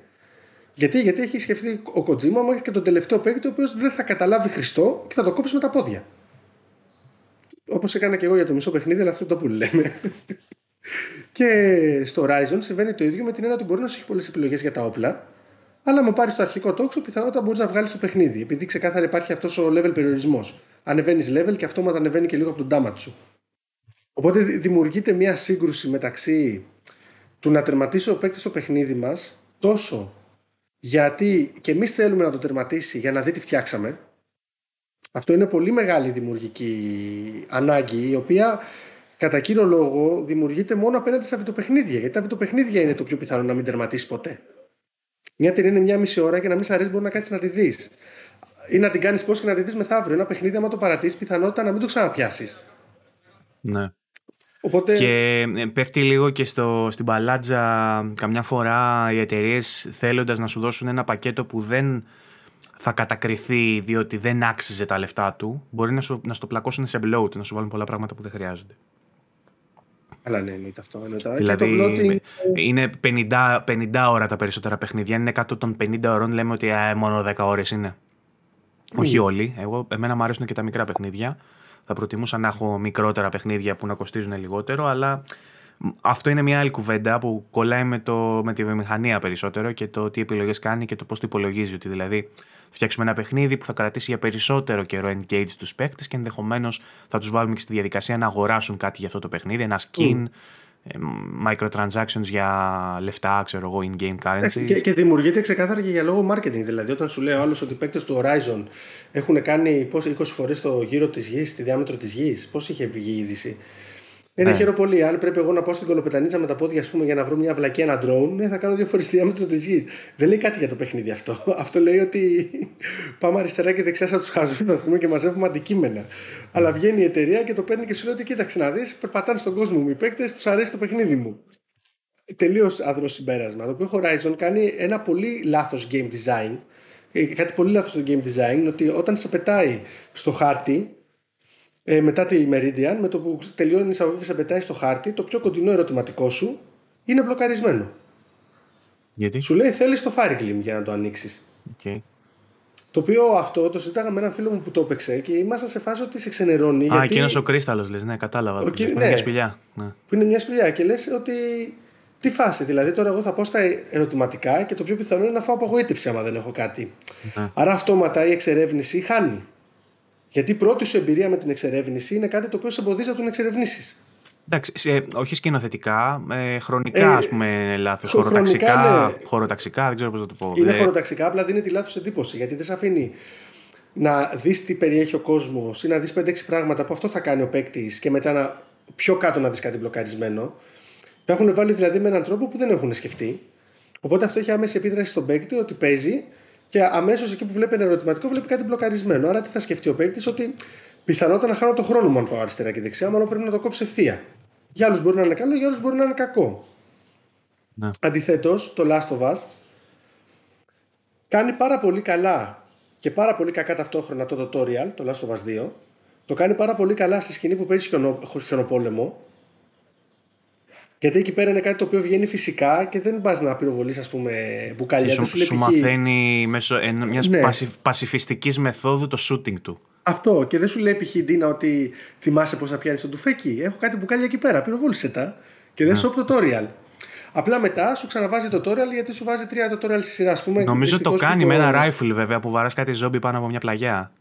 Γιατί, γιατί έχει σκεφτεί ο Kojima μέχρι και τον τελευταίο παίκτη, ο οποίος δεν θα καταλάβει Χριστό και θα το κόψει με τα πόδια. Όπως έκανα και εγώ για το μισό παιχνίδι, αλλά αυτό το που λέμε. και στο Horizon συμβαίνει το ίδιο με την έννοια ότι μπορεί να σου έχει πολλές επιλογές για τα όπλα, αλλά με πάρεις το αρχικό τόξο, πιθανότατα μπορείς να βγάλεις το παιχνίδι. Επειδή ξεκάθαρα υπάρχει αυτός ο level περιορισμός. Ανεβαίνεις level και αυτόματα ανεβαίνει και λίγο από τον damage σου. Οπότε δημιουργείται μια σύγκρουση μεταξύ του να τερματίσει ο παίκτης στο παιχνίδι μας τόσο γιατί και εμείς θέλουμε να το τερματίσει για να δει τι φτιάξαμε. Αυτό είναι πολύ μεγάλη δημιουργική ανάγκη η οποία κατά κύριο λόγο δημιουργείται μόνο απέναντι στα βιντεοπαιχνίδια. Γιατί τα βιντεοπαιχνίδια είναι το πιο πιθανό να μην τερματίσει ποτέ. Μια ταινία είναι μια μισή ώρα και να μην σε αρέσει μπορεί να κάτσεις να τη δεις. Ή να την κάνεις πώς και να τη δεις μεθαύριο. Ένα παιχνίδι, άμα το παρατήσεις, πιθανότητα να μην το ξαναπιάσεις. Ναι. Οπότε... Και ε, πέφτει λίγο και στο, στην παλάτζα καμιά φορά οι εταιρείες θέλοντας να σου δώσουν ένα πακέτο που δεν θα κατακριθεί διότι δεν άξιζε τα λεφτά του, μπορεί να σου, να στο πλακώσουν σε bloat, να σου βάλουν πολλά πράγματα που δεν χρειάζονται. Αλλά ναι, εννοείται αυτό. Εννοείται. Δηλαδή, το είναι 50, 50 ώρα τα περισσότερα παιχνίδια. Αν είναι κάτω των 50 ώρων, λέμε ότι μόνο 10 ώρες είναι. Όχι όλοι. Εγώ, εμένα μου αρέσουν και τα μικρά παιχνίδια. Θα προτιμούσα να έχω μικρότερα παιχνίδια που να κοστίζουν λιγότερο, αλλά αυτό είναι μια άλλη κουβέντα που κολλάει με, το, με τη βιομηχανία περισσότερο και το τι επιλογές κάνει και το πώς το υπολογίζει. Ότι δηλαδή φτιάξουμε ένα παιχνίδι που θα κρατήσει για περισσότερο καιρό engage τους παίκτες και ενδεχομένως θα τους βάλουμε και στη διαδικασία να αγοράσουν κάτι για αυτό το παιχνίδι, ένα skin, ε, microtransactions για λεφτά, ξέρω εγώ, in-game currency. Και, και δημιουργείται ξεκάθαρα και για λόγο marketing. Δηλαδή, όταν σου λέει ο άλλος ότι οι παίκτες του Horizon έχουν κάνει 20 φορές το γύρο της γης, τη διάμετρο της γης, πώς είχε βγει η είδηση; Είναι ναι. χαίρο πολύ. Αν πρέπει εγώ να πάω στην κολοπετανίτσα με τα πόδια ας πούμε, για να βρω μια βλακή, ένα drone, ναι, θα κάνω δύο φορές τη διάμετρο της γης. Δεν λέει κάτι για το παιχνίδι αυτό. Αυτό λέει ότι πάμε αριστερά και δεξιά σαν τους χαζού και μαζεύουμε αντικείμενα. Αλλά βγαίνει η εταιρεία και το παίρνει και σου λέει ότι κοίταξε να δεις, περπατάνε στον κόσμο μου οι παίκτες, τους αρέσει το παιχνίδι μου. Τελείως αδρό συμπέρασμα. Το οποίο Horizon κάνει ένα πολύ λάθος game design. Ε, κάτι πολύ λάθος στο game design είναι ότι όταν σε πετάει στο χάρτη, ε, μετά τη Meridian, με το που τελειώνει η εισαγωγή και σε πετάει στο χάρτη, το πιο κοντινό ερωτηματικό σου είναι μπλοκαρισμένο. Γιατί; Σου λέει θέλεις το Fireglim για να το ανοίξεις. Okay. Το οποίο αυτό το συζήταγα με έναν φίλο μου που το έπαιξε και ήμασταν σε φάση ότι σε ξενερώνει. Α, γιατί... εκείνος ο κρίσταλο λες, ναι, κατάλαβα. Ο, που είναι ναι, μια σπηλιά. Ναι. Που είναι μια σπηλιά και λες ότι. Τι φάση, δηλαδή τώρα εγώ θα πω στα ερωτηματικά και το πιο πιθανό είναι να φάω απογοήτευση άμα δεν έχω κάτι. Ναι. Άρα αυτόματα η εξερεύνηση χάνει. Γιατί η πρώτη σου εμπειρία με την εξερεύνηση είναι κάτι το οποίο σε εμποδίζει να τον εξερευνήσεις. Εντάξει, σε, όχι σκηνοθετικά, ε, χρονικά ε, ας πούμε λάθος. Χωροταξικά, ναι. χωροταξικά, δεν ξέρω πώς να το πω. Είναι ε, χωροταξικά, απλά δίνει τη λάθος εντύπωση. Γιατί δεν σε αφήνει να δεις τι περιέχει ο κόσμος ή να δεις 5-6 πράγματα που αυτό θα κάνει ο παίκτης και μετά να, πιο κάτω να δεις κάτι μπλοκαρισμένο. Τα έχουν βάλει δηλαδή με έναν τρόπο που δεν έχουν σκεφτεί. Οπότε αυτό έχει άμεση επίδραση στον παίκτη ότι παίζει και αμέσως εκεί που βλέπει ένα ερωτηματικό βλέπει κάτι μπλοκαρισμένο. Άρα τι θα σκεφτεί ο παίκτης, ότι πιθανότατα να χάνω το χρόνο μου αν πάω αριστερά και δεξιά, μάλλον πρέπει να το κόψει ευθεία. Για άλλους μπορεί να είναι καλό, για άλλους μπορεί να είναι κακό. Ναι. Αντιθέτως, το Last of Us κάνει πάρα πολύ καλά και πάρα πολύ κακά ταυτόχρονα το tutorial, το Last of Us 2. Το κάνει πάρα πολύ καλά στη σκηνή που παίζει χιονοπόλεμο γιατί εκεί πέρα είναι κάτι το οποίο βγαίνει φυσικά και δεν πας να πυροβολείς, ας πούμε, μπουκάλια. Σου, σου, σου μαθαίνει μέσω μιας ναι. πασιφιστικής μεθόδου το shooting του. Αυτό. Και δεν σου λέει π.χ. Ντίνα ότι θυμάσαι πώς να πιάνεις τον τουφέκι. Έχω κάτι μπουκάλια εκεί πέρα. Πυροβόλησε τα. Και δεν ναι. σου tutorial. Απλά μετά σου ξαναβάζει το tutorial γιατί σου βάζει τρία tutorial στη σειρά. πούμε, Νομίζω το κάνει με ένα rifle βέβαια που βαράς κάτι ζόμπι πάνω από μια πλαγιά.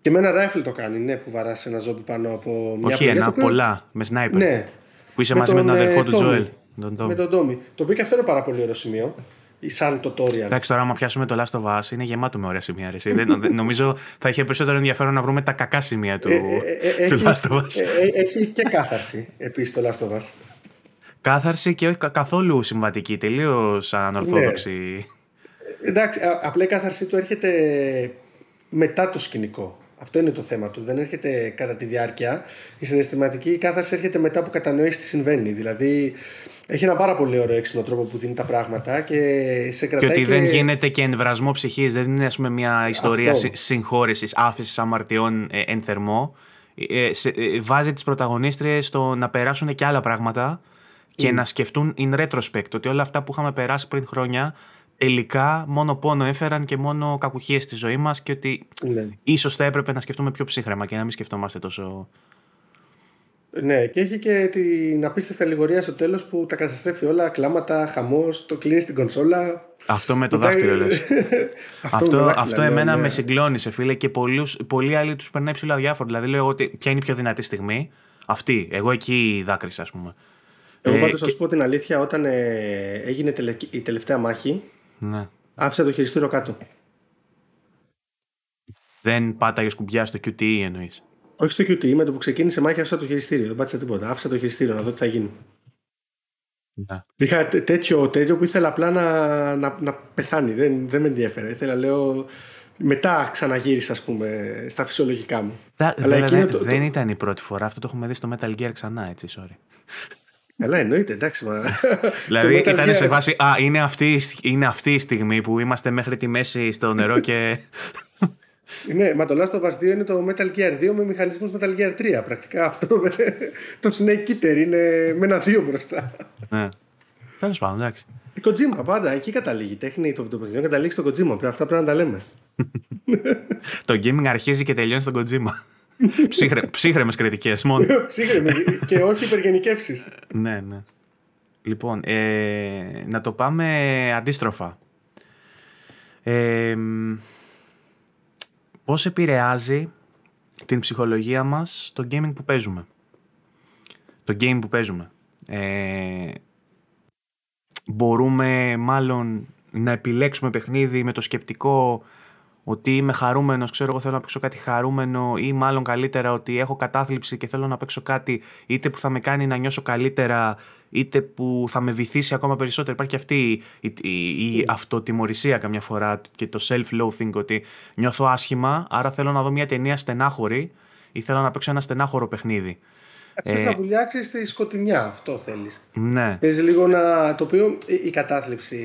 Και με ένα rifle το κάνει, ναι, που βαράς ένα ζόμπι πάνω από μια Όχι πλαγιά. Όχι ένα, πολλά, με sniper. Ναι, που είσαι με μαζί τον, με τον αδερφό του Τζοέλ. Με τον Τόμι. Το οποίο και αυτό είναι πάρα πολύ ωραίο σημείο. Σαν tutorial. Εντάξει, τώρα, άμα πιάσουμε το Last of Us, είναι γεμάτο με ωραία σημεία. Ρε. Δεν, νομίζω θα είχε περισσότερο ενδιαφέρον να βρούμε τα κακά σημεία του, ε, ε, ε, του Last of Us. έχει και κάθαρση επίσης το Last of Us. Κάθαρση και όχι καθόλου συμβατική, τελείως ανορθόδοξη. Ναι. Εντάξει, απλά η κάθαρση του έρχεται μετά το σκηνικό. Αυτό είναι το θέμα του. Δεν έρχεται κατά τη διάρκεια. Η συναισθηματική κάθαρση έρχεται μετά που κατανοείς τι συμβαίνει. Δηλαδή, έχει ένα πάρα πολύ ωραίο έξυπνο τρόπο που δίνει τα πράγματα και σε κρατάει. Και ότι δεν γίνεται και εμβρασμό ψυχής. Δεν είναι, ας πούμε, μια ιστορία συγχώρεσης, άφησης αμαρτιών ε, εν θερμό. Ε, ε, βάζει τις πρωταγωνίστριες στο να περάσουν και άλλα πράγματα και mm. να σκεφτούν in retrospect ότι όλα αυτά που είχαμε περάσει πριν χρόνια τελικά μόνο πόνο έφεραν και μόνο κακουχίες στη ζωή μας και ότι ναι. ίσως θα έπρεπε να σκεφτούμε πιο ψύχρεμα και να μην σκεφτόμαστε τόσο... Ναι, και έχει και την απίστευτη αλληγορία στο τέλος που τα καταστρέφει όλα, κλάματα, χαμός, το κλείνει στην κονσόλα. Αυτό με το δάχτυλο λες. αυτό αυτό, αυτό εμένα ναι. με συγκλώνησε φίλε και πολλούς, πολλοί άλλοι τους περνάει ψηλά διάφορα. Δηλαδή λέω ότι ποια είναι η πιο δυνατή στιγμή; Αυτή. Εγώ εκεί δάκρυσα ας πούμε. Εγώ ε, πάντως και... σου πω την αλήθεια όταν ε, έγινε η τελευταία μάχη ναι. Άφησα το χειριστήριο κάτω. Δεν πάταγες κουμπιά στο QTE εννοείς. Όχι στο QTE, με το που ξεκίνησε μάχη άφησα το χειριστήριο. Δεν πάτησα τίποτα. Άφησα το χειριστήριο να δω τι θα γίνει. Ναι. Είχα τέτοιο, τέτοιο που ήθελα απλά να, να, να πεθάνει. Δεν, δεν με ενδιαφέρε. Ήθελα, λέω, μετά ξαναγύρισα, ας πούμε, στα φυσιολογικά μου. Αλλά βέβαια, δεν, το, δεν ήταν η πρώτη φορά. Αυτό το έχουμε δει στο Metal Gear ξανά, έτσι, sorry. Καλά, εννοείται, εντάξει. Μα... δηλαδή ήταν σε βάση. Α, είναι αυτή, είναι αυτή η στιγμή που είμαστε μέχρι τη μέση στο νερό και. Ναι, μα το Last of Us 2 είναι το Metal Gear 2 με μηχανισμούς Metal Gear 3. Πρακτικά αυτό το, το Snake Eater είναι με ένα 2 μπροστά. Ναι. Τέλος πάντων, εντάξει. Η Kojima πάντα, εκεί καταλήγει. Η τέχνη το βιντεοπαιχνιδιού καταλήγει στο Kojima. Αυτά πρέπει να τα λέμε. το gaming αρχίζει και τελειώνει στον Kojima. Ψύχρε, ψύχρεμες κριτικές μόνο. Ψύχρεμες και όχι υπεργενικεύσεις. ναι, ναι. Λοιπόν, ε, να το πάμε αντίστροφα. Ε, πώς επηρεάζει την ψυχολογία μας το gaming που παίζουμε; Το game που παίζουμε. Ε, μπορούμε μάλλον να επιλέξουμε παιχνίδι με το σκεπτικό ότι είμαι χαρούμενος, ξέρω εγώ θέλω να παίξω κάτι χαρούμενο ή μάλλον καλύτερα ότι έχω κατάθλιψη και θέλω να παίξω κάτι είτε που θα με κάνει να νιώσω καλύτερα είτε που θα με βυθίσει ακόμα περισσότερο. Υπάρχει και αυτή η, η, η αυτοτιμωρησία καμιά φορά και το self-loathing ότι νιώθω άσχημα άρα θέλω να δω μια ταινία στενάχωρη ή θέλω να παίξω ένα στενάχωρο παιχνίδι. Ξέρεις ε, να βουλιάξεις τη σκοτεινιά, αυτό θέλεις. Ναι. Θέλεις λίγο να... Το οποίο η κατάθλιψη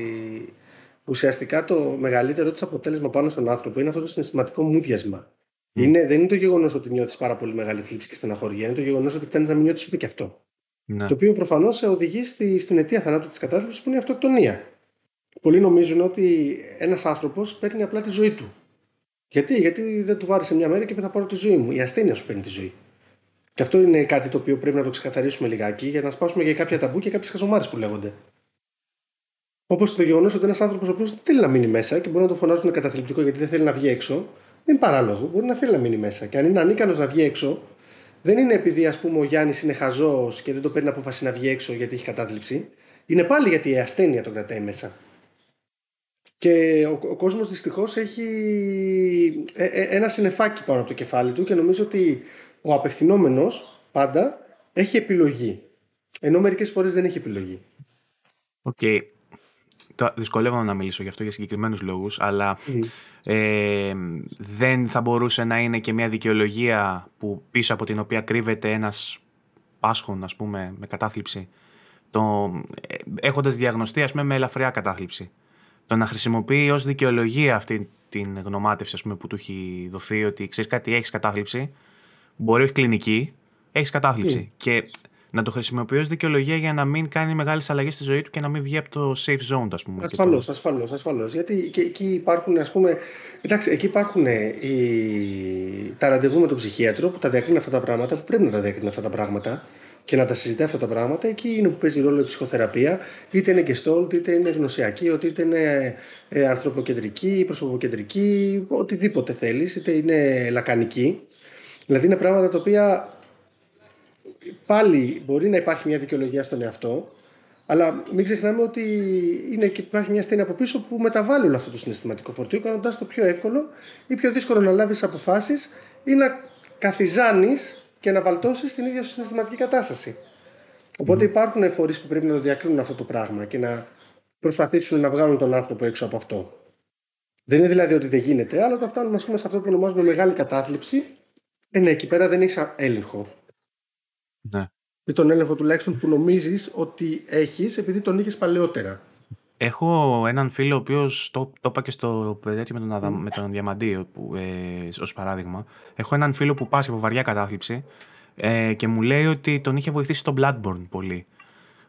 ουσιαστικά το μεγαλύτερο της αποτέλεσμα πάνω στον άνθρωπο είναι αυτό το συναισθηματικό μούδιασμα. Mm. Είναι, δεν είναι το γεγονός ότι νιώθεις πάρα πολύ μεγάλη θλίψη και στεναχωρία, είναι το γεγονός ότι φτάνεις να μην νιώθεις ούτε και αυτό. Ναι. Το οποίο προφανώς σε οδηγεί στη, στην αιτία θανάτου της κατάθλιψης που είναι η αυτοκτονία. Πολλοί νομίζουν ότι ένας άνθρωπος παίρνει απλά τη ζωή του. Γιατί, Γιατί δεν του βάρεσε μια μέρα και θα πάρω τη ζωή μου. Η ασθένεια σου παίρνει τη ζωή. Και αυτό είναι κάτι το οποίο πρέπει να το ξεκαθαρίσουμε λιγάκι για να σπάσουμε για κάποια ταμπού και κάποιες χαζομάρες που λέγονται. Όπως το γεγονός ότι ένας άνθρωπος ο οποίος δεν θέλει να μείνει μέσα και μπορεί να το φωνάζουν καταθλιπτικό γιατί δεν θέλει να βγει έξω, δεν είναι παράλογο. Μπορεί να θέλει να μείνει μέσα. Και αν είναι ανίκανος να βγει έξω, δεν είναι επειδή ας πούμε, ο Γιάννης είναι χαζός και δεν το παίρνει απόφαση να βγει έξω γιατί έχει κατάθλιψη. Είναι πάλι γιατί η ασθένεια τον κρατάει μέσα. Και ο, ο κόσμος δυστυχώς έχει ε, ε, ένα συνεφάκι πάνω από το κεφάλι του και νομίζω ότι ο απευθυνόμενος πάντα έχει επιλογή. Ενώ μερικές φορές δεν έχει επιλογή. OK. Okay δυσκολεύομαι να μιλήσω γι' αυτό για συγκεκριμένους λόγους, αλλά ε, δεν θα μπορούσε να είναι και μια δικαιολογία που πίσω από την οποία κρύβεται ένας πάσχων, ας πούμε, με κατάθλιψη. Το, ε, έχοντας διαγνωστεί, ας πούμε, με ελαφριά κατάθλιψη. Το να χρησιμοποιεί ως δικαιολογία αυτή την γνωμάτευση ας πούμε, που του έχει δοθεί ότι ξέρεις κάτι, έχεις κατάθλιψη, μπορεί όχι κλινική, έχεις κατάθλιψη. Mm. Και να το χρησιμοποιεί ως δικαιολογία για να μην κάνει μεγάλες αλλαγές στη ζωή του και να μην βγει από το safe zone, ας πούμε. Ασφαλώς, ασφαλώς, ασφαλώς. Γιατί και εκεί υπάρχουν, ας πούμε. Εντάξει, εκεί υπάρχουν ε, οι... τα ραντεβού με τον ψυχίατρο που τα διακρίνουν αυτά τα πράγματα, που πρέπει να τα διακρίνουν αυτά τα πράγματα και να τα συζητάει αυτά τα πράγματα. Εκεί είναι που παίζει ρόλο η ψυχοθεραπεία, είτε είναι γκεστόλτ, είτε είναι γνωσιακή, είτε είναι ε, ανθρωποκεντρική, προσωποκεντρική, οτιδήποτε θέλεις, είτε είναι λακανική. Δηλαδή είναι πράγματα τα οποία πάλι μπορεί να υπάρχει μια δικαιολογία στον εαυτό, αλλά μην ξεχνάμε ότι είναι και υπάρχει μια ασθένεια από πίσω που μεταβάλλει όλο αυτό το συναισθηματικό φορτίο, κάνοντας το πιο εύκολο ή πιο δύσκολο να λάβεις αποφάσεις ή να καθιζάνεις και να βαλτώσεις την ίδια σου συναισθηματική κατάσταση. Οπότε υπάρχουν φορείς που πρέπει να το διακρίνουν αυτό το πράγμα και να προσπαθήσουν να βγάλουν τον άνθρωπο έξω από αυτό. Δεν είναι δηλαδή ότι δεν γίνεται, αλλά όταν φτάνουμε πούμε, σε αυτό που ονομάζουμε μεγάλη κατάθλιψη, ε, ναι, εκεί πέρα δεν έχεις έλεγχο. Ναι. Ή τον έλεγχο τουλάχιστον που νομίζεις ότι έχεις επειδή τον είχες παλαιότερα. Έχω έναν φίλο ο οποίος το, το είπα και στο παιδάκι με τον, με τον Διαμαντή που, ε, ως παράδειγμα. Έχω έναν φίλο που πάσχει από βαριά κατάθλιψη ε, και μου λέει ότι τον είχε βοηθήσει το Bloodborne πολύ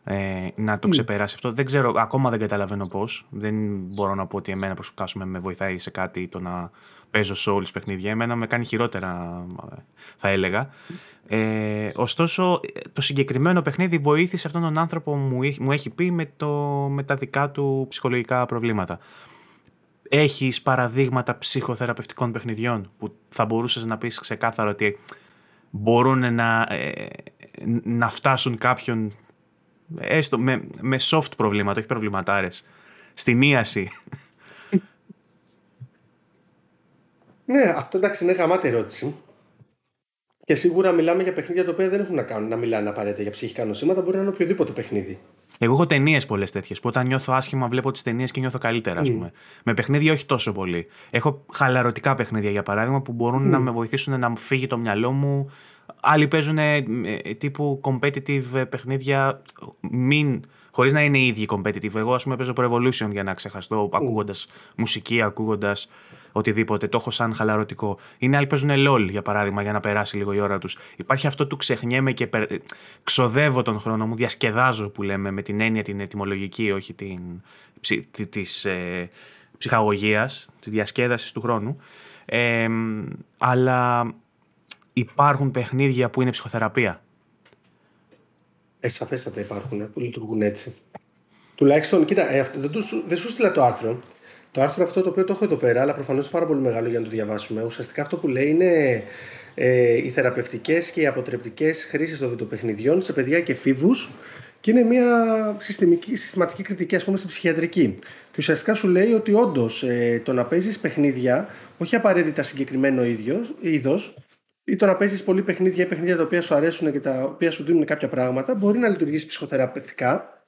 ε, να το ξεπεράσει αυτό. Δεν ξέρω, ακόμα δεν καταλαβαίνω πώς. Δεν μπορώ να πω ότι εμένα προσωπικά με βοηθάει σε κάτι το να παίζω Souls παιχνίδια. Εμένα με κάνει χειρότερα, θα έλεγα. Ε, ωστόσο, το συγκεκριμένο παιχνίδι βοήθησε αυτόν τον άνθρωπο που μου, έχει πει με, το, με τα δικά του ψυχολογικά προβλήματα. Έχεις παραδείγματα ψυχοθεραπευτικών παιχνιδιών που θα μπορούσες να πεις ξεκάθαρο ότι μπορούν να, ε, να φτάσουν κάποιον έστω με, με soft προβλήματα, όχι προβληματάρες, στη μίαση. Ναι, αυτό εντάξει είναι γαμάτη ερώτηση. Και σίγουρα μιλάμε για παιχνίδια τα οποία δεν έχουν να κάνουν να μιλάνε απαραίτητα για ψυχικά νοσήματα, μπορεί να είναι οποιοδήποτε παιχνίδι. Εγώ έχω ταινίες πολλές τέτοιες που όταν νιώθω άσχημα βλέπω τις ταινίες και νιώθω καλύτερα, ας mm. πούμε. Με παιχνίδια όχι τόσο πολύ. Έχω χαλαρωτικά παιχνίδια για παράδειγμα που μπορούν mm. να με βοηθήσουν να φύγει το μυαλό μου. Άλλοι παίζουν ε, τύπου competitive παιχνίδια μην χωρίς να είναι οι ίδιοι competitive. Εγώ, ας πούμε, παίζω Pro Evolution για να ξεχαστώ, mm. ακούγοντας μουσική, ακούγοντας οτιδήποτε. Το έχω σαν χαλαρωτικό. Είναι άλλοι παίζουν LOL, για παράδειγμα, για να περάσει λίγο η ώρα τους. Υπάρχει αυτό του ξεχνιέμαι και περ... ξοδεύω τον χρόνο μου, διασκεδάζω που λέμε με την έννοια την ετοιμολογική, όχι την της ε, ψυχαγωγίας, της διασκέδασης του χρόνου. Ε, αλλά υπάρχουν παιχνίδια που είναι ψυχοθεραπεία. Ε, σαφέστατα υπάρχουν που λειτουργούν έτσι. Τουλάχιστον, κοίτα, ε, δεν, δεν σου στείλα το άρθρο. Το άρθρο αυτό το οποίο το έχω εδώ πέρα, αλλά προφανώς είναι πάρα πολύ μεγάλο για να το διαβάσουμε. Ουσιαστικά αυτό που λέει είναι ε, οι θεραπευτικές και οι αποτρεπτικές χρήσεις των βιντεοπαιχνιδιών σε παιδιά και φίβους και είναι μια συστηματική, συστηματική κριτική, ας πούμε, στην ψυχιατρική. Και ουσιαστικά σου λέει ότι όντως ε, το να παίζεις παιχνίδια, όχι απαραίτητα συγκεκριμένο είδος, ή το να παίζεις πολύ παιχνίδια ή παιχνίδια τα οποία σου αρέσουν και τα οποία σου δίνουν κάποια πράγματα, μπορεί να λειτουργήσει ψυχοθεραπευτικά.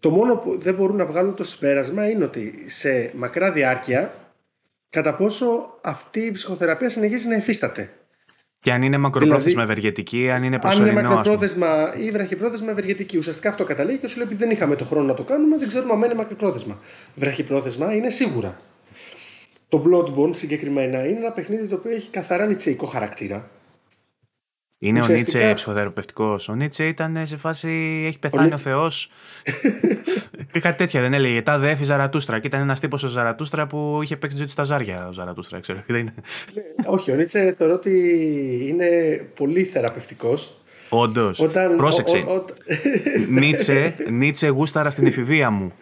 Το μόνο που δεν μπορούν να βγάλουν το συμπέρασμα είναι ότι σε μακρά διάρκεια, κατά πόσο αυτή η ψυχοθεραπεία συνεχίζει να υφίσταται. Και αν είναι μακροπρόθεσμα δηλαδή, ευεργετική, αν είναι προσωρινό. Αν είναι μακροπρόθεσμα ή βραχυπρόθεσμα ευεργετική. Ουσιαστικά αυτό καταλήγει και σου λέει ότι δεν είχαμε το χρόνο να το κάνουμε, δεν ξέρουμε αν είναι μακροπρόθεσμα. Βραχυπρόθεσμα είναι σίγουρα. Το Bloodborne συγκεκριμένα είναι ένα παιχνίδι το οποίο έχει καθαρά νητσεϊκό χαρακτήρα. Είναι Ουσιαστικά... ο Νίτσε ψυχοθεραπευτικός. Ο Νίτσε ήταν σε φάση. Έχει πεθάνει ο, ο Θεός. και κάτι τέτοια δεν έλεγε. Τα δέφη Ζαρατούστρα. Και ήταν ένας τύπος ο Ζαρατούστρα που είχε παίξει τη ζωή του στα ζάρια ο Ζαρατούστρα. Ξέρω. Δεν είναι. Ναι, όχι, ο Νίτσε θεωρώ ότι είναι πολύ θεραπευτικός. Όντως. Όταν... Πρόσεξε. Ο, ο, Νίτσε, Νίτσε γούσταρα στην εφηβεία μου.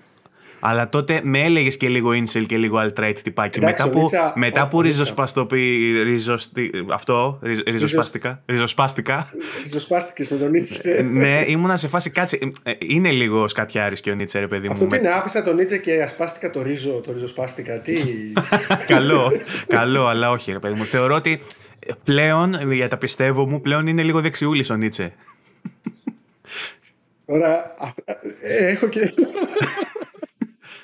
Αλλά τότε με έλεγες και λίγο incel και λίγο alt-right τυπάκι. μετά που, Νίτσα, μετά που ριζοσπαστοποιεί. Ριζοστι, αυτό, ριζ, ριζοσπαστικά. Ριζοσπάστηκα. Ριζοσπάστηκες με τον Νίτσε. Ε, ναι, ήμουνα σε φάση κάτσε. Ε, είναι λίγο σκατιάρης και ο Νίτσε, ρε παιδί μου. Αυτό τι είναι, άφησα τον Νίτσε και ασπάστηκα το ρίζο, το ριζοσπάστηκα. Τι; καλό, καλό, αλλά όχι, ρε παιδί μου. Θεωρώ ότι πλέον, για τα πιστεύω μου, πλέον είναι λίγο δεξιούλης ο Νίτσε. Τώρα, ε, έχω και...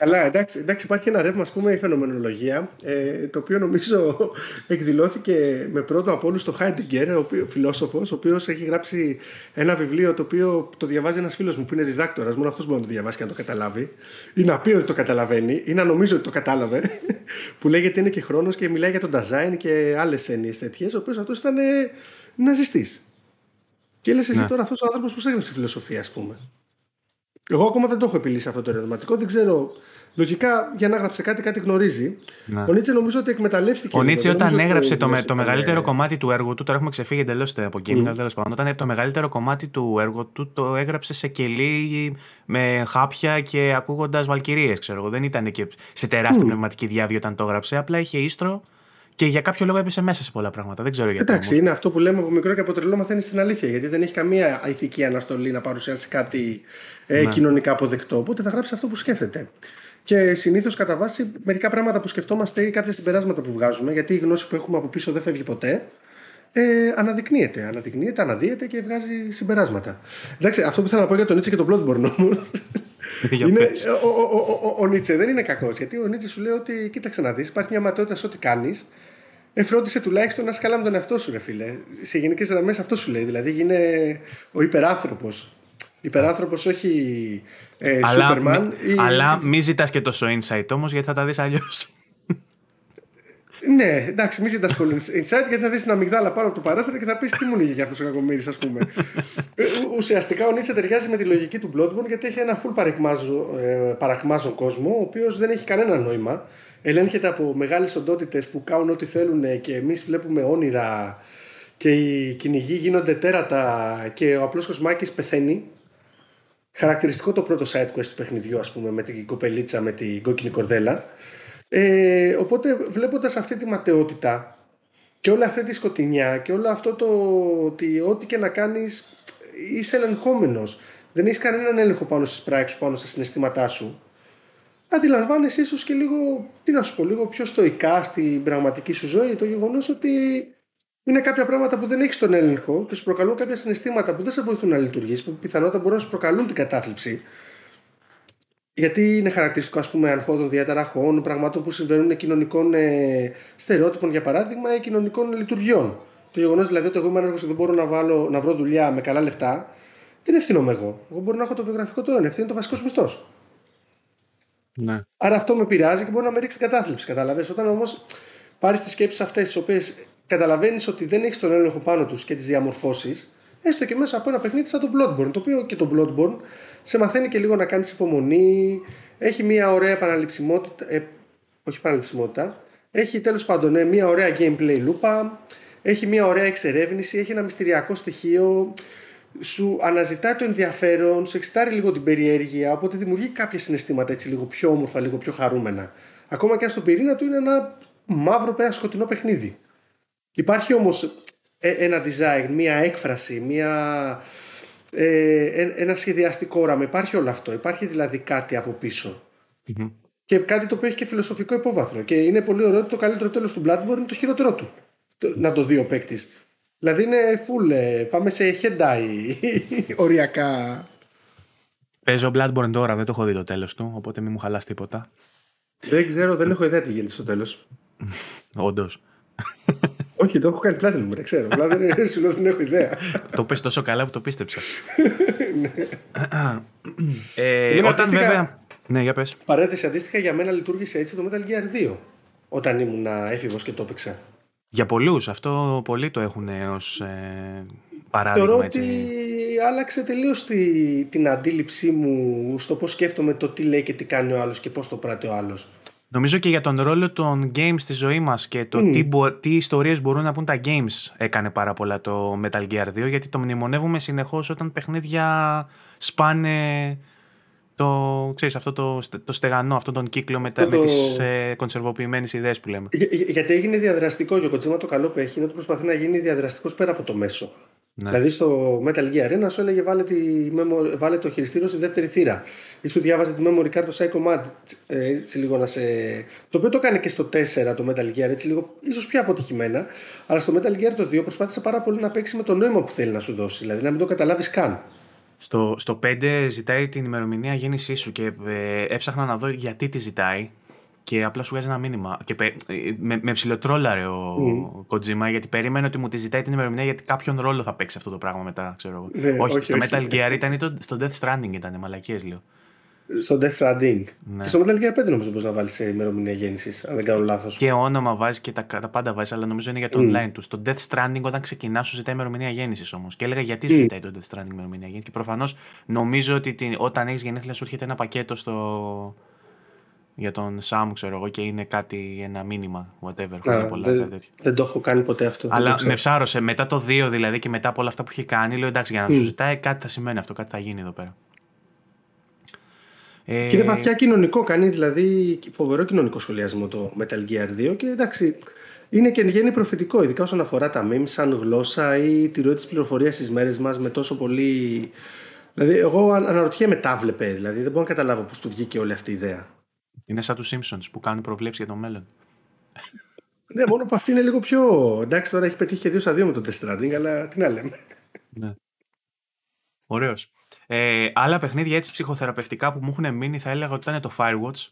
Καλά, εντάξει, εντάξει, υπάρχει ένα ρεύμα, ας πούμε, η φαινομενολογία, ε, το οποίο νομίζω εκδηλώθηκε με πρώτο από όλους το Χάιντιγκερ, ο φιλόσοφος, ο οποίος έχει γράψει ένα βιβλίο το οποίο το διαβάζει ένας φίλος μου που είναι διδάκτορας. Μόνο αυτός μπορεί να το διαβάσει και να το καταλάβει. Ή να πει ότι το καταλαβαίνει, ή να νομίζει ότι το κατάλαβε. που λέγεται Είναι και χρόνος και μιλάει για τον design και άλλες έννοιες τέτοιες, ο οποίος αυτός ήταν ναζιστής. Και λες εσύ ναι. τώρα αυτός ο άνθρωπος πώς έγραψε φιλοσοφία, ας πούμε. Εγώ ακόμα δεν το έχω επιλύσει αυτό το ερωτηματικό. Δεν ξέρω. Λογικά για να γράψει κάτι, κάτι γνωρίζει. Ναι. Ο Νίτσε νομίζω ότι εκμεταλλεύτηκε. Ο Νίτσε όταν έγραψε το, το, μεγαλύτερο κομμάτι του έργου του, τώρα έχουμε ξεφύγει εντελώς από εκεί, mm. τέλος πάντων. Όταν το μεγαλύτερο κομμάτι του έργου του το έγραψε σε κελί με χάπια και ακούγοντας βαλκυρίες, ξέρω εγώ. Δεν ήταν και σε τεράστια mm. πνευματική διάβη όταν το έγραψε. Απλά είχε ίστρο και για κάποιο λόγο έπεσε μέσα σε πολλά πράγματα. Δεν ξέρω γιατί. Εντάξει, είναι αυτό που λέμε από μικρό και από τρελό μαθαίνεις στην αλήθεια. Γιατί δεν έχει καμία ηθική αναστολή να παρουσιάσει κάτι ε, ναι. κοινωνικά αποδεκτό. Οπότε θα γράψει αυτό που σκέφτεται. Και συνήθως κατά βάση μερικά πράγματα που σκεφτόμαστε ή κάποια συμπεράσματα που βγάζουμε, γιατί η γνώση που έχουμε από πίσω δεν φεύγει ποτέ, ε, αναδεικνύεται. Αναδεικνύεται, αναδύεται και βγάζει συμπεράσματα. Εντάξει, αυτό που θέλω να πω για τον Νίτσε και τον Bloodborne όμως. είναι, ο, ο, ο, ο, Νίτσε δεν είναι κακός. Γιατί ο Νίτσε σου λέει ότι κοίταξε να δεις, υπάρχει μια ματαιότητα σε ό,τι κάνεις. Εφρόντισε τουλάχιστον να είσαι καλά με τον εαυτό σου, ρε φίλε. Σε γενικές γραμμές αυτό σου λέει. Δηλαδή, γίνε ο υπεράνθρωπος. Υπεράνθρωπος, όχι ε, αλλά, Superman. Ή... Αλλά μη ζητάς και τόσο insight όμως, γιατί θα τα δεις αλλιώς. Ναι, εντάξει, μη ζητάς πολύ insight γιατί θα δεις την αμυγδάλα πάνω από το παράθυρο και θα πεις τι μου λέγει για αυτός ο κακομοίρης, ας πούμε. Ε, ουσιαστικά ο Νίτσε ταιριάζει με τη λογική του Bloodborne γιατί έχει ένα full παρακμάζον ε, κόσμο, ο οποίος δεν έχει κανένα νόημα. Ελέγχεται από μεγάλες οντότητες που κάνουν ό,τι θέλουν και εμείς βλέπουμε όνειρα και οι κυνηγοί γίνονται τέρατα και ο απλός Κοσμάκης πεθαίνει χαρακτηριστικό το πρώτο side quest του παιχνιδιού, ας πούμε, με την κοπελίτσα με την κόκκινη κορδέλα. Ε, οπότε βλέποντας αυτή τη ματαιότητα και όλη αυτή τη σκοτεινιά και όλο αυτό το ότι ό,τι και να κάνεις είσαι ελεγχόμενος. Δεν έχεις κανέναν έλεγχο πάνω στις πράξεις πάνω στα συναισθήματά σου. Αντιλαμβάνεσαι ίσως και λίγο, τι να σου πω, λίγο πιο στοικά στην πραγματική σου ζωή το γεγονός ότι είναι κάποια πράγματα που δεν έχεις τον έλεγχο και σου προκαλούν κάποια συναισθήματα που δεν σε βοηθούν να λειτουργήσει, που πιθανότατα μπορούν να σου προκαλούν την κατάθλιψη. Γιατί είναι χαρακτηριστικό, ας πούμε, αγχώδων διαταραχών, πραγμάτων που συμβαίνουν κοινωνικών ε, στερεότυπων, για παράδειγμα, ή κοινωνικών λειτουργιών. Το γεγονός δηλαδή ότι εγώ είμαι άνεργο και δεν μπορώ να, βάλω, να βρω δουλειά με καλά λεφτά, δεν ευθύνομαι εγώ. Εγώ μπορώ να έχω το βιογραφικό το ευθύνη το βασικός μισθός. Ναι. Άρα αυτό με πειράζει και μπορεί να με ρίξει την κατάθλιψη. Κατάλαβες. Όταν όμως πάρεις τις σκέψεις αυτές, τις οποίες καταλαβαίνεις ότι δεν έχεις τον έλεγχο πάνω τους και τις διαμορφώσεις, έστω και μέσα από ένα παιχνίδι σαν το Bloodborne. Το οποίο και το Bloodborne σε μαθαίνει και λίγο να κάνεις υπομονή, έχει μια ωραία επαναληψιμότητα. Ε, όχι επαναληψιμότητα. Έχει τέλος πάντων ναι, μια ωραία gameplay λούπα, έχει μια ωραία εξερεύνηση, έχει ένα μυστηριακό στοιχείο, σου αναζητάει το ενδιαφέρον, σου εξητάρει λίγο την περιέργεια, οπότε δημιουργεί κάποια συναισθήματα έτσι λίγο πιο όμορφα, λίγο πιο χαρούμενα. Ακόμα και αν στον πυρήνα του είναι ένα μαύρο, ένα σκοτεινό παιχνίδι. Υπάρχει όμως ε, ένα design, μία έκφραση, μία, ε, ένα σχεδιαστικό όραμα. Υπάρχει όλο αυτό. Υπάρχει δηλαδή κάτι από Και κάτι το οποίο έχει και φιλοσοφικό υπόβαθρο. Και είναι πολύ ωραίο ότι το καλύτερο τέλος του Bloodborne είναι το χειρότερό του. Να το δει ο παίκτης. Δηλαδή είναι full. Ε, πάμε σε Hentai οριακά. Παίζω Bloodborne τώρα, δεν το έχω δει το τέλος του, οπότε μην μου χαλάς τίποτα. Δεν ξέρω, δεν έχω ιδέα τι γίνεται στο τέλος. Όντως. Όχι, το έχω κάνει πλάτη μου, δεν ξέρω. Απλά δεν, σου λέω, δεν έχω ιδέα. το πες τόσο καλά που το πίστεψα. ναι. ε, όταν βέβαια... Ναι, για πες. Παρένθεση αντίστοιχα για μένα λειτουργήσε έτσι το Metal Gear 2 όταν ήμουν έφηβος και το έπαιξα. Για πολλούς, αυτό πολλοί το έχουν ως ε, παράδειγμα. Θεωρώ ότι άλλαξε τελείως τη, την αντίληψή μου στο πώς σκέφτομαι το τι λέει και τι κάνει ο άλλος και πώς το πράττει ο άλλος. Νομίζω και για τον ρόλο των games στη ζωή μας και το τι, τι ιστορίες μπορούν να πούν τα games έκανε πάρα πολλά το Metal Gear 2 γιατί το μνημονεύουμε συνεχώς όταν παιχνίδια σπάνε το, ξέρεις, αυτό το, το στεγανό, αυτόν τον κύκλο με, το... με τις ε, κονσερβοποιημένες ιδέες που λέμε. γιατί έγινε διαδραστικό και ο Κοτσίμα το καλό που έχει είναι ότι προσπαθεί να γίνει διαδραστικός πέρα από το μέσο. Ναι. Δηλαδή στο Metal Gear 1 σου έλεγε βάλε, τη, βάλε το χειριστήριο στη δεύτερη θύρα. Ή σου διάβαζε τη memory card το Psycho Mad. Ε, έτσι λίγο να σε... Το οποίο το κάνει και στο 4 το Metal Gear, έτσι λίγο ίσως πιο αποτυχημένα. Αλλά στο Metal Gear το 2 προσπάθησε πάρα πολύ να παίξει με το νόημα που θέλει να σου δώσει. Δηλαδή να μην το καταλάβεις καν. Στο, στο 5 ζητάει την ημερομηνία γέννησή σου και ε, έψαχνα να δω γιατί τη ζητάει και απλά σου βγάζει ένα μήνυμα. Και ε, με, με ψιλοτρόλαρε ο mm. Kojima γιατί περίμενε ότι μου τη ζητάει την ημερομηνία γιατί κάποιον ρόλο θα παίξει αυτό το πράγμα μετά, ξέρω εγώ. Ναι, όχι, όχι, στο όχι, Metal Gear ήταν ή το, στο Death Stranding ήταν, μαλακίες λέω. Στο Death Stranding. Ναι. Και στο Metal Gear 5 νομίζω μπορείς να βάλεις ημερομηνία γέννησης, αν δεν κάνω λάθος. Και όνομα βάζεις και τα, τα πάντα βάζεις, αλλά νομίζω είναι για το mm. online τους. Στο Death Stranding, όταν ξεκινάς, σου ζητάει ημερομηνία γέννησης όμως. Και έλεγα γιατί σου ζητάει το Death Stranding ημερομηνία γέννηση. Και προφανώς νομίζω ότι την, όταν έχεις γενέθλια σου έρχεται ένα πακέτο στο, για τον Sam, ξέρω εγώ, και είναι κάτι, ένα μήνυμα, whatever. Α, πολλά, δεν, δεν το έχω κάνει ποτέ αυτό. Αλλά με ψάρωσε μετά το 2 δηλαδή και μετά από όλα αυτά που έχει κάνει, λέω εντάξει, για να mm. σου ζητάει κάτι θα σημαίνει αυτό, κάτι θα γίνει εδώ πέρα. Ε... Και είναι βαθιά κοινωνικό, κάνει δηλαδή φοβερό κοινωνικό σχολιασμό το Metal Gear 2 και εντάξει, είναι και εν γέννη προφητικό, ειδικά όσον αφορά τα memes σαν γλώσσα ή τη ροή της πληροφορίας στις μέρες μας με τόσο πολύ. Δηλαδή, εγώ αναρωτιέμαι τα βλέπε, δηλαδή δεν μπορώ να καταλάβω πώς του βγήκε όλη αυτή η ιδέα. Είναι σαν τους Simpsons που κάνουν προβλέψεις για το μέλλον. ναι, μόνο που αυτή είναι λίγο πιο. Εντάξει, τώρα έχει πετύχει και δύο στα δύο με το Death Stranding, αλλά τι να λέμε. Ναι. Ωραίος. Ε, άλλα παιχνίδια έτσι ψυχοθεραπευτικά που μου έχουν μείνει θα έλεγα ότι ήταν το Firewatch.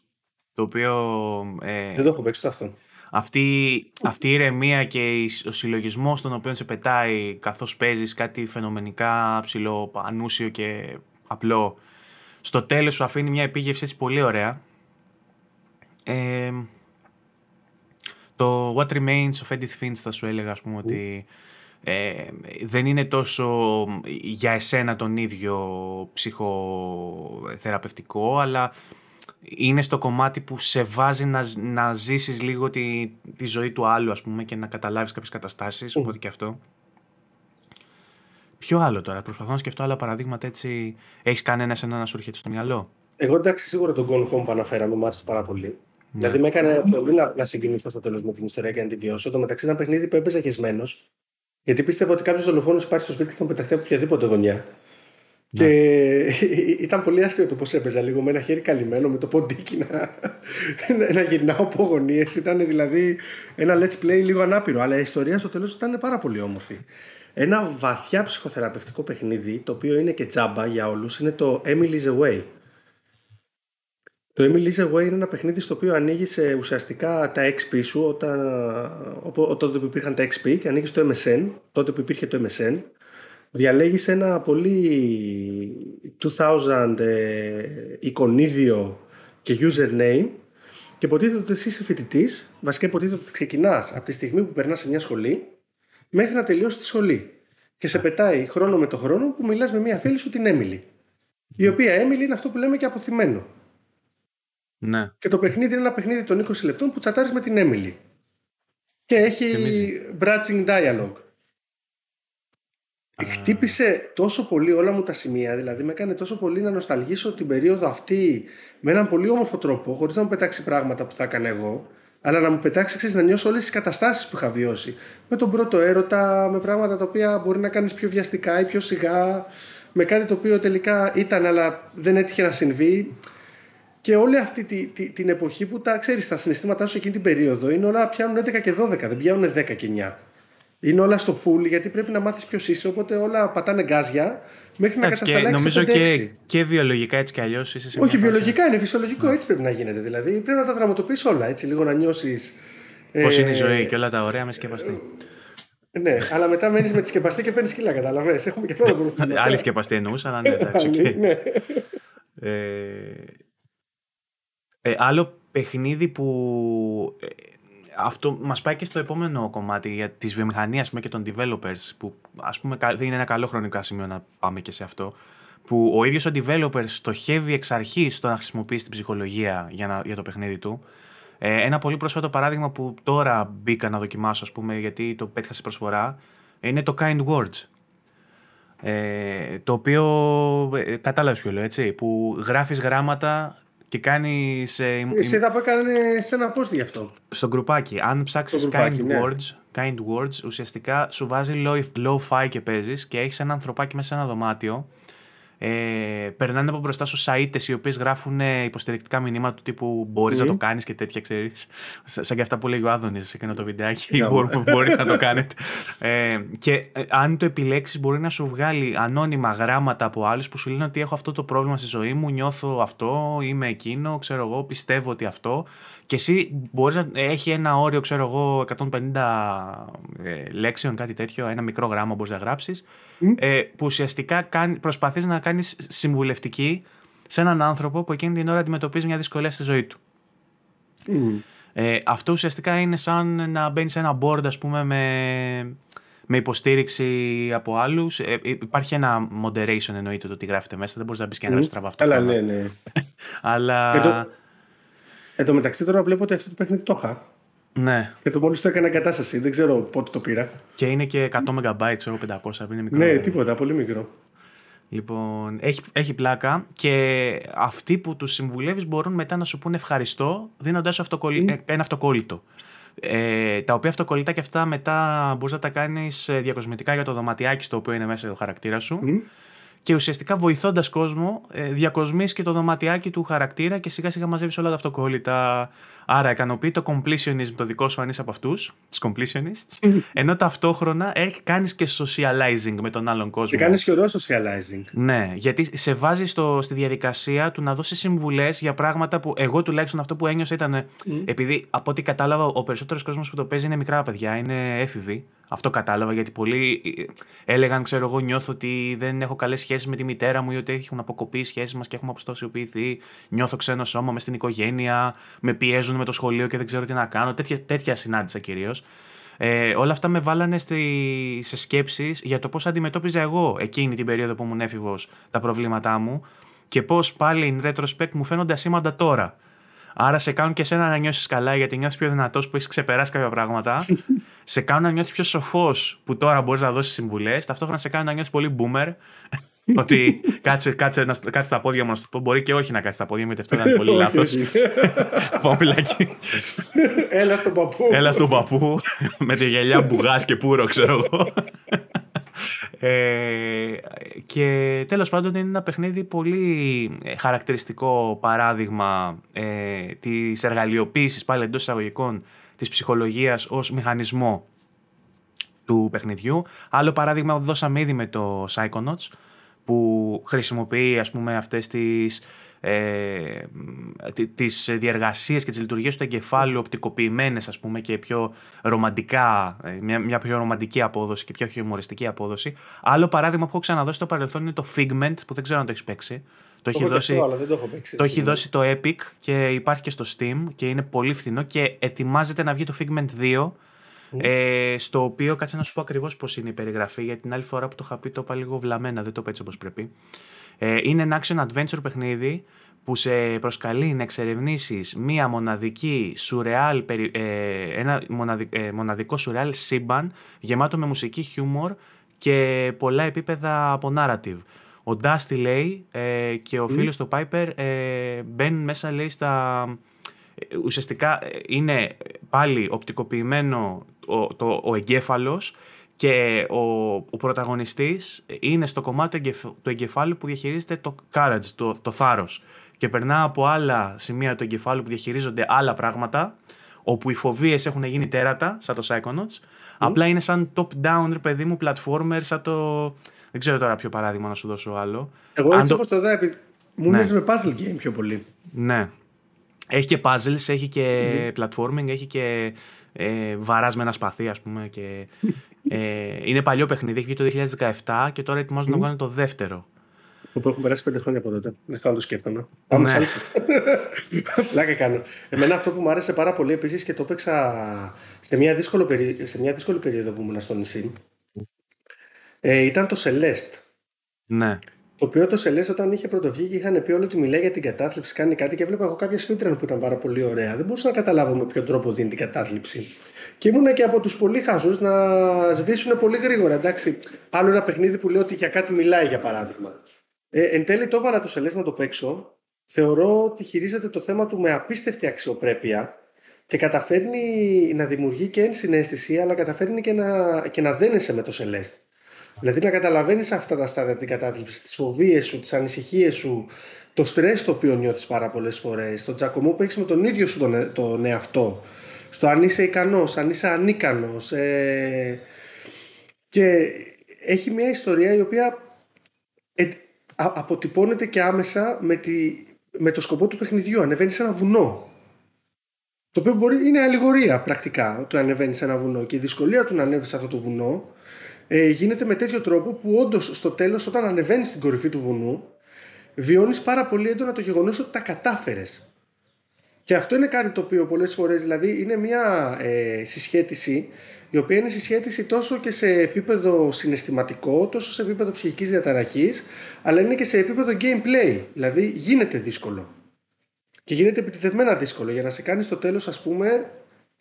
Το οποίο. Ε, Δεν το έχω παίξει αυτό. Αυτή, αυτή η ηρεμία και ο συλλογισμός τον οποίο σε πετάει καθώς παίζεις κάτι φαινομενικά ψηλό, ανούσιο και απλό. Στο τέλος σου αφήνει μια επίγευση έτσι πολύ ωραία ε, το What Remains of Edith Finch θα σου έλεγα ας πούμε ότι ε, δεν είναι τόσο για εσένα τον ίδιο ψυχοθεραπευτικό αλλά είναι στο κομμάτι που σε βάζει να, να ζήσεις λίγο τη, τη ζωή του άλλου ας πούμε και να καταλάβεις κάποιες καταστάσεις, οπότε και αυτό. Ποιο άλλο τώρα, προσπαθώ να σκεφτώ άλλα παραδείγματα έτσι. Έχεις κανένα ένα να σου έρχεται στο μυαλό; Εγώ εντάξει, σίγουρα τον Gone Home που αναφέραμε, μου άρεσε πάρα πολύ. Ναι. Δηλαδή με έκανε πολύ να, να συγκινηθώ στο τέλος με την ιστορία και να τη βιώσω. Το μεταξύ ήταν παιχνίδι που έπαιζε χεσμένος, γιατί πίστευα ότι κάποιος δολοφόνος υπάρχει στο σπίτι και θα πεταχτεί από οποιαδήποτε γωνιά. Ναι. Και ήταν πολύ αστείο το πώς έπαιζα λίγο με ένα χέρι καλυμμένο, με το ποντίκι να, να γυρνάω από γωνίες. Ήταν δηλαδή ένα let's play λίγο ανάπηρο. Αλλά η ιστορία στο τέλος ήταν πάρα πολύ όμορφη. Ένα βαθιά ψυχοθεραπευτικό παιχνίδι, το οποίο είναι και τσάμπα για όλους, είναι το Emily's Away. Το Emily's Away είναι ένα παιχνίδι στο οποίο ανοίγει ουσιαστικά τα XP σου όταν, τότε που υπήρχαν τα XP και ανοίγεις το MSN, τότε που υπήρχε το MSN. Διαλέγεις ένα πολύ 2000 ε, εικονίδιο και username και υποτίθεται ότι εσύ είσαι φοιτητής, βασικά υποτίθεται ότι ξεκινάς από τη στιγμή που περνάς σε μια σχολή μέχρι να τελειώσεις τη σχολή. Και σε πετάει χρόνο με το χρόνο που μιλάς με μια φίλη σου την Emily. Η οποία Emily είναι αυτό που λέμε και αποθυμένο. Ναι. Και το παιχνίδι είναι ένα παιχνίδι των 20 λεπτών που τσατάρεις με την Emily. Και έχει bratching dialogue. Χτύπησε τόσο πολύ όλα μου τα σημεία, δηλαδή με έκανε τόσο πολύ να νοσταλγήσω την περίοδο αυτή με έναν πολύ όμορφο τρόπο, χωρίς να μου πετάξει πράγματα που θα έκανα εγώ, αλλά να μου πετάξει ξέρεις, να νιώσω όλες τις καταστάσεις που είχα βιώσει. Με τον πρώτο έρωτα, με πράγματα τα οποία μπορεί να κάνεις πιο βιαστικά ή πιο σιγά, με κάτι το οποίο τελικά ήταν αλλά δεν έτυχε να συμβεί. Και όλη αυτή τη, τη, την εποχή που τα ξέρεις, τα συναισθήματά σου εκείνη την περίοδο είναι όλα πιάνουν 11 και 12, δεν πιάνουν 10 και 9. Είναι όλα στο full γιατί πρέπει να μάθεις ποιος είσαι. Οπότε όλα πατάνε γκάζια μέχρι να κατασταλάξεις. Νομίζω και, και βιολογικά έτσι κι αλλιώς είσαι σε Όχι, βιολογικά είναι φυσιολογικό, έτσι πρέπει να γίνεται. Δηλαδή πρέπει να τα δραματοποιήσει όλα έτσι, λίγο να νιώσεις. Πώς ε, είναι η ζωή και όλα τα ωραία με σκεπαστή. Ναι, αλλά μετά μένεις με τη σκεπαστή και παίρνεις σκύλα, καταλαβέ. Έχουμε και τώρα Άλλη σκεπαστή εννοούσα, αλλά ναι, εντάξει. Okay. ναι. Ε, ε, άλλο παιχνίδι που ε, αυτό μας πάει και στο επόμενο κομμάτι για τις βιομηχανίες και των developers που ας πούμε είναι ένα καλό χρονικό σημείο να πάμε και σε αυτό που ο ίδιος ο developer στοχεύει εξ αρχής στο να χρησιμοποιήσει την ψυχολογία για, να, για το παιχνίδι του. Ε, ένα πολύ πρόσφατο παράδειγμα που τώρα μπήκα να δοκιμάσω ας πούμε γιατί το πέτυχα σε προσφορά είναι το Kind Words. Ε, το οποίο ε, κατάλαβες ποιο λέω έτσι που γράφεις γράμματα και κάνει. Ε, Εσύ είδα που έκανε σε ένα post γι' αυτό. Στο γκρουπάκι. Αν ψάξεις kind, ναι. words, kind words, ουσιαστικά σου βάζει low-fi και παίζεις και έχεις ένα ανθρωπάκι μέσα σε ένα δωμάτιο. Ε, περνάνε από μπροστά σου σαΐτες οι οποίες γράφουν ε, υποστηρικτικά μηνύματα του τύπου μπορείς να το κάνεις και τέτοια ξέρεις. Σαν και αυτά που λέει ο Άδωνης σε εκείνο το βιντεάκι που μπορείτε να το κάνετε ε, και ε, αν το επιλέξεις μπορεί να σου βγάλει ανώνυμα γράμματα από άλλους που σου λένε ότι έχω αυτό το πρόβλημα στη ζωή μου νιώθω αυτό, είμαι εκείνο, ξέρω εγώ, πιστεύω ότι αυτό και εσύ μπορείς να έχει ένα όριο, ξέρω εγώ, 150 ε, λέξεων, κάτι τέτοιο, ένα μικρό γράμμα μπορείς να γράψεις, ε, που ουσιαστικά προσπαθείς να κάνεις συμβουλευτική σε έναν άνθρωπο που εκείνη την ώρα αντιμετωπίζει μια δυσκολία στη ζωή του. Ε, αυτό ουσιαστικά είναι σαν να μπαίνεις σε ένα board, ας πούμε, με, με υποστήριξη από άλλους. Ε, υπάρχει ένα moderation εννοείται το ότι γράφεται μέσα, δεν μπορείς να μπεις και να γράψεις τραβά αυτό. Αλλά ναι, ναι. Αλλά... Εν τω μεταξύ τώρα βλέπω ότι αυτό το παιχνίδι το είχα. Ναι. Και το μόλις το έκανα εγκατάσταση. Δεν ξέρω πότε το πήρα. Και είναι και 100 MB, ξέρω 500. Είναι μικρό. Ναι, τίποτα, πολύ μικρό. Λοιπόν, έχει, έχει πλάκα και αυτοί που τους συμβουλεύεις μπορούν μετά να σου πούνε ευχαριστώ δίνοντάς σου αυτοκολλη... mm. ένα αυτοκόλλητο. Ε, τα οποία αυτοκολλητά και αυτά μετά μπορείς να τα κάνεις ε, διακοσμητικά για το δωματιάκι στο οποίο είναι μέσα το χαρακτήρα σου. Mm και ουσιαστικά βοηθώντας κόσμο, ε, διακοσμείς και το δωματιάκι του χαρακτήρα και σιγά σιγά μαζεύεις όλα τα αυτοκόλλητα. Άρα ικανοποιεί το completionism το δικό σου αν είσαι από αυτούς, τους completionists, ενώ ταυτόχρονα κάνεις και socializing με τον άλλον κόσμο. Και κάνεις και ωραίο socializing. Ναι, γιατί σε βάζει στο, στη διαδικασία του να δώσεις συμβουλές για πράγματα που εγώ τουλάχιστον αυτό που ένιωσα ήταν. Επειδή από ό,τι κατάλαβα, ο περισσότερος κόσμος που το παίζει είναι μικρά παιδιά, είναι έφηβοι. Αυτό κατάλαβα γιατί πολλοί ε, έλεγαν, ξέρω εγώ, νιώθω ότι δεν έχω καλές σχέσεις με τη μητέρα μου ή ότι έχουν αποκοπεί οι σχέσεις μας και έχουμε αποστοσιοποιηθεί. Νιώθω ξένο σώμα μες στην οικογένεια, με πιέζουν με το σχολείο και δεν ξέρω τι να κάνω. Τέτοια, τέτοια συνάντησα κυρίως. Ε, όλα αυτά με βάλανε στη, σε σκέψεις για το πώς αντιμετώπιζα εγώ εκείνη την περίοδο που ήμουν έφηβος τα προβλήματά μου και πώς πάλι in retrospect μου φαίνονται ασήμαντα τώρα. Άρα σε κάνουν και εσένα να νιώσεις καλά γιατί νιώθεις πιο δυνατός που έχεις ξεπεράσει κάποια πράγματα. σε κάνουν να νιώθεις πιο σοφός που τώρα μπορείς να δώσεις συμβουλές. Ταυτόχρονα σε κάνουν να νιώθεις πολύ boomer. Ότι κάτσε, κάτσε, να, κάτσε τα πόδια μου να σου πω. Μπορεί και όχι να κάτσε τα πόδια μου, γιατί αυτό ήταν πολύ λάθος. Παπουλάκι. Έλα στον παππού. Έλα στον παππού. με τη γελιά μπουγάς και πουρο, ξέρω εγώ. Ε, και τέλος πάντων είναι ένα παιχνίδι πολύ ε, χαρακτηριστικό παράδειγμα ε, της εργαλειοποίησης πάλι εντός εισαγωγικών της ψυχολογίας ως μηχανισμό του παιχνιδιού. Άλλο παράδειγμα δώσαμε ήδη με το Psychonauts που χρησιμοποιεί ας πούμε αυτές τις ε, τις διεργασίες και τις λειτουργίες του εγκεφάλου οπτικοποιημένες ας πούμε και πιο ρομαντικά, ε, μια, μια πιο ρομαντική απόδοση και πιο χιουμοριστική απόδοση. Άλλο παράδειγμα που έχω ξαναδώσει στο παρελθόν είναι το Figment που δεν ξέρω αν το έχεις παίξει. Το, έχει, δώσει, δεν το, έχω παίξει, το έχει δώσει το Epic και υπάρχει και στο Steam και είναι πολύ φθηνό και ετοιμάζεται να βγει το Figment 2 ε, στο οποίο κάτσε να σου πω ακριβώς πώς είναι η περιγραφή, γιατί την άλλη φορά που το είχα πει το είπα λίγο βλαμμένα, δεν το είπα έτσι όπως πρέπει. Ε, είναι ένα action adventure παιχνίδι που σε προσκαλεί να εξερευνήσεις μία μοναδική σουρεάλ, ε, ένα ε, μοναδικό σουρεάλ σύμπαν γεμάτο με μουσική χιούμορ και πολλά επίπεδα από narrative. Ο Dusty λέει ε, και ο mm. φίλος του Piper ε, μπαίνουν μέσα λέει στα... Ουσιαστικά είναι πάλι οπτικοποιημένο ο, το, ο εγκέφαλος και ο, ο πρωταγωνιστής είναι στο κομμάτι του εγκεφάλου που διαχειρίζεται το courage, το, το θάρρος και περνά από άλλα σημεία του εγκεφάλου που διαχειρίζονται άλλα πράγματα όπου οι φοβίες έχουν γίνει τέρατα, σαν το Psychonauts. Απλά είναι σαν top-down, παιδί μου, platformer, σαν το... Δεν ξέρω τώρα ποιο παράδειγμα να σου δώσω άλλο. Εγώ έτσι το... όπως το δω, μου ναι. με puzzle game πιο πολύ. Ναι. Έχει και puzzles, έχει και platforming, έχει και ε, βαράς με ένα σπαθί, ας πούμε. Και, ε, είναι παλιό παιχνίδι, έχει βγει το 2017 και τώρα ετοιμάζουν να βγάλουν το δεύτερο. Που έχουν περάσει πέντε χρόνια από τότε. Δεν θα το σκέφτομαι. Πάμε ναι. Πλάκα κάνω. Εμένα αυτό που μου άρεσε πάρα πολύ επίσης και το έπαιξα σε μια, δύσκολη, περί... σε μια δύσκολη περίοδο που ήμουν στο νησί. Ε, ήταν το Celeste. Ναι. Το οποίο το Celeste όταν είχε πρωτοβγεί και είχαν πει όλοι ότι μιλάει για την κατάθλιψη, κάνει κάτι και βλέπω εγώ κάποια speedrun που ήταν πάρα πολύ ωραία. Δεν μπορούσα να καταλάβω με ποιον τρόπο δίνει την κατάθλιψη. Και ήμουν και από τους πολύ χαζούς να σβήσουν πολύ γρήγορα. Εντάξει, άλλο ένα παιχνίδι που λέω ότι για κάτι μιλάει για παράδειγμα. Ε, εν τέλει το έβαλα το Celeste να το παίξω. Θεωρώ ότι χειρίζεται το θέμα του με απίστευτη αξιοπρέπεια και καταφέρνει να δημιουργεί και ενσυναίσθηση, αλλά καταφέρνει και να, και να δένεσαι με το Celeste. Δηλαδή να καταλαβαίνεις αυτά τα στάδια την κατάθλιψη, τις φοβίες σου, τις ανησυχίες σου, το στρες το οποίο νιώθεις πάρα πολλές φορές, το τζακωμό που έχεις με τον ίδιο σου τον, ε, τον εαυτό, στο αν είσαι ικανός, αν είσαι ανίκανος. Ε, και έχει μια ιστορία η οποία ε, αποτυπώνεται και άμεσα με, τη, με το σκοπό του παιχνιδιού. Ανεβαίνεις σε ένα βουνό. Το οποίο μπορεί, είναι αλληγορία πρακτικά το ανεβαίνεις σε ένα βουνό. Και η δυσκολία του να ανέβεις σε αυτό το βουνό ε, γίνεται με τέτοιο τρόπο που όντως στο τέλος, όταν ανεβαίνει στην κορυφή του βουνού, βιώνεις πάρα πολύ έντονα το γεγονός ότι τα κατάφερες. Και αυτό είναι κάτι το οποίο πολλές φορές δηλαδή είναι μια ε, συσχέτιση η οποία είναι συσχέτιση τόσο και σε επίπεδο συναισθηματικό, τόσο σε επίπεδο ψυχικής διαταραχής, αλλά είναι και σε επίπεδο gameplay. Δηλαδή γίνεται δύσκολο. Και γίνεται επιτυχημένα δύσκολο για να σε κάνεις στο τέλος ας πούμε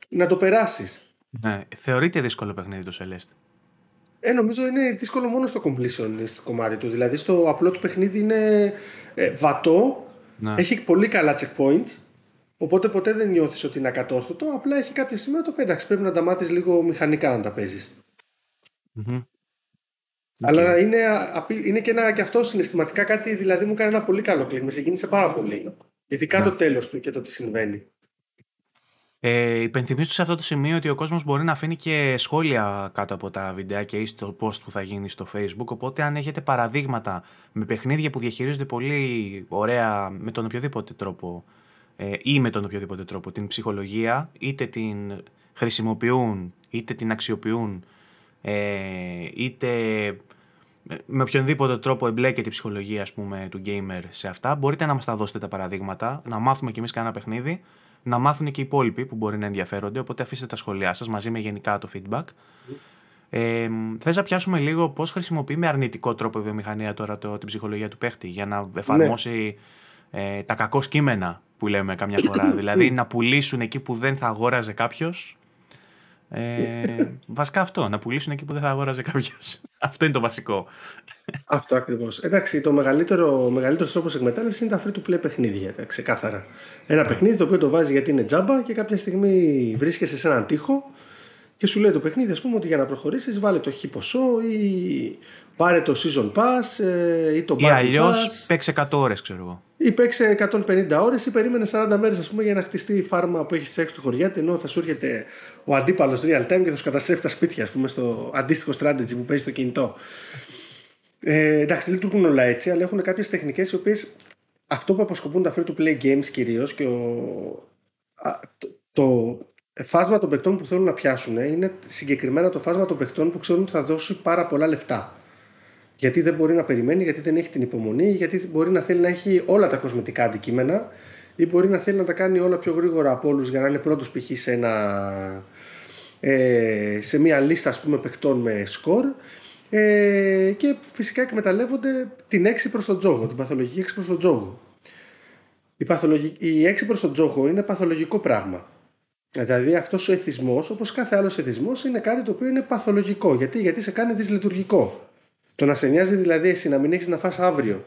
να το περάσεις. Ναι. Θεωρείται δύσκολο παιχνίδι το Celeste. Ε, νομίζω είναι δύσκολο μόνο στο completion κομμάτι του. Δηλαδή στο απλό του παιχνίδι είναι ε, βατό, ναι. έχει πολύ καλά checkpoints, οπότε ποτέ δεν νιώθεις ότι είναι ακατόρθωτο, απλά έχει κάποια σημεία το πένταξε. Πρέπει να τα μάθεις λίγο μηχανικά να τα παιζεις Αλλά είναι, είναι και, ένα, και αυτό συναισθηματικά κάτι, δηλαδή μου κάνει ένα πολύ καλό κλικ. Με συγκίνησε πάρα πολύ. Ειδικά το τέλος του και το τι συμβαίνει. Ε, υπενθυμίσω σε αυτό το σημείο ότι ο κόσμος μπορεί να αφήνει και σχόλια κάτω από τα βιντεάκια ή στο post που θα γίνει στο facebook. Οπότε αν έχετε παραδείγματα με παιχνίδια που διαχειρίζονται πολύ ωραία με τον οποιοδήποτε τρόπο ε, ή με τον οποιοδήποτε τρόπο την ψυχολογία είτε την χρησιμοποιούν είτε την αξιοποιούν ε, είτε με οποιονδήποτε τρόπο εμπλέκεται η ψυχολογία ας πούμε, του gamer σε αυτά, μπορείτε να μας τα δώσετε τα παραδείγματα, να μάθουμε κι εμείς κανένα παιχνίδι, να μάθουν και οι υπόλοιποι που μπορεί να ενδιαφέρονται, οπότε αφήστε τα σχόλιά σας μαζί με γενικά το feedback. Ε, θες να πιάσουμε λίγο πώς χρησιμοποιεί με αρνητικό τρόπο η βιομηχανία τώρα το, την ψυχολογία του παίχτη για να εφαρμόσει ε, τα κακό κείμενα που λέμε καμιά φορά. δηλαδή να πουλήσουν εκεί που δεν θα αγόραζε κάποιος; Ε, βασικά αυτό, να πουλήσουν εκεί που δεν θα αγόραζε κάποιος. αυτό είναι το βασικό. Αυτό ακριβώς. Εντάξει, το μεγαλύτερο, ο μεγαλύτερος τρόπος εκμετάλλευσης είναι τα free to play παιχνίδια. Ξεκάθαρα. Ένα παιχνίδι το οποίο το βάζεις γιατί είναι τζάμπα και κάποια στιγμή βρίσκεσαι σε έναν τοίχο και σου λέει το παιχνίδι, ας πούμε, ότι για να προχωρήσεις, βάλε το χ ποσό ή πάρε το season pass ε, ή το Ή αλλιώς παίξε 100 ώρες, ξέρω εγώ. Ή παίξε 150 ώρες ή περίμενε 40 μέρες, ας πούμε, για να χτιστεί η φάρμα που έχεις έξω του χωριά. Ενώ θα σου έρχεται ο αντίπαλος real time και θα σου καταστρέφει τα σπίτια, ας πούμε, στο αντίστοιχο strategy που παίζει στο κινητό. Ε, εντάξει, δεν λειτουργούν όλα έτσι, αλλά έχουν κάποιες τεχνικές οι οποίες αυτό που αποσκοπούν τα free to play games κυρίως και ο, το, το φάσμα των παιχτών που θέλουν να πιάσουν είναι συγκεκριμένα το φάσμα των παιχτών που ξέρουν ότι θα δώσει πάρα πολλά λεφτά. Γιατί δεν μπορεί να περιμένει, γιατί δεν έχει την υπομονή, γιατί μπορεί να θέλει να έχει όλα τα κοσμητικά αντικείμενα ή μπορεί να θέλει να τα κάνει όλα πιο γρήγορα από όλους για να είναι πρώτος π.χ. σε, ε, σε μια λίστα ας πούμε παιχτών με σκορ ε, και φυσικά εκμεταλλεύονται την έξι προς τον τζόγο, την παθολογική έξι προς τον τζόγο. Η, παθολογική, η έξι προς τον τζόγο είναι παθολογικό πράγμα. Δηλαδή αυτός ο εθισμός, όπως κάθε άλλος εθισμός, είναι κάτι το οποίο είναι παθολογικό. Γιατί, Γιατί σε κάνει δυσλειτουργικό. Το να σε νοιάζει δηλαδή εσύ να μην έχεις να φας αύριο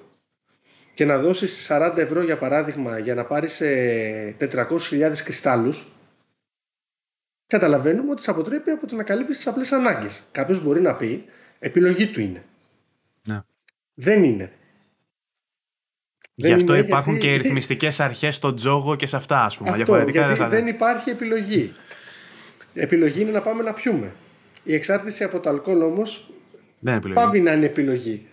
και να δώσεις 40 ευρώ για παράδειγμα για να πάρεις 400.000 ε, κρυστάλλους, καταλαβαίνουμε ότι σε αποτρέπει από το να καλύψει τις απλές ανάγκες. Κάποιος μπορεί να πει επιλογή του είναι. Ναι. Δεν είναι. Γι' αυτό υπάρχουν γιατί... και ρυθμιστικές αρχές στον τζόγο και σε αυτά, ας πούμε. Αυτό, γιατί δεν υπάρχει επιλογή. Επιλογή είναι να πάμε να πιούμε. Η εξάρτηση από το αλκοόλ όμως πάβει να είναι επιλογή.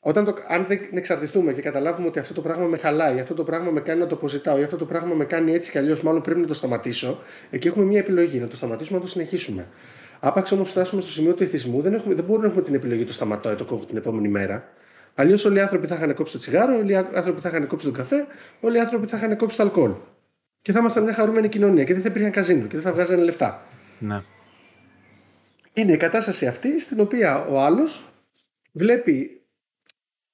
Όταν το, αν δεν εξαρτηθούμε και καταλάβουμε ότι αυτό το πράγμα με χαλάει, αυτό το πράγμα με κάνει να το αποζητάω ή αυτό το πράγμα με κάνει έτσι κι αλλιώς, μάλλον πρέπει να το σταματήσω, εκεί έχουμε μια επιλογή. Να το σταματήσουμε, να το συνεχίσουμε. Άπαξ όμως φτάσουμε στο σημείο του εθισμού, δεν, έχουμε, δεν μπορούμε να έχουμε την επιλογή το σταματάω ή το κόβω την επόμενη μέρα. Αλλιώς όλοι οι άνθρωποι θα είχαν κόψει το τσιγάρο, όλοι οι άνθρωποι θα είχαν κόψει τον καφέ, όλοι οι άνθρωποι θα είχαν κόψει το αλκοόλ. Και θα ήμασταν μια χαρούμενη κοινωνία και δεν θα υπήρχαν καζίνο και δεν θα βγάζανε λεφτά. Ναι. Είναι η κατάσταση αυτή στην οποία ο άλλος βλέπει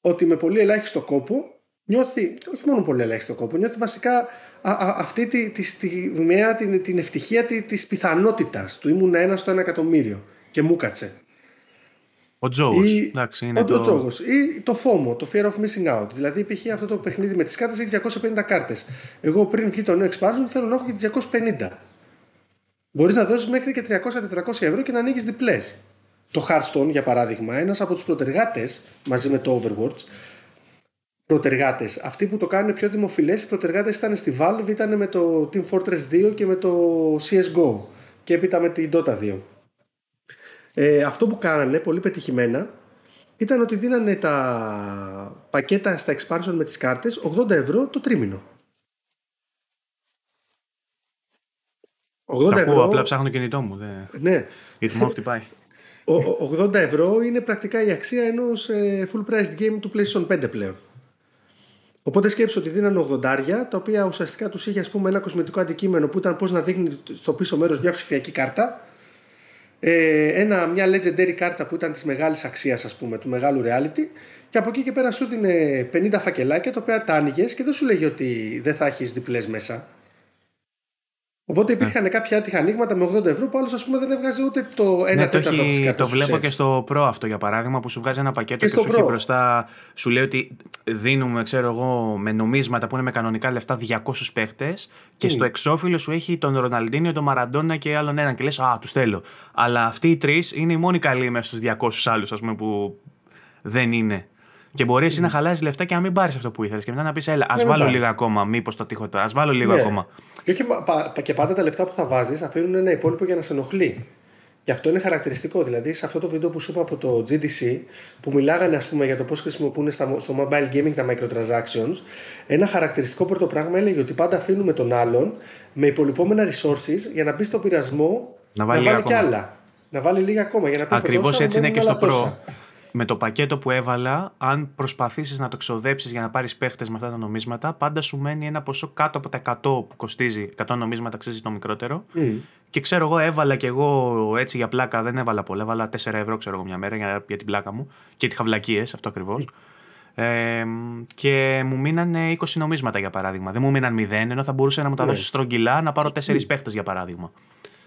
ότι με πολύ ελάχιστο κόπο νιώθει, όχι μόνο πολύ ελάχιστο κόπο, νιώθει βασικά α, α, αυτή τη, τη στιγμιαία την, την ευτυχία τη της πιθανότητας του ήμουν ένα στο ένα εκατομμύριο και μου κάτσε. Ο τζόγος. Είναι ο, το... τζόγος. Ή το FOMO, το Fear of Missing Out. Δηλαδή, π.χ. αυτό το παιχνίδι με τις κάρτες έχει 250 κάρτες. Εγώ πριν βγει το νέο expansion θέλω να έχω και 250. Μπορείς να δώσεις μέχρι και 300-400 ευρώ και να ανοίγεις διπλέ. το Hearthstone για παράδειγμα, ένας από τους προτεργάτες μαζί με το Overwatch προτεργάτες. Αυτοί που το κάνουν πιο δημοφιλές, οι προτεργάτες ήταν στη Valve, ήταν με το Team Fortress 2 και με το CSGO και έπειτα με την Dota 2. Ε, αυτό που κάνανε πολύ πετυχημένα ήταν ότι δίνανε τα πακέτα στα expansion με τις κάρτες 80 ευρώ το τρίμηνο. 80 ευρώ. απλά ψάχνω το κινητό μου. Δεν... Ναι. Γιατί μόνο χτυπάει. 80 ευρώ είναι πρακτικά η αξία ενός ε, full price game του PlayStation 5 πλέον. Οπότε σκέψω ότι δίνανε 80 τα οποία ουσιαστικά τους είχε ας πούμε, ένα κοσμητικό αντικείμενο που ήταν πώς να δείχνει στο πίσω μέρος μια ψηφιακή κάρτα. Ε, ένα, μια legendary κάρτα που ήταν της μεγάλης αξίας, ας πούμε, του μεγάλου reality. Και από εκεί και πέρα σου δίνει 50 φακελάκια τα οποία τα άνοιγες και δεν σου λέγει ότι δεν θα έχεις διπλές μέσα. Οπότε υπήρχαν ναι. κάποια άτυχα ανοίγματα με 80 ευρώ που άλλος ας πούμε δεν έβγαζε ούτε το 1 ναι, τέταρτο της Το βλέπω και στο Pro αυτό για παράδειγμα που σου βγάζει ένα πακέτο και, και σου έχει μπροστά. Σου λέει ότι δίνουμε, ξέρω εγώ, με νομίσματα που είναι με κανονικά λεφτά 200 παίχτες και στο εξώφυλλο σου έχει τον Ροναλντίνιο, τον Μαραντόνα και άλλον έναν. Και λες, Α, τους θέλω. Αλλά αυτοί οι τρεις είναι οι μόνοι καλοί μέσα στους 200 άλλους, ας πούμε, που δεν είναι. Και μπορείς εσύ να χαλάσεις λεφτά και να μην πάρεις αυτό που ήθελες. Και μετά να πεις, Έλα, ας βάλω λίγα ακόμα. Μήπως το τύχω τώρα, ας βάλω λίγο ναι. ακόμα. Και, όχι, και πάντα τα λεφτά που θα βάζεις θα φέρουν ένα υπόλοιπο για να σε ενοχλεί. Και αυτό είναι χαρακτηριστικό. Δηλαδή, σε αυτό το βίντεο που σου είπα από το GDC, που μιλάγανε ας πούμε, για το πώς χρησιμοποιούν στο mobile gaming τα microtransactions, ένα χαρακτηριστικό πρώτο πράγμα έλεγε ότι πάντα αφήνουμε τον άλλον με υπολοιπόμενα resources για να μπει στο πειρασμό να βάλει, να βάλει κι άλλα. Να βάλει λίγα ακόμα. Για να Ακριβώς έτσι είναι και στο Pro με το πακέτο που έβαλα, αν προσπαθήσεις να το ξοδέψεις για να πάρεις παίχτες με αυτά τα νομίσματα, πάντα σου μένει ένα ποσό κάτω από τα 100 που κοστίζει. 100 νομίσματα αξίζει το μικρότερο. Mm. Και ξέρω εγώ, έβαλα κι εγώ έτσι για πλάκα, δεν έβαλα πολλά. Έβαλα 4 ευρώ, ξέρω εγώ, μια μέρα για, για την πλάκα μου. Και τη χαυλακίε, αυτό ακριβώς. Mm. Ε, και μου μείνανε 20 νομίσματα για παράδειγμα. Δεν μου μείναν 0, ενώ θα μπορούσα να μου τα δώσεις στρογγυλά να πάρω 4 mm. παίχτες για παράδειγμα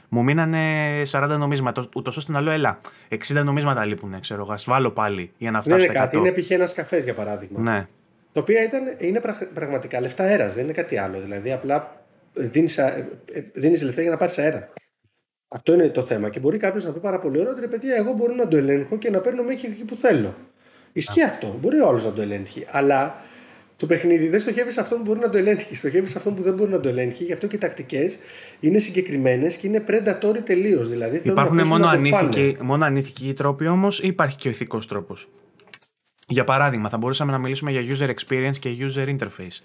μου μείνανε 40 νομίσματα. Ούτως ώστε να λέω, έλα, 60 νομίσματα λείπουν, ξέρω εγώ. βάλω πάλι για να φτάσω. Δεν είναι κάτι, είναι π.χ. ένας καφές για παράδειγμα. Ναι. Το οποίο ήταν, είναι πραγματικά λεφτά αέρας, δεν είναι κάτι άλλο. Δηλαδή, απλά δίνεις δίνεις λεφτά για να πάρεις αέρα. Αυτό είναι το θέμα. Και μπορεί κάποιος να πει πάρα πολύ ωραία, ότι παιδιά, εγώ μπορώ να το ελέγχω και να παίρνω μέχρι εκεί που θέλω. Ισχύει αυτό. Μπορεί όλος να το ελέγχει. Αλλά το παιχνίδι δεν στοχεύεις σε αυτόν που μπορεί να το ελέγχει. Στοχεύεις σε αυτόν που δεν μπορεί να το ελέγχει. Γι' αυτό και οι τακτικές είναι συγκεκριμένες και είναι predatory τελείως. Δηλαδή, Υπάρχουν μόνο, ανήθικοι, μόνο ανήθικοι τρόποι όμως ή υπάρχει και ο ηθικός τρόπος; Για παράδειγμα, θα μπορούσαμε να μιλήσουμε για user experience και user interface.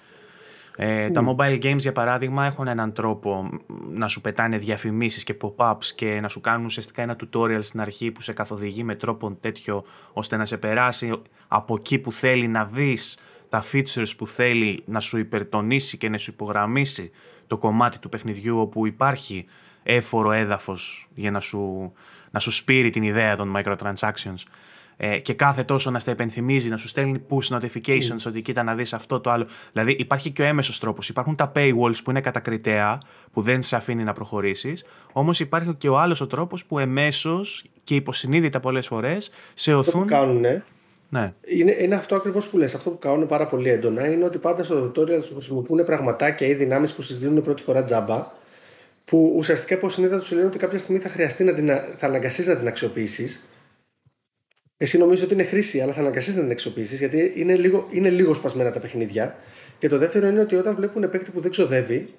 Ε, Τα mobile games, για παράδειγμα, έχουν έναν τρόπο να σου πετάνε διαφημίσεις και pop-ups και να σου κάνουν ουσιαστικά ένα tutorial στην αρχή που σε καθοδηγεί με τρόπο τέτοιο ώστε να σε περάσει από εκεί που θέλει να δεις τα features που θέλει να σου υπερτονίσει και να σου υπογραμμίσει το κομμάτι του παιχνιδιού όπου υπάρχει έφορο έδαφος για να σου, να σου σπείρει την ιδέα των microtransactions ε, και κάθε τόσο να στα επενθυμίζει, να σου στέλνει push notifications mm. ότι κοίτα να δεις αυτό το άλλο. Δηλαδή υπάρχει και ο έμεσος τρόπος. Υπάρχουν τα paywalls που είναι κατακριτέα, που δεν σε αφήνει να προχωρήσεις, όμως υπάρχει και ο άλλος ο τρόπος που εμέσως και υποσυνείδητα πολλές φορές σε οθούν... κάνουν, ναι. Είναι, είναι αυτό ακριβώς που λες. Αυτό που κάνουν πάρα πολύ έντονα είναι ότι πάντα στο tutorial σου χρησιμοποιούν πραγματάκια ή δυνάμεις που συζητούν πρώτη φορά τζάμπα. Που ουσιαστικά υποσυνείδητα τους λένε ότι κάποια στιγμή θα χρειαστεί να την, θα αναγκαστείς να την αξιοποιήσεις. Εσύ νομίζω ότι είναι χρήση, αλλά θα αναγκαστείς να την αξιοποιήσεις γιατί είναι λίγο, είναι λίγο σπασμένα τα παιχνίδια. Και το δεύτερο είναι ότι όταν βλέπουν παίκτη που δεν ξοδεύει,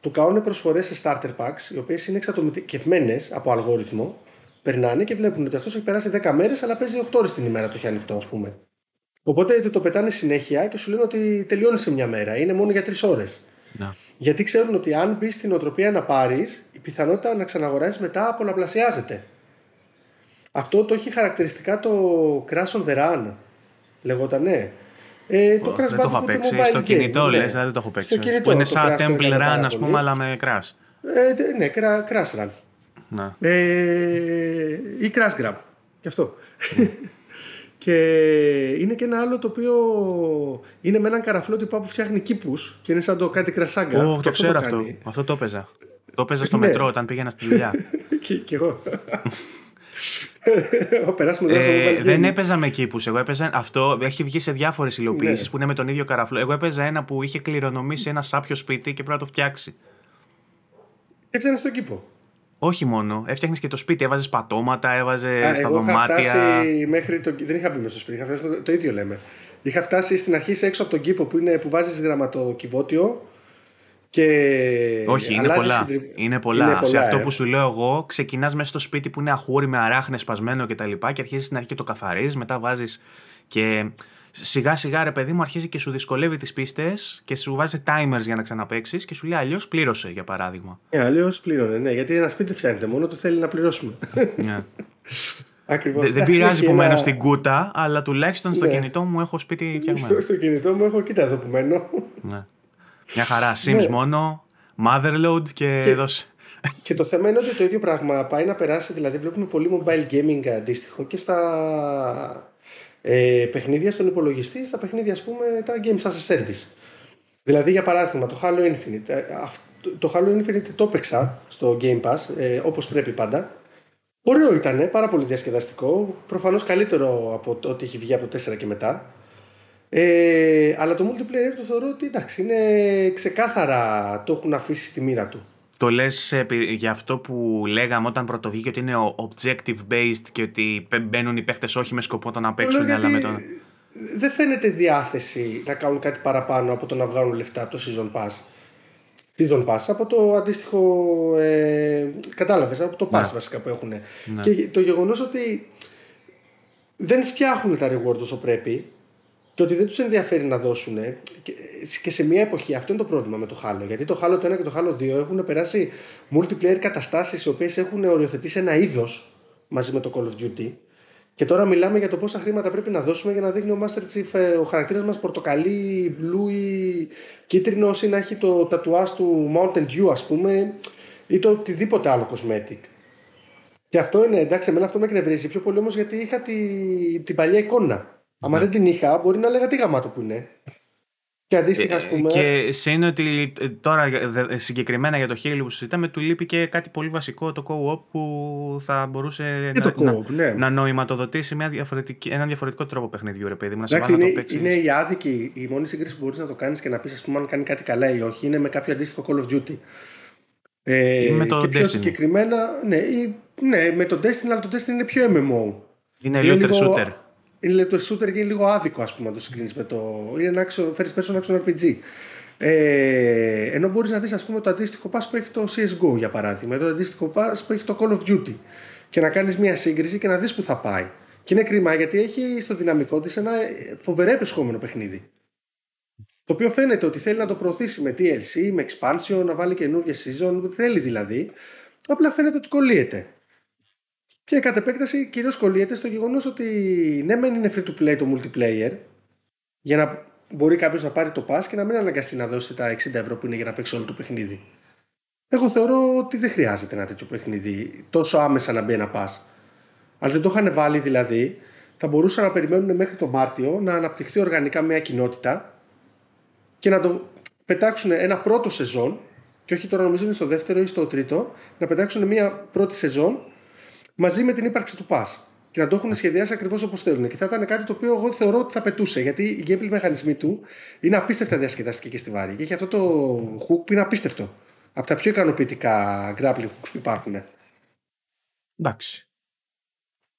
του κάνουν προσφορές σε starter packs, οι οποίες είναι εξατομικευμένες από αλγόριθμο περνάνε και βλέπουν ότι αυτός έχει περάσει 10 μέρες, αλλά παίζει 8 ώρες την ημέρα το έχει ανοιχτό, ας πούμε. Οπότε το πετάνε συνέχεια και σου λένε ότι τελειώνει σε μια μέρα. Είναι μόνο για 3 ώρες. Γιατί ξέρουν ότι αν μπεις στην οτροπία να πάρεις, η πιθανότητα να ξαναγοράσεις μετά πολλαπλασιάζεται. Αυτό το έχει χαρακτηριστικά το Crash on the Run. Λεγότανε. Ε, το Crash δεν το έχω παίξει. Στο κινητό ναι. λες, δεν το έχω παίξει. Στο κινητό, είναι σαν Temple Run, ας πούμε, αλλά με Crash. Ε, ναι, Crash Run. Ναι. Ε, ή crash grab. Γι' αυτό. και είναι και ένα άλλο το οποίο είναι με έναν καραφλό τυπά που φτιάχνει κήπους και είναι σαν το κάτι κρασάγκα. Oh, το ξέρω αυτό. Αυτό το έπαιζα. Το έπαιζα στο ναι. μετρό όταν πήγαινα στη δουλειά. και, εγώ. ε, δεν έπαιζα με κήπους. Εγώ έπαιζα αυτό. Έχει βγει σε διάφορες υλοποιήσεις ναι. που είναι με τον ίδιο καραφλό. Εγώ έπαιζα ένα που είχε κληρονομήσει ένα σάπιο σπίτι και πρέπει να το φτιάξει. Έξανε στον κήπο. Όχι μόνο. Έφτιαχνες και το σπίτι, έβαζες πατώματα, έβαζες Α, στα εγώ δωμάτια. Είχα φτάσει μέχρι το... Δεν είχα μπει μέσα στο σπίτι, είχα φτάσει... το ίδιο λέμε. Είχα φτάσει στην αρχή έξω από τον κήπο που, είναι, που βάζεις γραμματοκιβώτιο και. Όχι, είναι αλλάζεις πολλά. συντριβ- Είναι πολλά. Είναι πολλά, Σε αυτό ε. που σου λέω εγώ, ξεκινάς μέσα στο σπίτι που είναι αχούρι με αράχνες σπασμένο κτλ. Και, και αρχίζεις στην αρχή και το καθαρίζεις, μετά βάζεις και. Σιγά σιγά ρε παιδί μου αρχίζει και σου δυσκολεύει τις πίστες και σου βάζει timers για να ξαναπέξεις και σου λέει αλλιώς πλήρωσε για παράδειγμα. Ε, Αλλιώς πλήρωνε, ναι. Γιατί ένα σπίτι δεν φτιάχνεται μόνο, το θέλει να πληρώσουμε. Ναι. Ακριβώς. Δεν δεν πειράζει που μένω στην κούτα, αλλά τουλάχιστον στο Ναι. κινητό μου έχω σπίτι φτιαγμένο. Στο, στο κινητό μου έχω, κοίτα εδώ που μένω. Ναι. Μια χαρά. Sims Ναι. μόνο, motherload και, Και- δώσε. Και το θέμα είναι ότι το ίδιο πράγμα πάει να περάσει, δηλαδή βλέπουμε πολύ mobile gaming αντίστοιχο και στα ε, παιχνίδια στον υπολογιστή, στα παιχνίδια ας πούμε τα games as a service. Δηλαδή για παράδειγμα το Halo Infinite. ε, αυ- το Halo Infinite το έπαιξα στο Game Pass ε, όπως πρέπει πάντα. Ωραίο ήταν, πάρα πολύ διασκεδαστικό. Προφανώς καλύτερο από το ότι έχει βγει από το 4 και μετά. Ε, αλλά το multiplayer το θεωρώ ότι εντάξει, είναι ξεκάθαρα το έχουν αφήσει στη μοίρα του. Το λες επει- για αυτό που λέγαμε όταν πρωτοβγήκε ότι είναι ο objective based και ότι πε- μπαίνουν οι παίχτες όχι με σκοπό το να Το λέω παίξουν αλλά με γιατί το... δεν φαίνεται διάθεση να κάνουν κάτι παραπάνω από το να βγάλουν λεφτά από το Season Pass. Season Pass, από το αντίστοιχο. Ε, κατάλαβες, από το Pass Ναι. βασικά που έχουν. Και το γεγονός ότι δεν φτιάχνουν τα rewards όσο πρέπει και ότι δεν τους ενδιαφέρει να δώσουν και, και σε μια εποχή αυτό είναι το πρόβλημα με το Halo γιατί το Halo το 1 και το Halo 2 έχουν περάσει multiplayer καταστάσεις οι οποίες έχουν οριοθετήσει ένα είδος μαζί με το Call of Duty και τώρα μιλάμε για το πόσα χρήματα πρέπει να δώσουμε για να δείχνει ο Master Chief ε, ο χαρακτήρας μας πορτοκαλί, μπλου ή κίτρινος ή να έχει το τατουάζ του Mountain Dew ας πούμε ή το οτιδήποτε άλλο cosmetic. Και αυτό είναι εντάξει, εμένα αυτό με εκνευρίζει πιο πολύ όμως γιατί είχα τη, την παλιά εικόνα. Άμα δεν την είχα, μπορεί να λέγα τι γαμάτο που είναι. Και αντίστοιχα, ας πούμε. Και σε είναι ότι ε, τώρα δε- συγκεκριμένα για το Halo που συζητάμε του λείπει και κάτι πολύ βασικό το co-op που θα μπορούσε Και να, το co-op, να, ναι. να νοηματοδοτήσει μια διαφορετική, έναν διαφορετικό τρόπο παιχνιδιού ρε παιδί μου. Να σε Εντάξει, βάλει να είναι, το παίξεις. είναι η άδικη. Η μόνη σύγκριση που μπορείς να το κάνεις και να πεις, ας πούμε, αν κάνει κάτι καλά ή όχι, είναι με κάποιο αντίστοιχο Call of Duty. Ε, Ή με το και πιο Destiny. συγκεκριμένα, ναι, ή- ναι, με το Destiny, αλλά το Destiny είναι πιο MMO. Είναι Είναι looter λίγο- shooter. Είναι το shooter και είναι λίγο άδικο, ας πούμε, να το συγκρίνεις με το. Είναι ένα action, first person action RPG. Ε, ενώ μπορείς να δεις, ας πούμε, το αντίστοιχο pass που έχει το CSGO για παράδειγμα, ή το αντίστοιχο pass που έχει το Call of Duty. Και να κάνεις μια σύγκριση και να δεις που θα πάει. Και είναι κρίμα γιατί έχει στο δυναμικό της ένα φοβερά υπεσχόμενο παιχνίδι. Το οποίο φαίνεται ότι θέλει να το προωθήσει με DLC, με expansion, να βάλει καινούργιες season, θέλει δηλαδή. Απλά φαίνεται ότι κολλείεται. Και κατ' επέκταση κυρίως κολλείεται στο γεγονός ότι ναι, μεν είναι free to play το multiplayer, για να μπορεί κάποιος να πάρει το pass και να μην αναγκαστεί να δώσει τα 60 ευρώ που είναι για να παίξει όλο το παιχνίδι. Εγώ θεωρώ ότι δεν χρειάζεται ένα τέτοιο παιχνίδι τόσο άμεσα να μπει ένα pass. Αν δεν το είχαν βάλει δηλαδή, θα μπορούσαν να περιμένουν μέχρι το Μάρτιο να αναπτυχθεί οργανικά μια κοινότητα και να το πετάξουν ένα πρώτο σεζόν, και όχι τώρα νομίζω είναι στο δεύτερο ή στο τρίτο, να πετάξουν μια πρώτη σεζόν μαζί με την ύπαρξη του pass. Και να το έχουν σχεδιάσει ακριβώς όπως θέλουν. Και θα ήταν κάτι το οποίο εγώ θεωρώ ότι θα πετούσε. Γιατί οι gameplay μηχανισμοί του είναι απίστευτα διασκεδαστικοί και στιβάροι. Και έχει αυτό το hook που είναι απίστευτο. Από τα πιο ικανοποιητικά grappling hooks που υπάρχουν. Εντάξει.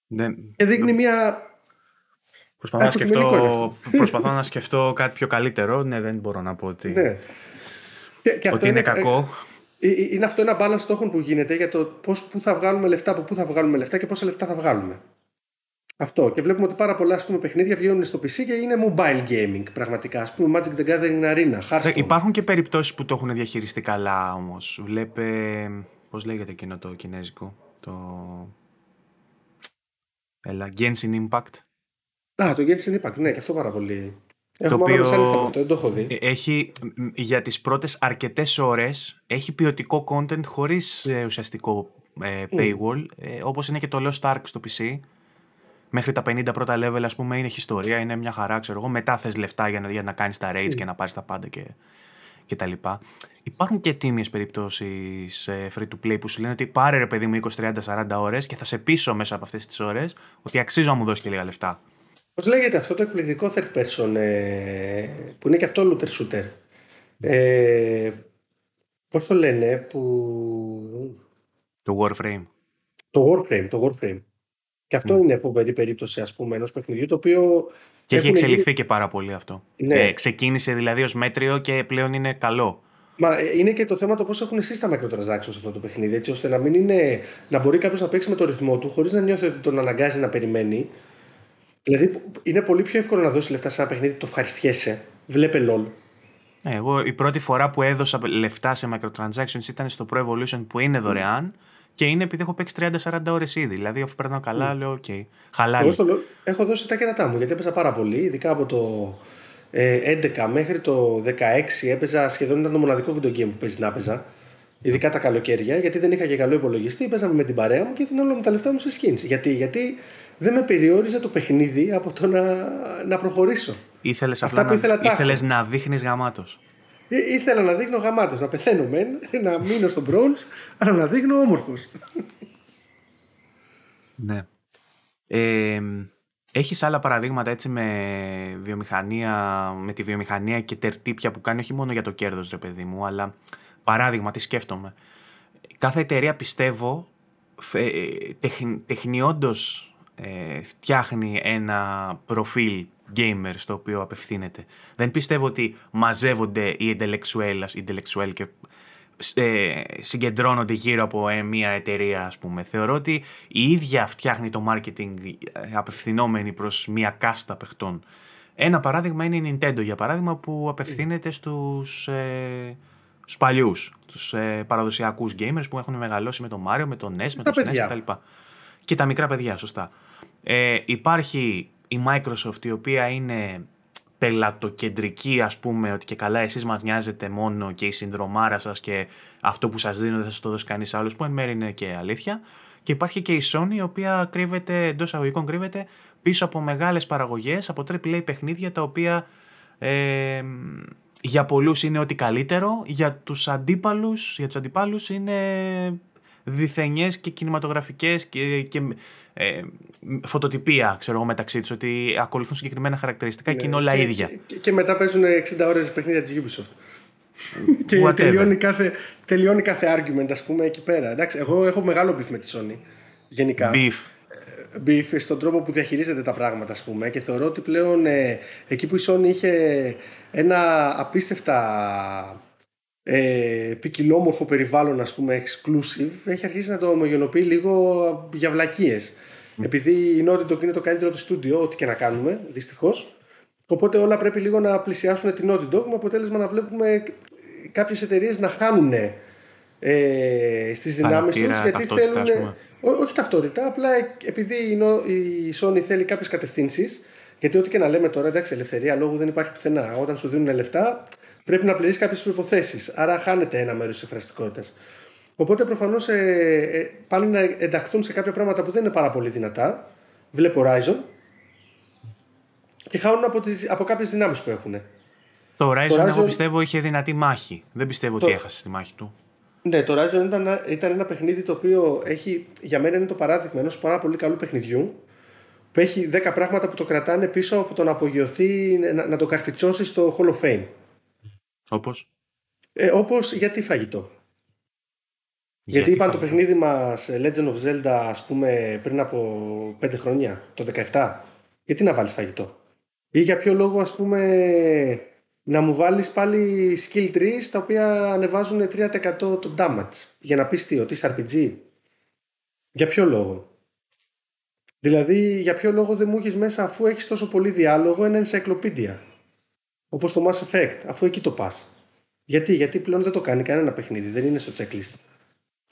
Δεν... Και δείχνει μια. Προσπαθώ, να αντικειμενικό είναι σκεφτώ, αυτό. προσπαθώ να σκεφτώ κάτι πιο καλύτερο. Ναι, δεν μπορώ να πω ότι, Ναι. Και, και αυτό ότι είναι κακό. Ε, ε, Είναι αυτό ένα balance στόχων που γίνεται για το πώς, πού θα βγάλουμε λεφτά, από πού θα βγάλουμε λεφτά και πόσα λεφτά θα βγάλουμε. Αυτό. Και βλέπουμε ότι πάρα πολλά ας πούμε, παιχνίδια βγαίνουν στο PC και είναι mobile gaming πραγματικά. Α πούμε Magic the Gathering Arena, Ε, Hearthstone. Υπάρχουν και περιπτώσεις που το έχουν διαχειριστεί καλά όμως. Βλέπε, πώς λέγεται εκείνο το κινέζικο, το... Έλα, Genshin Impact. Α, το Genshin Impact, ναι, και αυτό πάρα πολύ. Έχω Το μάλλον οποίο- μεσάνυχτα με αυτό, δεν το έχω δει. Ε, Έχει, μ, για τις πρώτες αρκετές ώρες, έχει ποιοτικό content χωρίς ε, ουσιαστικό ε, paywall, ε, όπως είναι και το Lost Ark στο PC. Μέχρι τα 50 πρώτα level, ας πούμε, είναι ιστορία, είναι μια χαρά, ξέρω εγώ. Μετά θες λεφτά για να, για να κάνεις τα raids και να πάρεις τα πάντα και, και τα λοιπά. Υπάρχουν και τίμιες περιπτώσεις ε, free to play που σου λένε ότι πάρε ρε παιδί μου 20, 30, 40 ώρες και θα σε πείσω μέσα από αυτές τις ώρες ότι αξίζω να μου δώσεις και λίγα λεφτά. Πώς λέγεται αυτό το εκπληκτικό third person ε, που είναι και αυτό looter shooter; Ε, πώς το λένε που... Το Warframe. Το Warframe, το Warframe. Και αυτό mm. είναι φοβερή περίπτωση ας πούμε ενός παιχνιδιού το οποίο... Και έχει εξελιχθεί γίνει... και πάρα πολύ αυτό. Ναι. Ε, ξεκίνησε δηλαδή ως μέτριο και πλέον είναι καλό. Μα ε, είναι και το θέμα το πώς έχουν θέσει τα microtransactions αυτό το παιχνίδι, έτσι ώστε να μην είναι. να μπορεί κάποιος να παίξει με το ρυθμό του χωρίς να νιώθει ότι τον αναγκάζει να περιμένει. Δηλαδή είναι πολύ πιο εύκολο να δώσεις λεφτά σε ένα παιχνίδι, το ευχαριστιέσαι. Βλέπε LOL. Ναι, εγώ η πρώτη φορά που έδωσα λεφτά σε microtransactions ήταν στο Pro Evolution που είναι δωρεάν και είναι επειδή έχω παίξει 30-40 ώρες ήδη. Δηλαδή, αφού περνάω καλά, mm. λέω: OK. Okay. Χαλάει. Εγώ έχω δώσει τα κερατά μου γιατί έπαιζα πάρα πολύ, ειδικά από το ε, 11 μέχρι το 16 έπαιζα σχεδόν ήταν το μοναδικό video game που παίζει να έπαιζα. Ειδικά τα καλοκαίρια, γιατί δεν είχα και καλό υπολογιστή. Παίζαμε με την παρέα μου και την όλα μου τα λεφτά μου σε skins. Γιατί, γιατί δεν με περιόριζε το παιχνίδι από το να, να προχωρήσω. Ήθελες Αυτά που ήθελα, να, ήθελες να δείχνεις γαμάτος. Ή, ήθελα να δείχνω γαμάτος, να πεθαίνω μεν, να μείνω στον bronze, αλλά να δείχνω όμορφος. Ναι. Ε, έχεις άλλα παραδείγματα έτσι με βιομηχανία, με τη βιομηχανία και τερτύπια που κάνει όχι μόνο για το κέρδος ρε παιδί μου, αλλά παράδειγμα τι σκέφτομαι. Κάθε εταιρεία πιστεύω τεχ, τεχνιόντως ε, φτιάχνει ένα προφίλ gamer στο οποίο απευθύνεται. Δεν πιστεύω ότι μαζεύονται οι intellectual, και ε, συγκεντρώνονται γύρω από ε, μια εταιρεία ας πούμε. Θεωρώ ότι η ίδια φτιάχνει το marketing ε, απευθυνόμενη προς μια κάστα παιχτών. Ένα παράδειγμα είναι η Nintendo για παράδειγμα που απευθύνεται στους, ε, στους παλιούς, τους ε, παραδοσιακούς gamers που έχουν μεγαλώσει με το Mario, με το NES, με το SNES κτλ. Και τα μικρά παιδιά, σωστά. Ε, υπάρχει η Microsoft η οποία είναι πελατοκεντρική ας πούμε ότι και καλά εσείς μας νοιάζετε μόνο και η συνδρομάρα σας και αυτό που σας δίνω δεν θα σας το δώσει κανείς άλλος που εν μέρει είναι και αλήθεια. Και υπάρχει και η Sony η οποία κρύβεται εντός αγωγικών κρύβεται πίσω από μεγάλες παραγωγές από AAA παιχνίδια τα οποία ε, για πολλούς είναι ό,τι καλύτερο για τους αντίπαλους, για τους αντιπάλους είναι διθενιές και κινηματογραφικές και, και ε, φωτοτυπία ξέρω εγώ, μεταξύ τους, ότι ακολουθούν συγκεκριμένα χαρακτηριστικά ναι, και είναι όλα και, ίδια. Και, και, μετά παίζουν 60 ώρες παιχνίδια της Ubisoft. και τελειώνει κάθε, τελειώνει κάθε argument, ας πούμε, εκεί πέρα. Εντάξει, εγώ έχω μεγάλο beef με τη Sony. Γενικά. Beef. Ε, beef στον τρόπο που διαχειρίζεται τα πράγματα, ας πούμε. Και θεωρώ ότι πλέον ε, εκεί που η Sony είχε ένα απίστευτα ε, ποικιλόμορφο περιβάλλον ας πούμε exclusive έχει αρχίσει να το ομογενοποιεί λίγο για βλακίες mm. επειδή η Naughty Dog είναι το καλύτερο του στούντιο ό,τι και να κάνουμε δυστυχώς. Οπότε όλα πρέπει λίγο να πλησιάσουν την Naughty Dog με αποτέλεσμα να βλέπουμε κάποιες εταιρείες να χάνουν ε, στις δυνάμεις τους γιατί θέλουν όχι ταυτότητα απλά επειδή η Sony θέλει κάποιες κατευθύνσεις γιατί ό,τι και να λέμε τώρα εντάξει ελευθερία λόγου δεν υπάρχει πουθενά. Όταν σου δίνουν λεφτά πρέπει να πληρήσει κάποιες προποθέσει. Άρα χάνεται ένα μέρος της εφραστικότητα. Οπότε προφανώς ε, ε, πάνε να ενταχθούν σε κάποια πράγματα που δεν είναι πάρα πολύ δυνατά. Βλέπω Horizon. Και χάνουν από, τις, από κάποιες δυνάμεις που έχουν. Το Horizon, το Horizon, εγώ πιστεύω, είχε δυνατή μάχη. Δεν πιστεύω το... ότι έχασε τη μάχη του. Ναι, το Horizon ήταν, ήταν ένα παιχνίδι το οποίο έχει, για μένα είναι το παράδειγμα ενός πάρα πολύ καλού παιχνιδιού που έχει 10 πράγματα που το κρατάνε πίσω από το να απογειωθεί, να, να το καρφιτσώσεις στο Hall of Fame. Όπως; Ε, όπως γιατί φαγητό. Γιατί, είπαν το παιχνίδι μας ε, Legend of Zelda ας πούμε πριν από 5 χρόνια, το 17. Γιατί να βάλεις φαγητό; Ή για ποιο λόγο ας πούμε να μου βάλεις πάλι skill trees τα οποία ανεβάζουν 3% το damage. Για να πεις τι, ότι είσαι RPG. Για ποιο λόγο; Δηλαδή για ποιο λόγο δεν μου έχεις μέσα αφού έχεις τόσο πολύ διάλογο ένα encyclopedia; Όπως το Mass Effect, αφού εκεί το πας. Γιατί, γιατί πλέον δεν το κάνει κανένα παιχνίδι, δεν είναι στο checklist.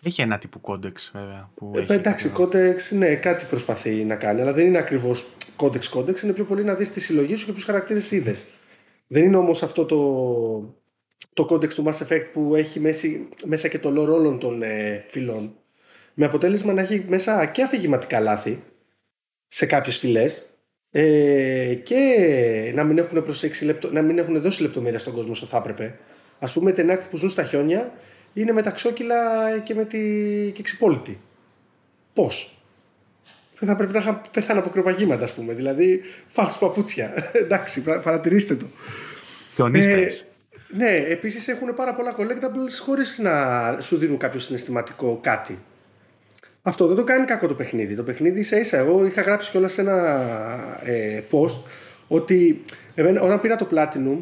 Έχει ένα τύπου codex βέβαια. Που ε, έχει εντάξει, codex, ναι, κάτι προσπαθεί να κάνει, αλλά δεν είναι ακριβώς codex codex, είναι πιο πολύ να δεις τη συλλογή σου και ποιους χαρακτήρες είδες. Δεν είναι όμως αυτό το, το codex του Mass Effect που έχει μέση, μέσα και το lore όλων των ε, φυλών. Με αποτέλεσμα να έχει μέσα και αφηγηματικά λάθη σε κάποιες φυλές, ε, και να μην, έχουν προσέξει, λεπτο, να μην έχουν δώσει λεπτομέρεια στον κόσμο όσο θα έπρεπε. Α πούμε, τενάκτη που ζουν στα χιόνια είναι με τα ξόκυλα και με τη κεξιπόλητη. Πώς; Δεν θα πρέπει να είχαν πεθάνει από κροπαγήματα, ας πούμε. Δηλαδή, φάω παπούτσια. Εντάξει, παρατηρήστε το. Ε, ναι, επίσης έχουν πάρα πολλά collectables χωρίς να σου δίνουν κάποιο συναισθηματικό κάτι. Αυτό δεν το κάνει κακό το παιχνίδι. Το παιχνίδι ίσα ίσα. Εγώ είχα γράψει κιόλας σε ένα ε, post ότι εμένα, όταν πήρα το Platinum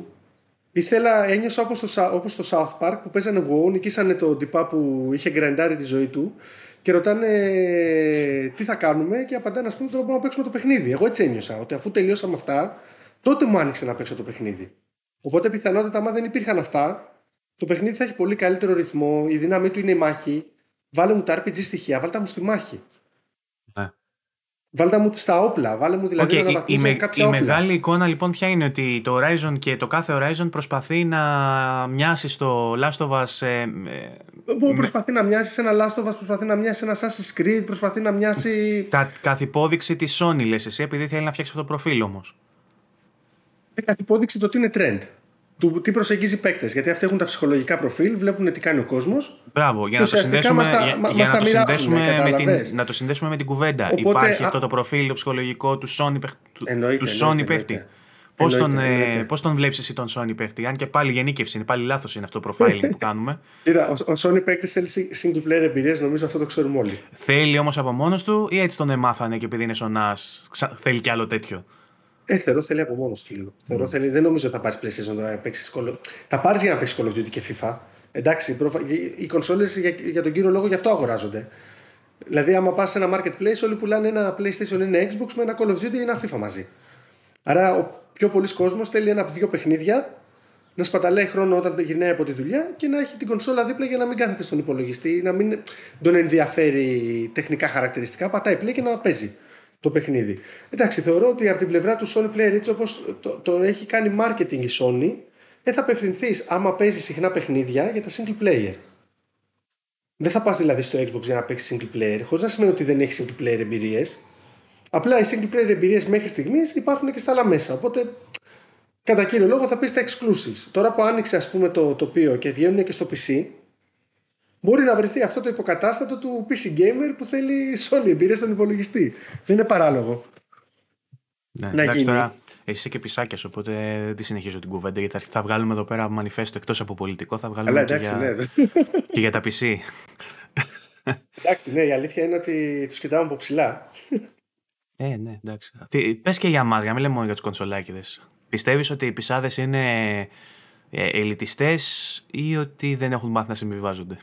ήθελα, ένιωσα όπως το, όπως το South Park που παίζανε WoW, νικήσανε τον τυπά που είχε γκραντάρει τη ζωή του και ρωτάνε τι θα κάνουμε και απαντάνε ας πούμε τώρα να παίξουμε το παιχνίδι. Εγώ έτσι ένιωσα ότι αφού τελειώσαμε αυτά τότε μου άνοιξε να παίξω το παιχνίδι. Οπότε πιθανότητα άμα δεν υπήρχαν αυτά το παιχνίδι θα έχει πολύ καλύτερο ρυθμό, η δύναμή του είναι η μάχη. Βάλε μου τα RPG στοιχεία, βάλτε μου στη μάχη. Ναι. Βάλτε μου στα όπλα, βάλε μου δηλαδή okay, να η, η, κάποια η μεγάλη εικόνα λοιπόν ποια είναι ότι το Horizon και το κάθε Horizon προσπαθεί να μοιάσει στο Last of Us ε, ε Προσπαθεί να μοιάσει σε ένα Last of Us, προσπαθεί να μοιάσει σε ένα Assassin's Creed, προσπαθεί να μοιάσει... Τα καθυπόδειξη της Sony λες εσύ, επειδή θέλει να φτιάξει αυτό το προφίλ όμως. Ε, καθυπόδειξη το ότι είναι trend του τι προσεγγίζει παίκτες. Γιατί αυτοί έχουν τα ψυχολογικά προφίλ, βλέπουν τι κάνει ο κόσμος. Μπράβο, για να το συνδέσουμε, για, για να, το συνδέσουμε με την, να το συνδέσουμε με την κουβέντα. Οπότε, Υπάρχει α... αυτό το προφίλ το ψυχολογικό του Sony, εννοείται, του Sony παίκτη. Πώς τον, ε, πώς τον βλέπεις εσύ τον Sony παίκτη, Αν και πάλι γενίκευση είναι, πάλι λάθος είναι αυτό το profiling που κάνουμε. Κοίτα, ο, ο Sony παίκτης θέλει single player εμπειρίες, νομίζω αυτό το ξέρουμε όλοι. Θέλει όμως από μόνος του ή έτσι τον εμάθανε και επειδή είναι σονά, θέλει κι άλλο τέτοιο; Ε, θεωρώ θέλει από μόνος του λίγο. Mm. Θεωρώ θέλει, δεν νομίζω ότι θα πάρεις PlayStation τώρα να παίξεις Call Θα πάρεις για να παίξεις Call of Duty και FIFA. Εντάξει, οι κονσόλες για, για τον κύριο λόγο γι' αυτό αγοράζονται. Δηλαδή, άμα πας σε ένα marketplace, όλοι πουλάνε ένα PlayStation ή ένα Xbox με ένα Call of Duty ή ένα FIFA μαζί. Άρα, ο πιο πολλοί κόσμος θέλει ένα από δύο παιχνίδια να σπαταλάει χρόνο όταν γυρνάει από τη δουλειά και να έχει την κονσόλα δίπλα για να μην κάθεται στον υπολογιστή, να μην τον ενδιαφέρει τεχνικά χαρακτηριστικά. Πατάει play και να παίζει το παιχνίδι. Εντάξει, θεωρώ ότι από την πλευρά του Sony Play έτσι όπως το, το, έχει κάνει marketing η Sony, δεν θα απευθυνθείς άμα παίζει συχνά παιχνίδια για τα single player. Δεν θα πας δηλαδή στο Xbox για να παίξεις single player, χωρίς να σημαίνει ότι δεν έχεις single player εμπειρίες. Απλά οι single player εμπειρίες μέχρι στιγμής υπάρχουν και στα άλλα μέσα. Οπότε, κατά κύριο λόγο, θα πεις τα exclusives. Τώρα που άνοιξε, ας πούμε, το τοπίο και βγαίνουν και στο PC, μπορεί να βρεθεί αυτό το υποκατάστατο του PC Gamer που θέλει Sony εμπειρία στον υπολογιστή. Δεν είναι παράλογο. Ναι, να εντάξει, γίνει. Τώρα, εσύ είσαι και πισάκιας, οπότε δεν τη συνεχίζω την κουβέντα γιατί θα βγάλουμε εδώ πέρα μανιφέστο εκτός από πολιτικό. Θα βγάλουμε Αλλά, εντάξει, και, για... ναι. και για τα PC. εντάξει, ναι, η αλήθεια είναι ότι τους κοιτάμε από ψηλά. Ε, ναι, εντάξει. Πες και για εμά, για να μην λέμε μόνο για τους κονσολάκιδε. Πιστεύεις ότι οι πισάδες είναι ε, ελιτιστές ή ότι δεν έχουν μάθει να συμβιβάζονται;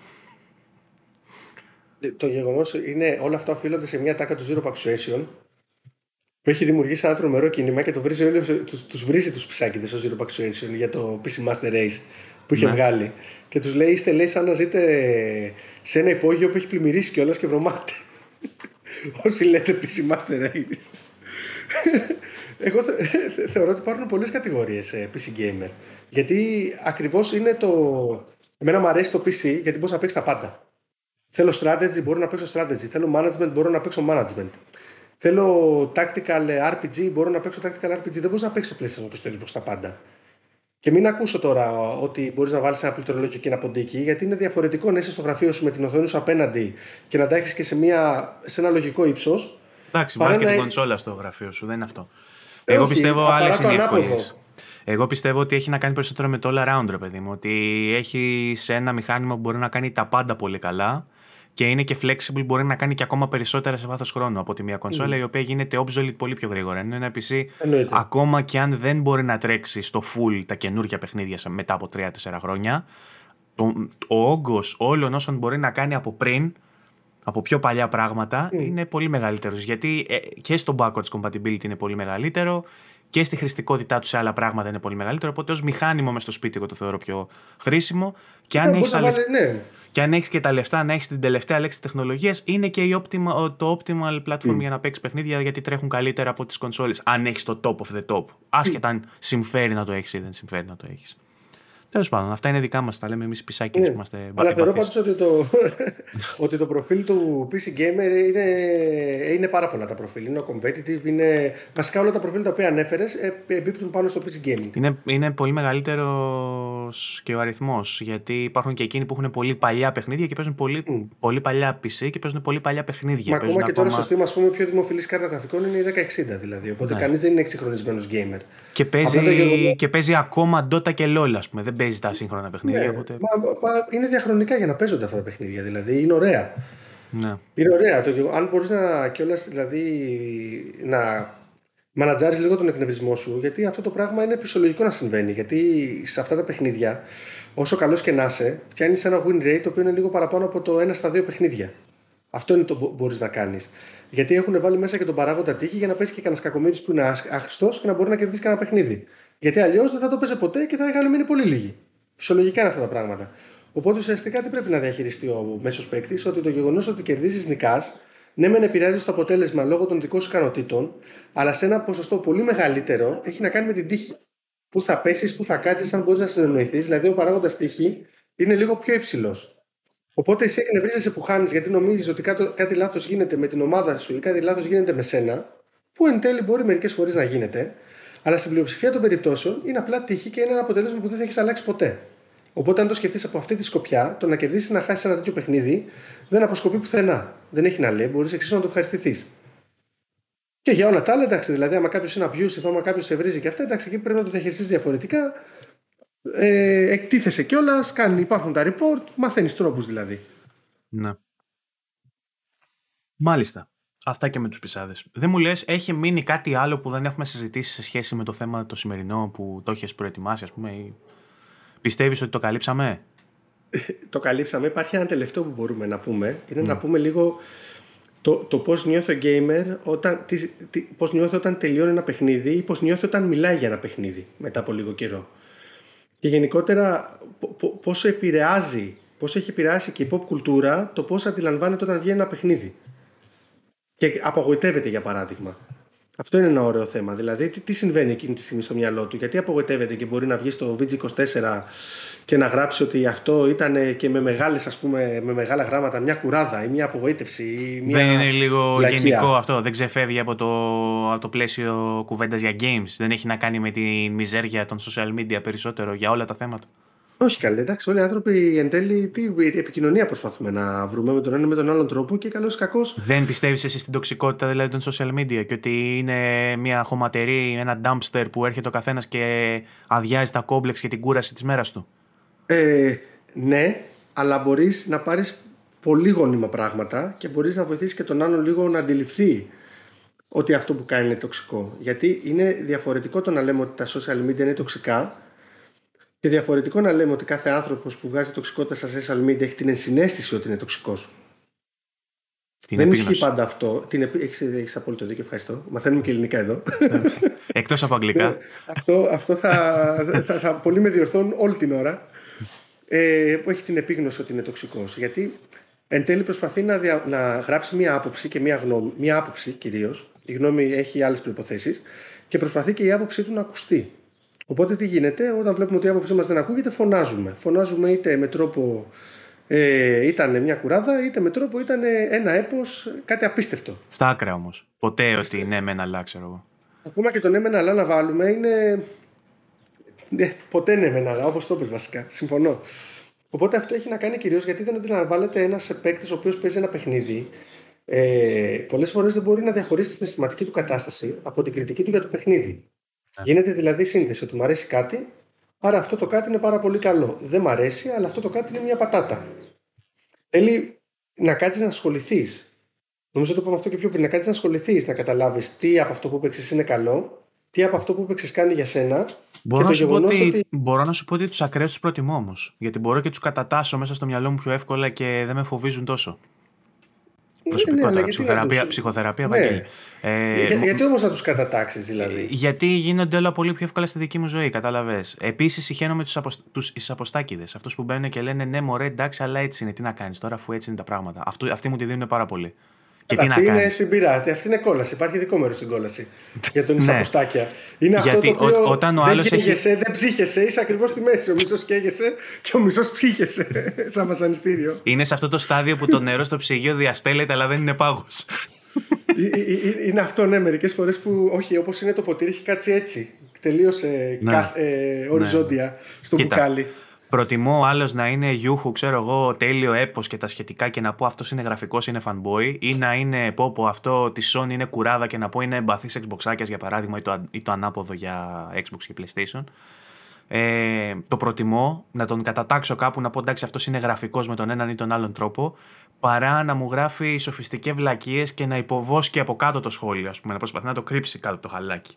Το γεγονός είναι όλα αυτά οφείλονται σε μια τάκα του Zero Punctuation που έχει δημιουργήσει ένα τρομερό κίνημα και το βρίζει όλους, τους, τους βρίζει τους ψάκιδες στο Zero Punctuation για το PC Master Race που είχε ναι. βγάλει. Και τους λέει είστε λέει σαν να ζείτε σε ένα υπόγειο που έχει πλημμυρίσει κιόλας και βρωμάτε όσοι λέτε PC Master Race. Εγώ θεωρώ ότι υπάρχουν πολλές κατηγορίες PC Gamer. Γιατί ακριβώς είναι το εμένα μου αρέσει το PC γιατί μπορείς να παίξεις τα πάντα Θέλω strategy, μπορώ να παίξω strategy. Θέλω management, μπορώ να παίξω management. Θέλω tactical RPG, μπορώ να παίξω tactical RPG. Δεν μπορείς να παίξεις το PlayStation και στο Xbox τα πάντα. Και μην ακούσω τώρα ότι μπορείς να βάλεις ένα πληκτρολόγιο και ένα ποντίκι, γιατί είναι διαφορετικό να είσαι στο γραφείο σου με την οθόνη σου απέναντι και να τα έχεις και σε, μια, σε ένα λογικό ύψος. Εντάξει, βάζεις και την κονσόλα στο γραφείο σου, δεν είναι αυτό. Ε, Εγώ πιστεύω άλλες είναι Εγώ πιστεύω ότι έχει να κάνει περισσότερο με το all around, παιδί μου. Ότι έχει ένα μηχάνημα που μπορεί να κάνει τα πάντα πολύ καλά και είναι και flexible, μπορεί να κάνει και ακόμα περισσότερα σε βάθος χρόνου από τη μία κονσόλα, mm. η οποία γίνεται obsolete πολύ πιο γρήγορα. Ενώ ένα PC, ακόμα και αν δεν μπορεί να τρέξει στο full τα καινούργια παιχνίδια μετά από 3-4 χρόνια, το, ο όγκος όλων όσων μπορεί να κάνει από πριν, από πιο παλιά πράγματα, είναι πολύ μεγαλύτερος. Γιατί ε, και στο backwards compatibility είναι πολύ μεγαλύτερο και στη χρηστικότητά του σε άλλα πράγματα είναι πολύ μεγαλύτερο. Οπότε ως μηχάνημα μες στο σπίτι, εγώ το θεωρώ πιο χρήσιμο. Και αν έχεις ναι. Και αν έχεις και τα λεφτά να έχεις την τελευταία λέξη τεχνολογίας, είναι και η optimal, το optimal platform για να παίξεις παιχνίδια γιατί τρέχουν καλύτερα από τις κονσόλες. Αν έχεις το top of the top. Άσχετα αν συμφέρει να το έχεις ή δεν συμφέρει να το έχεις. Τέλος πάντων, αυτά είναι δικά μας. Τα λέμε εμείς πισάκι ναι. που είμαστε Αλλά θεωρώ πάντως ότι, το, ότι το προφίλ του PC Gamer είναι, είναι πάρα πολλά τα προφίλ. Είναι competitive, είναι. Βασικά όλα τα προφίλ τα οποία ανέφερες ε, εμπίπτουν πάνω στο PC Gaming. Είναι, είναι πολύ μεγαλύτερος και ο αριθμός. Γιατί υπάρχουν και εκείνοι που έχουν πολύ παλιά παιχνίδια και παίζουν πολύ, mm. πολύ παλιά PC και παίζουν πολύ παλιά παιχνίδια. Μα ακόμα και τώρα στο Steam, ας πούμε, πιο δημοφιλής κάρτα γραφικών είναι η 1060 δηλαδή. Οπότε ναι. κανείς δεν είναι εξυγχρονισμένος gamer. Και παίζει, και παίζει ακόμα Dota και LOL, ας πούμε. Δεν παίζει τα σύγχρονα παιχνίδια. Ναι, οπότε... μα, μα, είναι διαχρονικά για να παίζονται αυτά τα παιχνίδια. Δηλαδή είναι ωραία. Ναι. Είναι ωραία. Το, αν μπορείς να κιόλας δηλαδή να μανατζάρεις λίγο τον εκνευρισμό σου, γιατί αυτό το πράγμα είναι φυσιολογικό να συμβαίνει. Γιατί σε αυτά τα παιχνίδια, όσο καλός και να είσαι, φτιάχνεις ένα win rate το οποίο είναι λίγο παραπάνω από το ένα στα δύο παιχνίδια. Αυτό είναι το που μπορείς να κάνεις. Γιατί έχουν βάλει μέσα και τον παράγοντα τύχη για να πέσεις και κανένα κακομίρι που είναι άχρηστος και να μπορεί να κερδίσει κανένα παιχνίδι. Γιατί αλλιώς δεν θα το παίζει ποτέ και θα είχαν μείνει πολύ λίγοι. Φυσιολογικά είναι αυτά τα πράγματα. Οπότε ουσιαστικά τι πρέπει να διαχειριστεί ο μέσος παίκτη, ότι το γεγονός ότι κερδίζεις νικάς, ναι, μεν επηρεάζεις το αποτέλεσμα λόγω των δικών σου ικανοτήτων, αλλά σε ένα ποσοστό πολύ μεγαλύτερο έχει να κάνει με την τύχη. Πού θα πέσεις, πού θα κάτσεις, αν μπορείς να συνεννοηθείς. Δηλαδή, ο παράγοντας τύχη είναι λίγο πιο υψηλός. Οπότε εσύ εκνευρίζεσαι που χάνεις γιατί νομίζεις ότι κάτι, κάτι λάθος γίνεται με την ομάδα σου ή κάτι λάθος γίνεται με σένα, που εν τέλει μπορεί μερικές φορές να γίνεται, αλλά στην πλειοψηφία των περιπτώσεων είναι απλά τύχη και είναι ένα αποτέλεσμα που δεν θα έχεις αλλάξει ποτέ. Οπότε, αν το σκεφτείς από αυτή τη σκοπιά, το να κερδίσεις να χάσεις ένα τέτοιο παιχνίδι δεν αποσκοπεί πουθενά. Δεν έχει να λέει, μπορείς εξίσου να το ευχαριστηθείς. Και για όλα τα άλλα, εντάξει, δηλαδή, άμα κάποιος είναι abusive, άμα κάποιος σε βρίζει και αυτά, εντάξει, εκεί πρέπει να το διαχειριστείς διαφορετικά. Ε, εκτίθεσαι κιόλας, υπάρχουν τα report, μαθαίνεις τρόπους δηλαδή. Ναι. Μάλιστα. Αυτά και με τους πισάδες. Δεν μου λες, έχει μείνει κάτι άλλο που δεν έχουμε συζητήσει σε σχέση με το θέμα το σημερινό που το έχει προετοιμάσει, ας πούμε, ή Πιστεύεις ότι το καλύψαμε; το καλύψαμε. Υπάρχει ένα τελευταίο που μπορούμε να πούμε. Είναι να πούμε λίγο το, το πώς νιώθει ο gamer όταν, τι, τι, πώς νιώθει όταν τελειώνει ένα παιχνίδι ή πώς νιώθει όταν μιλάει για ένα παιχνίδι μετά από λίγο καιρό. Και γενικότερα πόσο επηρεάζει, πώς έχει επηρεάσει και η pop κουλτούρα το πώς αντιλαμβάνεται όταν βγαίνει ένα παιχνίδι. Και απογοητεύεται για παράδειγμα. Αυτό είναι ένα ωραίο θέμα. Δηλαδή, τι, τι συμβαίνει εκείνη τη στιγμή στο μυαλό του, γιατί απογοητεύεται και μπορεί να βγει στο VG24 και να γράψει ότι αυτό ήταν και με μεγάλες, ας πούμε, με μεγάλα γράμματα μια κουράδα ή μια απογοήτευση. Ή μια δεν είναι λίγο πλακία. γενικό αυτό, δεν ξεφεύγει από το, από το πλαίσιο κουβέντας για games. Δεν έχει να κάνει με τη μιζέρια των social media περισσότερο για όλα τα θέματα. Όχι καλή, εντάξει, όλοι οι άνθρωποι εν τέλει τι, επικοινωνία προσπαθούμε να βρούμε με τον ένα με τον άλλον τρόπο και καλό ή κακό. Δεν πιστεύεις εσύ στην τοξικότητα δηλαδή των social media και ότι είναι μια χωματερή, ένα dumpster που έρχεται ο καθένας και αδειάζει τα κόμπλεξ και την κούραση της μέρας του; Ε, ναι, αλλά μπορείς να πάρεις πολύ γόνιμα πράγματα και μπορείς να βοηθήσεις και τον άλλον λίγο να αντιληφθεί ότι αυτό που κάνει είναι τοξικό. Γιατί είναι διαφορετικό το να λέμε ότι τα social media είναι τοξικά και διαφορετικό να λέμε ότι κάθε άνθρωπος που βγάζει τοξικότητα στα social media έχει την ενσυναίσθηση ότι είναι τοξικός. Δεν ισχύει πάντα αυτό. Την έχεις, έχεις απόλυτο δίκιο, ευχαριστώ. Μαθαίνουμε και ελληνικά εδώ. Εκτός από αγγλικά. Ναι, αυτό αυτό θα, θα, θα, πολύ με διορθώνουν όλη την ώρα. Ε, που έχει την επίγνωση ότι είναι τοξικός. Γιατί εν τέλει προσπαθεί να, δια, να γράψει μία άποψη και μία γνώμη. Μία άποψη κυρίως. Η γνώμη έχει άλλες προποθέσει. Και προσπαθεί και η άποψή του να ακουστεί. Οπότε τι γίνεται, όταν βλέπουμε ότι η άποψή μας δεν ακούγεται, φωνάζουμε. Φωνάζουμε είτε με τρόπο ε, ήταν μια κουράδα, είτε με τρόπο ήταν ένα έπος, κάτι απίστευτο. Στα άκρα όμως. Ποτέ ότι ναι, με ένα αλλά, ξέρω εγώ. Ακόμα και το ναι, με ένα αλλά να βάλουμε είναι. Ναι, ποτέ ναι, με ένα αλλά, όπως το πες βασικά. Συμφωνώ. Οπότε αυτό έχει να κάνει κυρίως γιατί δεν αντιλαμβάνεται ένας παίκτη ο οποίος παίζει ένα παιχνίδι. Ε, Πολλές φορές δεν μπορεί να διαχωρίσει τη συναισθηματική του κατάσταση από την κριτική του για το παιχνίδι. Ναι. Γίνεται δηλαδή σύνδεση ότι μου αρέσει κάτι, άρα αυτό το κάτι είναι πάρα πολύ καλό. Δεν μου αρέσει, αλλά αυτό το κάτι είναι μια πατάτα. Θέλει να κάτσεις να ασχοληθείς. Νομίζω το είπαμε αυτό και πιο πριν. Να κάτσεις να ασχοληθείς, να καταλάβεις τι από αυτό που έπαιξες είναι καλό, τι από αυτό που έπαιξες κάνει για σένα. Μπορώ, και να, το σου ότι, ότι... μπορώ να σου πω ότι τους ακραίους τους προτιμώ όμως. Γιατί μπορώ και τους κατατάσω μέσα στο μυαλό μου πιο εύκολα και δεν με φοβίζουν τόσο. Προσωπικότερα, ναι, ναι, ψυχοθεραπεία, τους... ψυχοθεραπεία ναι. Ε, Για, γιατί όμως να τους κατατάξεις, δηλαδή; Γιατί γίνονται όλα πολύ πιο εύκολα στη δική μου ζωή, κατάλαβες. Επίσης, συχαίνομαι τους αποσ... αποστάκηδες. Αυτούς που μπαίνουν και λένε Ναι, μωρέ, εντάξει, αλλά έτσι είναι. Τι να κάνεις τώρα, αφού έτσι είναι τα πράγματα. Αυτό, αυτοί μου τη δίνουν πάρα πολύ. Και τι αυτή είναι στην πειράτη, αυτή είναι κόλαση. Υπάρχει δικό μέρος στην κόλαση για τον Ισαποστάκια. ναι. Είναι αυτό το οποίο ό, όταν ο δεν καίγεσαι, έχει... δεν ψύχεσαι, είσαι ακριβώς στη μέση. Ο μισός καίγεσαι και ο μισός ψύχεσαι σαν βασανιστήριο. Είναι σε αυτό το στάδιο που το νερό στο ψυγείο διαστέλλεται, αλλά δεν είναι πάγος. Ε, ε, ε, είναι αυτό, ναι, μερικές φορές που όχι, όπως είναι το ποτήρι, έχει κάτσει έτσι. Τελείωσε ναι. ε, οριζόντια ναι. στο Κοίτα. μπουκάλι. Προτιμώ άλλος να είναι γιούχου, ξέρω εγώ, τέλειο έπος και τα σχετικά και να πω αυτός είναι γραφικός, είναι fanboy, ή να είναι πω αυτό της Sony είναι κουράδα και να πω είναι εμπαθή Xboxάκια για παράδειγμα ή το, ή το ανάποδο για Xbox και PlayStation. Ε, το προτιμώ να τον κατατάξω κάπου να πω εντάξει αυτός είναι γραφικός με τον έναν ή τον άλλον τρόπο παρά να μου γράφει σοφιστικές βλακίες και να υποβόσκει από κάτω το σχόλιο, ας πούμε, να προσπαθεί να το κρύψει κάτω το χαλάκι.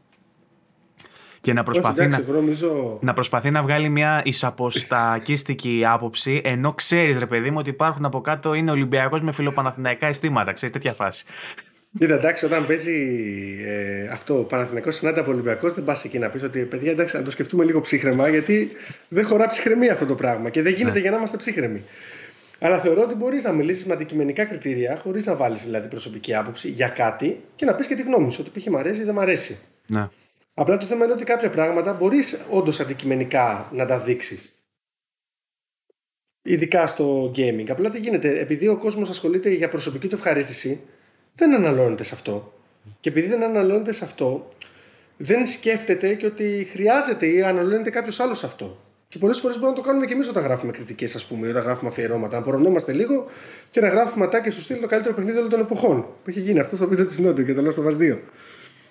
Και να προσπαθεί, εντάξει, να, νομίζω... να προσπαθεί να βγάλει μια εισαποστακίστικη άποψη, ενώ ξέρεις, ρε παιδί μου, ότι υπάρχουν από κάτω είναι Ολυμπιακός με φιλοπαναθηναϊκά αισθήματα. Ξέρεις τέτοια φάση. Κοίτα, εντάξει, όταν παίζει ε, αυτό ο Παναθηναϊκός συνάντα από Ολυμπιακός, δεν πας εκεί να πεις ότι παιδιά, εντάξει, να το σκεφτούμε λίγο ψύχρεμα, γιατί δεν χωρά ψυχραιμία αυτό το πράγμα και δεν γίνεται Ναι. για να είμαστε ψύχρεμοι. Αλλά θεωρώ ότι μπορείς να μιλήσεις με αντικειμενικά κριτήρια, χωρίς να βάλεις δηλαδή προσωπική άποψη για κάτι και να πεις και τη γνώμη σου. Ότι π.χ. μ' αρέσει ή δεν μ' αρέσει. Ναι. Απλά το θέμα είναι ότι κάποια πράγματα μπορείς όντως αντικειμενικά να τα δείξεις. Ειδικά στο gaming. Απλά τι γίνεται, επειδή ο κόσμος ασχολείται για προσωπική του ευχαρίστηση, δεν αναλώνεται σε αυτό. Και επειδή δεν αναλώνεται σε αυτό, δεν σκέφτεται και ότι χρειάζεται ή αναλώνεται κάποιος άλλος σε αυτό. Και πολλές φορές μπορούμε να το κάνουμε και εμείς όταν γράφουμε κριτικές, ας πούμε, ή όταν γράφουμε αφιερώματα. Να πορωνόμαστε λίγο και να γράφουμε ατάκε στο στυλ το καλύτερο παιχνίδι όλων των εποχών. Που έχει γίνει αυτό στο βίντεο της Νότου και το λέω στο Βασ 2.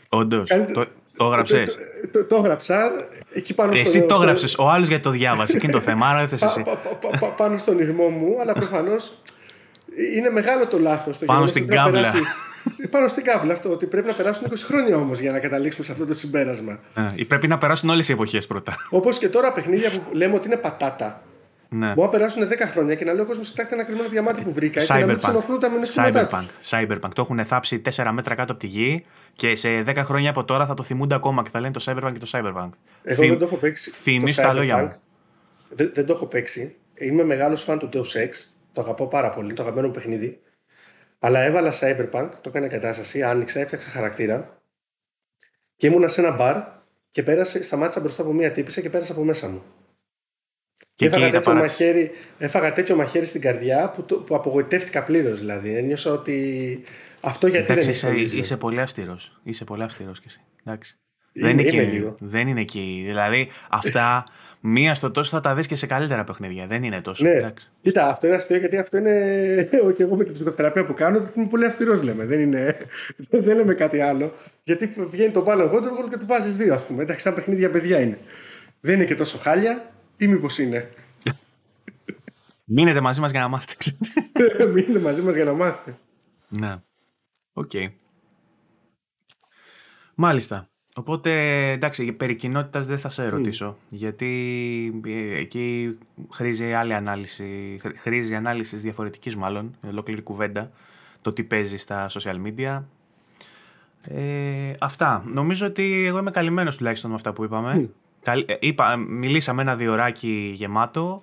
Όντως. Καλύτερο- Το, το έγραψες; Το, το, το έγραψα εκεί πάνω στο. Εσύ το στο- έγραψες. Ο άλλος γιατί το διάβασε. Εκείνο το θέμα. Άρα δεν θες πα- εσύ. πα- πα- πα- πα- πάνω στον ήρμό μου, αλλά προφανώς είναι μεγάλο το λάθος. Πάνω στην κάβλα. Πάνω στην κάβλα αυτό, ότι πρέπει να περάσουν 20 χρόνια όμως για να καταλήξουμε σε αυτό το συμπέρασμα. Ε, Πρέπει να περάσουν όλες οι εποχές πρώτα. Όπως και τώρα παιχνίδια που λέμε ότι είναι πατάτα. Ναι. Μπορεί να περάσουν 10 χρόνια και να λέει ο κόσμος: Κοιτάξτε ένα κρυμμένο διαμάτι που βρήκα και να μην του ενοχλούν τα μηνύσματά Cyberpunk. τους. Cyberpunk. Το έχουν θάψει 4 μέτρα κάτω από τη γη και σε 10 χρόνια από τώρα θα το θυμούνται ακόμα και θα λένε το Cyberpunk και το Cyberpunk. Εγώ Θυμ- δεν το έχω παίξει. θυμείς το τα λόγια Cyberpunk. μου. Δεν, δεν το έχω παίξει. Είμαι μεγάλος φαν του Deus Ex. Το αγαπάω πάρα πολύ. Το αγαπημένο μου παιχνίδι. Αλλά έβαλα Cyberpunk, το έκανα κατάσταση, άνοιξα, έφτιαξα χαρακτήρα και ήμουνα σε ένα μπαρ και πέρασε, σταμάτησα μπροστά από μία τύπησα και πέρασε από μέσα μου. Και έφαγα, εκεί τα τέτοιο παράτησε. μαχαίρι, έφαγα τέτοιο μαχαίρι στην καρδιά που, το, που απογοητεύτηκα πλήρως δηλαδή. Ένιωσα ότι αυτό γιατί Εντάξει, δεν είσαι, έχει είσαι πολύ αυστηρός. Είσαι πολύ αυστηρός κι εσύ. Εντάξει. Είναι- δεν, είναι είμαι εκεί, λίγο. δεν είναι εκεί. Δηλαδή, αυτά μία στο τόσο θα τα δεις και σε καλύτερα παιχνίδια. Δεν είναι τόσο. Ναι. Εντάξει. Κοίτα, αυτό είναι αστείο γιατί αυτό είναι. και εγώ με την ψυχοθεραπεία που κάνω, είμαι πολύ αυστηρός λέμε. Δεν, είναι... δεν λέμε κάτι άλλο. Γιατί βγαίνει το Ballon Waterfall και του βάζεις δύο, ας πούμε. Εντάξει, σαν παιχνίδια παιδιά είναι. Δεν είναι και τόσο χάλια, ή μήπως είναι; Μείνετε μαζί μας για να μάθετε. Μείνετε μαζί μας για να μάθετε. ναι. Οκ. Μάλιστα. Οπότε, εντάξει, περί κοινότητας δεν θα σε ρωτήσω, γιατί ε, εκεί χρήζει άλλη ανάλυση, χρ- χρήζει ανάλυσης διαφορετικής μάλλον, ολόκληρη κουβέντα, το τι παίζει στα social media. Ε, αυτά. Νομίζω ότι εγώ είμαι καλυμμένος τουλάχιστον με αυτά που είπαμε. Καλ- ε, είπα, μιλήσαμε ένα διωράκι γεμάτο.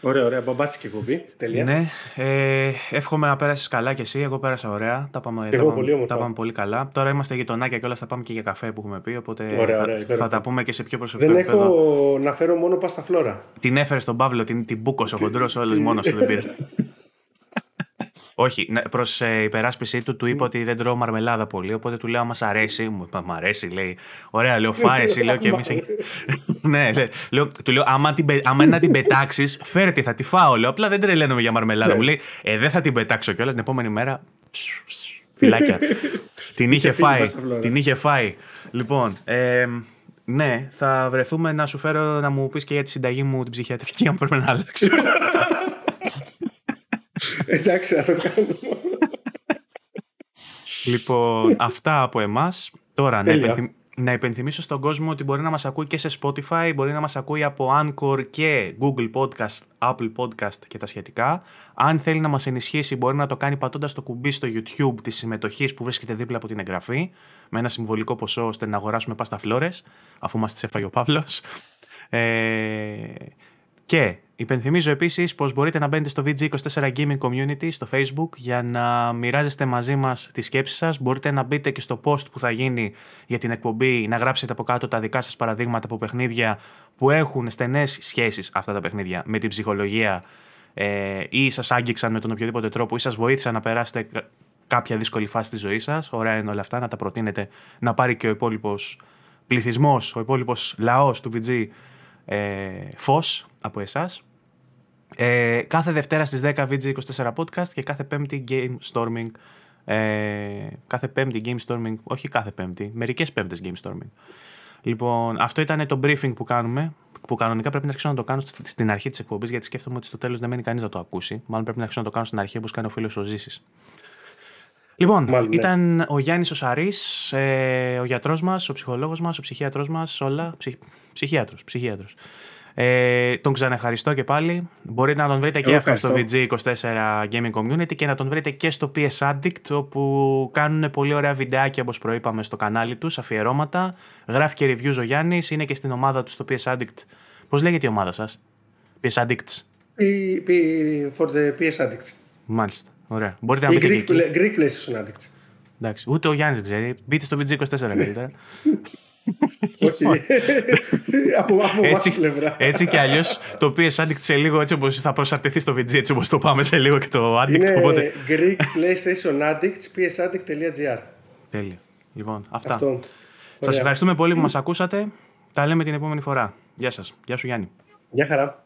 Ωραία, ωραία. Μπαμπάτσι εκπομπή. Τέλεια. Ναι, ε, εύχομαι να πέρασε καλά κι εσύ. Εγώ πέρασα ωραία. Τα πάμε, εγώ τα, πάμε- πολύ όμορφα. τα πάμε πολύ καλά. Τώρα είμαστε γειτονάκια και όλα θα πάμε και για καφέ που έχουμε πει. Οπότε Ωραία, θα, ωραία, θα υπέροχα. τα πούμε και σε πιο προσωπικό Δεν επίπεδο. έχω να φέρω μόνο πάστα φλόρα. Την έφερε στον Παύλο, την, την μπούκος ο χοντρός, όλος μόνος του δεν πήρε. Όχι, προς ε, υπεράσπιση του, του είπα ότι δεν τρώω μαρμελάδα πολύ. Οπότε του λέω: Μα αρέσει. Μου είπα: Μ' αρέσει, λέει. Ωραία, λέω: Φάρε, εσύ, λέω και εμείς. ναι, λέει, λέω, του λέω: Άμα, την, πε- άμα είναι να την πετάξεις, φέρε τη, θα τη φάω. Λέω: Απλά δεν τρελαίνομαι για μαρμελάδα. Ναι. Μου λέει: Ε, δεν θα την πετάξω κιόλας την επόμενη μέρα. Φυλάκια. την είχε φύγει φάει. πάστα φλόρα. Την είχε φάει. Λοιπόν, ε, ναι, θα βρεθούμε να σου φέρω να μου πεις και για τη συνταγή μου την ψυχιατρική, αν πρέπει να αλλάξω. Εντάξει, θα το κάνω. λοιπόν, αυτά από εμάς. Τώρα, να, Τέλεια. υπενθυμ- να υπενθυμίσω στον κόσμο ότι μπορεί να μας ακούει και σε Spotify, μπορεί να μας ακούει από Anchor και Google Podcast, Apple Podcast και τα σχετικά. Αν θέλει να μας ενισχύσει, μπορεί να το κάνει πατώντας το κουμπί στο YouTube της συμμετοχής που βρίσκεται δίπλα από την εγγραφή, με ένα συμβολικό ποσό ώστε να αγοράσουμε πάστα φλόρες, αφού μας τις έφαγε ο Παύλος. Ε, και υπενθυμίζω επίσης πως μπορείτε να μπαίνετε στο VG24 Gaming Community στο Facebook για να μοιράζεστε μαζί μας τις σκέψεις σας. Μπορείτε να μπείτε και στο post που θα γίνει για την εκπομπή, να γράψετε από κάτω τα δικά σας παραδείγματα από παιχνίδια που έχουν στενές σχέσεις αυτά τα παιχνίδια με την ψυχολογία ε, ή σας άγγιξαν με τον οποιοδήποτε τρόπο ή σας βοήθησαν να περάσετε κα- κάποια δύσκολη φάση της ζωής σας. Ωραία είναι όλα αυτά, να τα προτείνετε να πάρει και ο υπόλοιπος πληθυσμός, ο υπόλοιπος λαός του VG ε, φως από εσάς. Ε, κάθε Δευτέρα στις 10 VG24 podcast και κάθε Πέμπτη Game Storming. Ε, κάθε Πέμπτη Game Storming, όχι κάθε Πέμπτη, μερικές Πέμπτες Game Storming. Λοιπόν, αυτό ήταν το briefing που κάνουμε. Που κανονικά πρέπει να αρχίσω να το κάνω στην αρχή της εκπομπής, γιατί σκέφτομαι ότι στο τέλος δεν μένει κανείς να το ακούσει. Μάλλον πρέπει να αρχίσω να το κάνω στην αρχή, όπως κάνει ο φίλος ο Ζήσης. Λοιπόν, Μάλλον, ναι. ήταν ο Γιάννης Οσαρή, ε, ο γιατρός μας, ο ψυχολόγος μας, ο ψυχίατρός μας, όλα. Ψυχ, ψυχίατρος. ψυχίατρος. Ε, τον ξαναευχαριστώ και πάλι. Μπορείτε να τον βρείτε και αυτό στο VG24 Gaming Community και να τον βρείτε και στο PS Addict όπου κάνουν πολύ ωραία βιντεάκια όπως προείπαμε στο κανάλι τους, αφιερώματα. Γράφει και reviews ο Γιάννης, είναι και στην ομάδα του στο PS Addict. Πώς λέγεται η ομάδα σας; PS Addicts. For the PS Addicts. Μάλιστα. Ωραία. Μπορείτε να μπείτε Greek, και εκεί. Greek PlayStation Addicts. Εντάξει. Ούτε ο Γιάννης δεν ξέρει. Μπείτε στο VG24 καλύτερα. Όχι. από από έτσι, πλευρά. έτσι κι αλλιώς το PS Addict σε λίγο έτσι όπως θα προσαρτηθεί στο VG έτσι όπως το πάμε σε λίγο και το Addict. Είναι οπότε... Greek PlayStation Addicts psaddict.gr Τέλεια. Λοιπόν, αυτά. Αυτό. Σας ευχαριστούμε πολύ που μας ακούσατε. Τα λέμε την επόμενη φορά. Γεια σας. Γεια σου Γιάννη. Γεια χαρά.